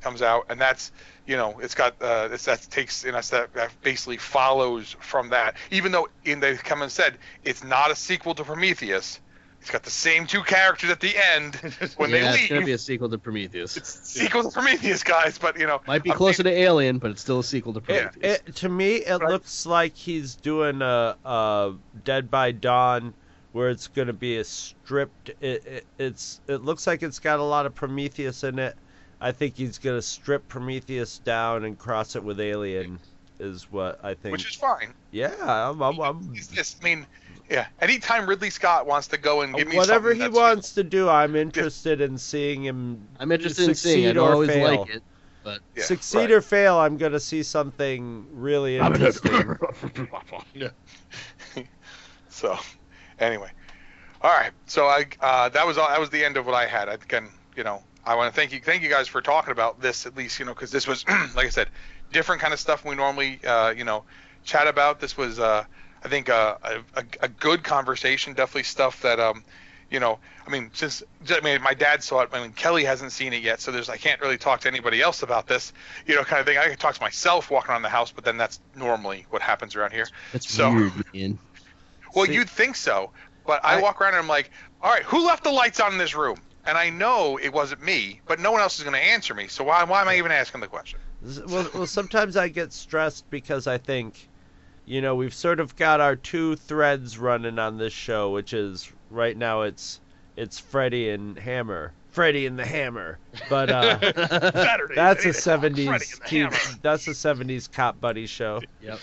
comes out, and that's you know it's got uh, it's, that takes and that's that, that basically follows from that. Even though in they come and said it's not a sequel to Prometheus, it's got the same two characters at the end when yeah, they leave. it's gonna be a sequel to Prometheus. It's a sequel to Prometheus, guys, but you know Might be I'm closer to Alien, but it's still a sequel to It, Prometheus. it, to me, it Right. looks like he's doing a, a Dead by Dawn, where it's going to be a stripped. It, it it's it looks like it's got a lot of Prometheus in it. I think he's going to strip Prometheus down and cross it with Alien, is what I think. which is fine. yeah, I'm, I'm, I'm It's just, I mean, yeah. Anytime Ridley Scott wants to go and give me whatever something he that's- wants to do, I'm interested in seeing him I'm interested in seeing. it. I succeed or always fail. like it, but Yeah, succeed right. or fail. I'm going to see something really interesting. So, anyway, all right. So I uh, that was all. That was the end of what I had. I again, you know, I want to thank you, thank you guys for talking about this at least, you know, because this was, like I said, different kind of stuff we normally, uh, you know, chat about. This was, uh, I think, uh, a, a, a good conversation. Definitely stuff that, um, you know, I mean, since I mean, my dad saw it. I mean, Kelly hasn't seen it yet, so there's I can't really talk to anybody else about this, you know, kind of thing. I can talk to myself walking around the house, but then that's normally what happens around here. That's So- weird, man. Well, See- you'd think so, but I, I- walk around and I'm like, all right, who left the lights on in this room? And I know it wasn't me, but no one else is going to answer me. So why, why am I even asking the question? Well, well, sometimes I get stressed because I think, you know, we've sort of got our two threads running on this show, which is right now it's it's Freddy and Hammer, Freddy and the Hammer, but uh, Saturday. that's a at 8 o'clock, Freddy '70s and the cute, Hammer. that's a '70s cop buddy show. Yep.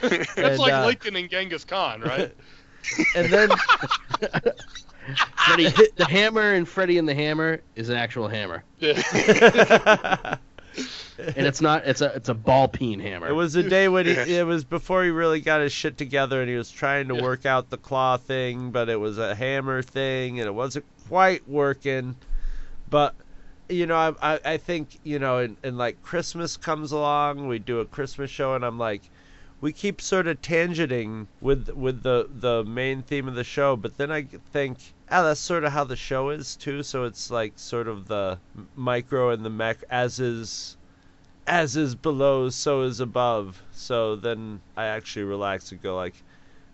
That's and, like uh, Lincoln and Genghis Khan, right? And then Freddy, the hammer and Freddy and the Hammer is an actual hammer, and it's not. It's a it's a ball peen hammer. It was a day when he, it was before he really got his shit together and he was trying to Yeah. work out the claw thing, but it was a hammer thing and it wasn't quite working. But you know, I I, I think you know, and, and like Christmas comes along, we do a Christmas show, and I'm like, we keep sort of tangenting with with the the main theme of the show, but then I think. Ah, that's sort of how the show is too. So it's like sort of the micro and the mech, as is as is below, so is above. So then I actually relax and go like,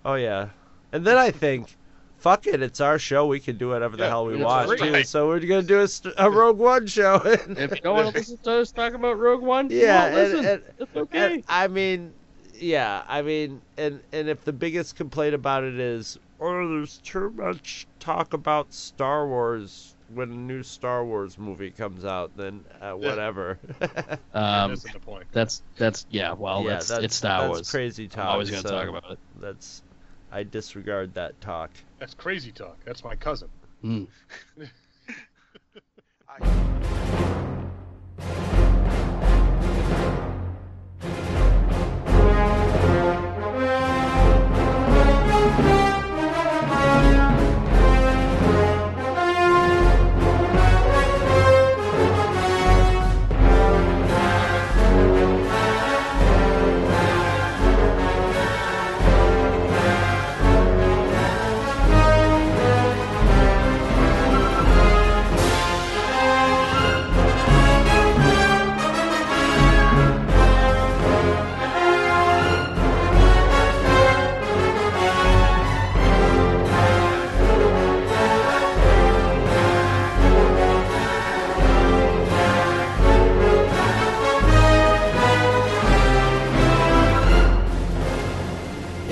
oh yeah. And then I think, fuck it, it's our show. We can do whatever the Yeah, hell we that's want right. too. So we're gonna do a, a Rogue One show. if you don't want to listen to us talk about Rogue One, yeah, yeah, listen. and, and, it's okay. and I mean, yeah, I mean, and and if the biggest complaint about it is, oh, there's too much talk about Star Wars when a new Star Wars movie comes out, then uh, whatever. um, that's the point. that's that's yeah. Well, yeah, that's, it's Star that's Wars. crazy talk. I'm always gonna so talk about it. That's I disregard that talk. That's crazy talk. That's my cousin. Hmm.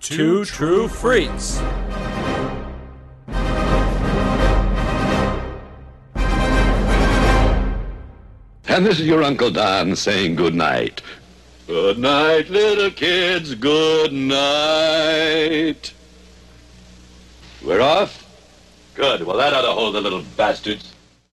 Two True Freaks. And this is your Uncle Don saying good night. Good night, little kids. Good night. We're off? Good. Well, that ought to hold the little bastards.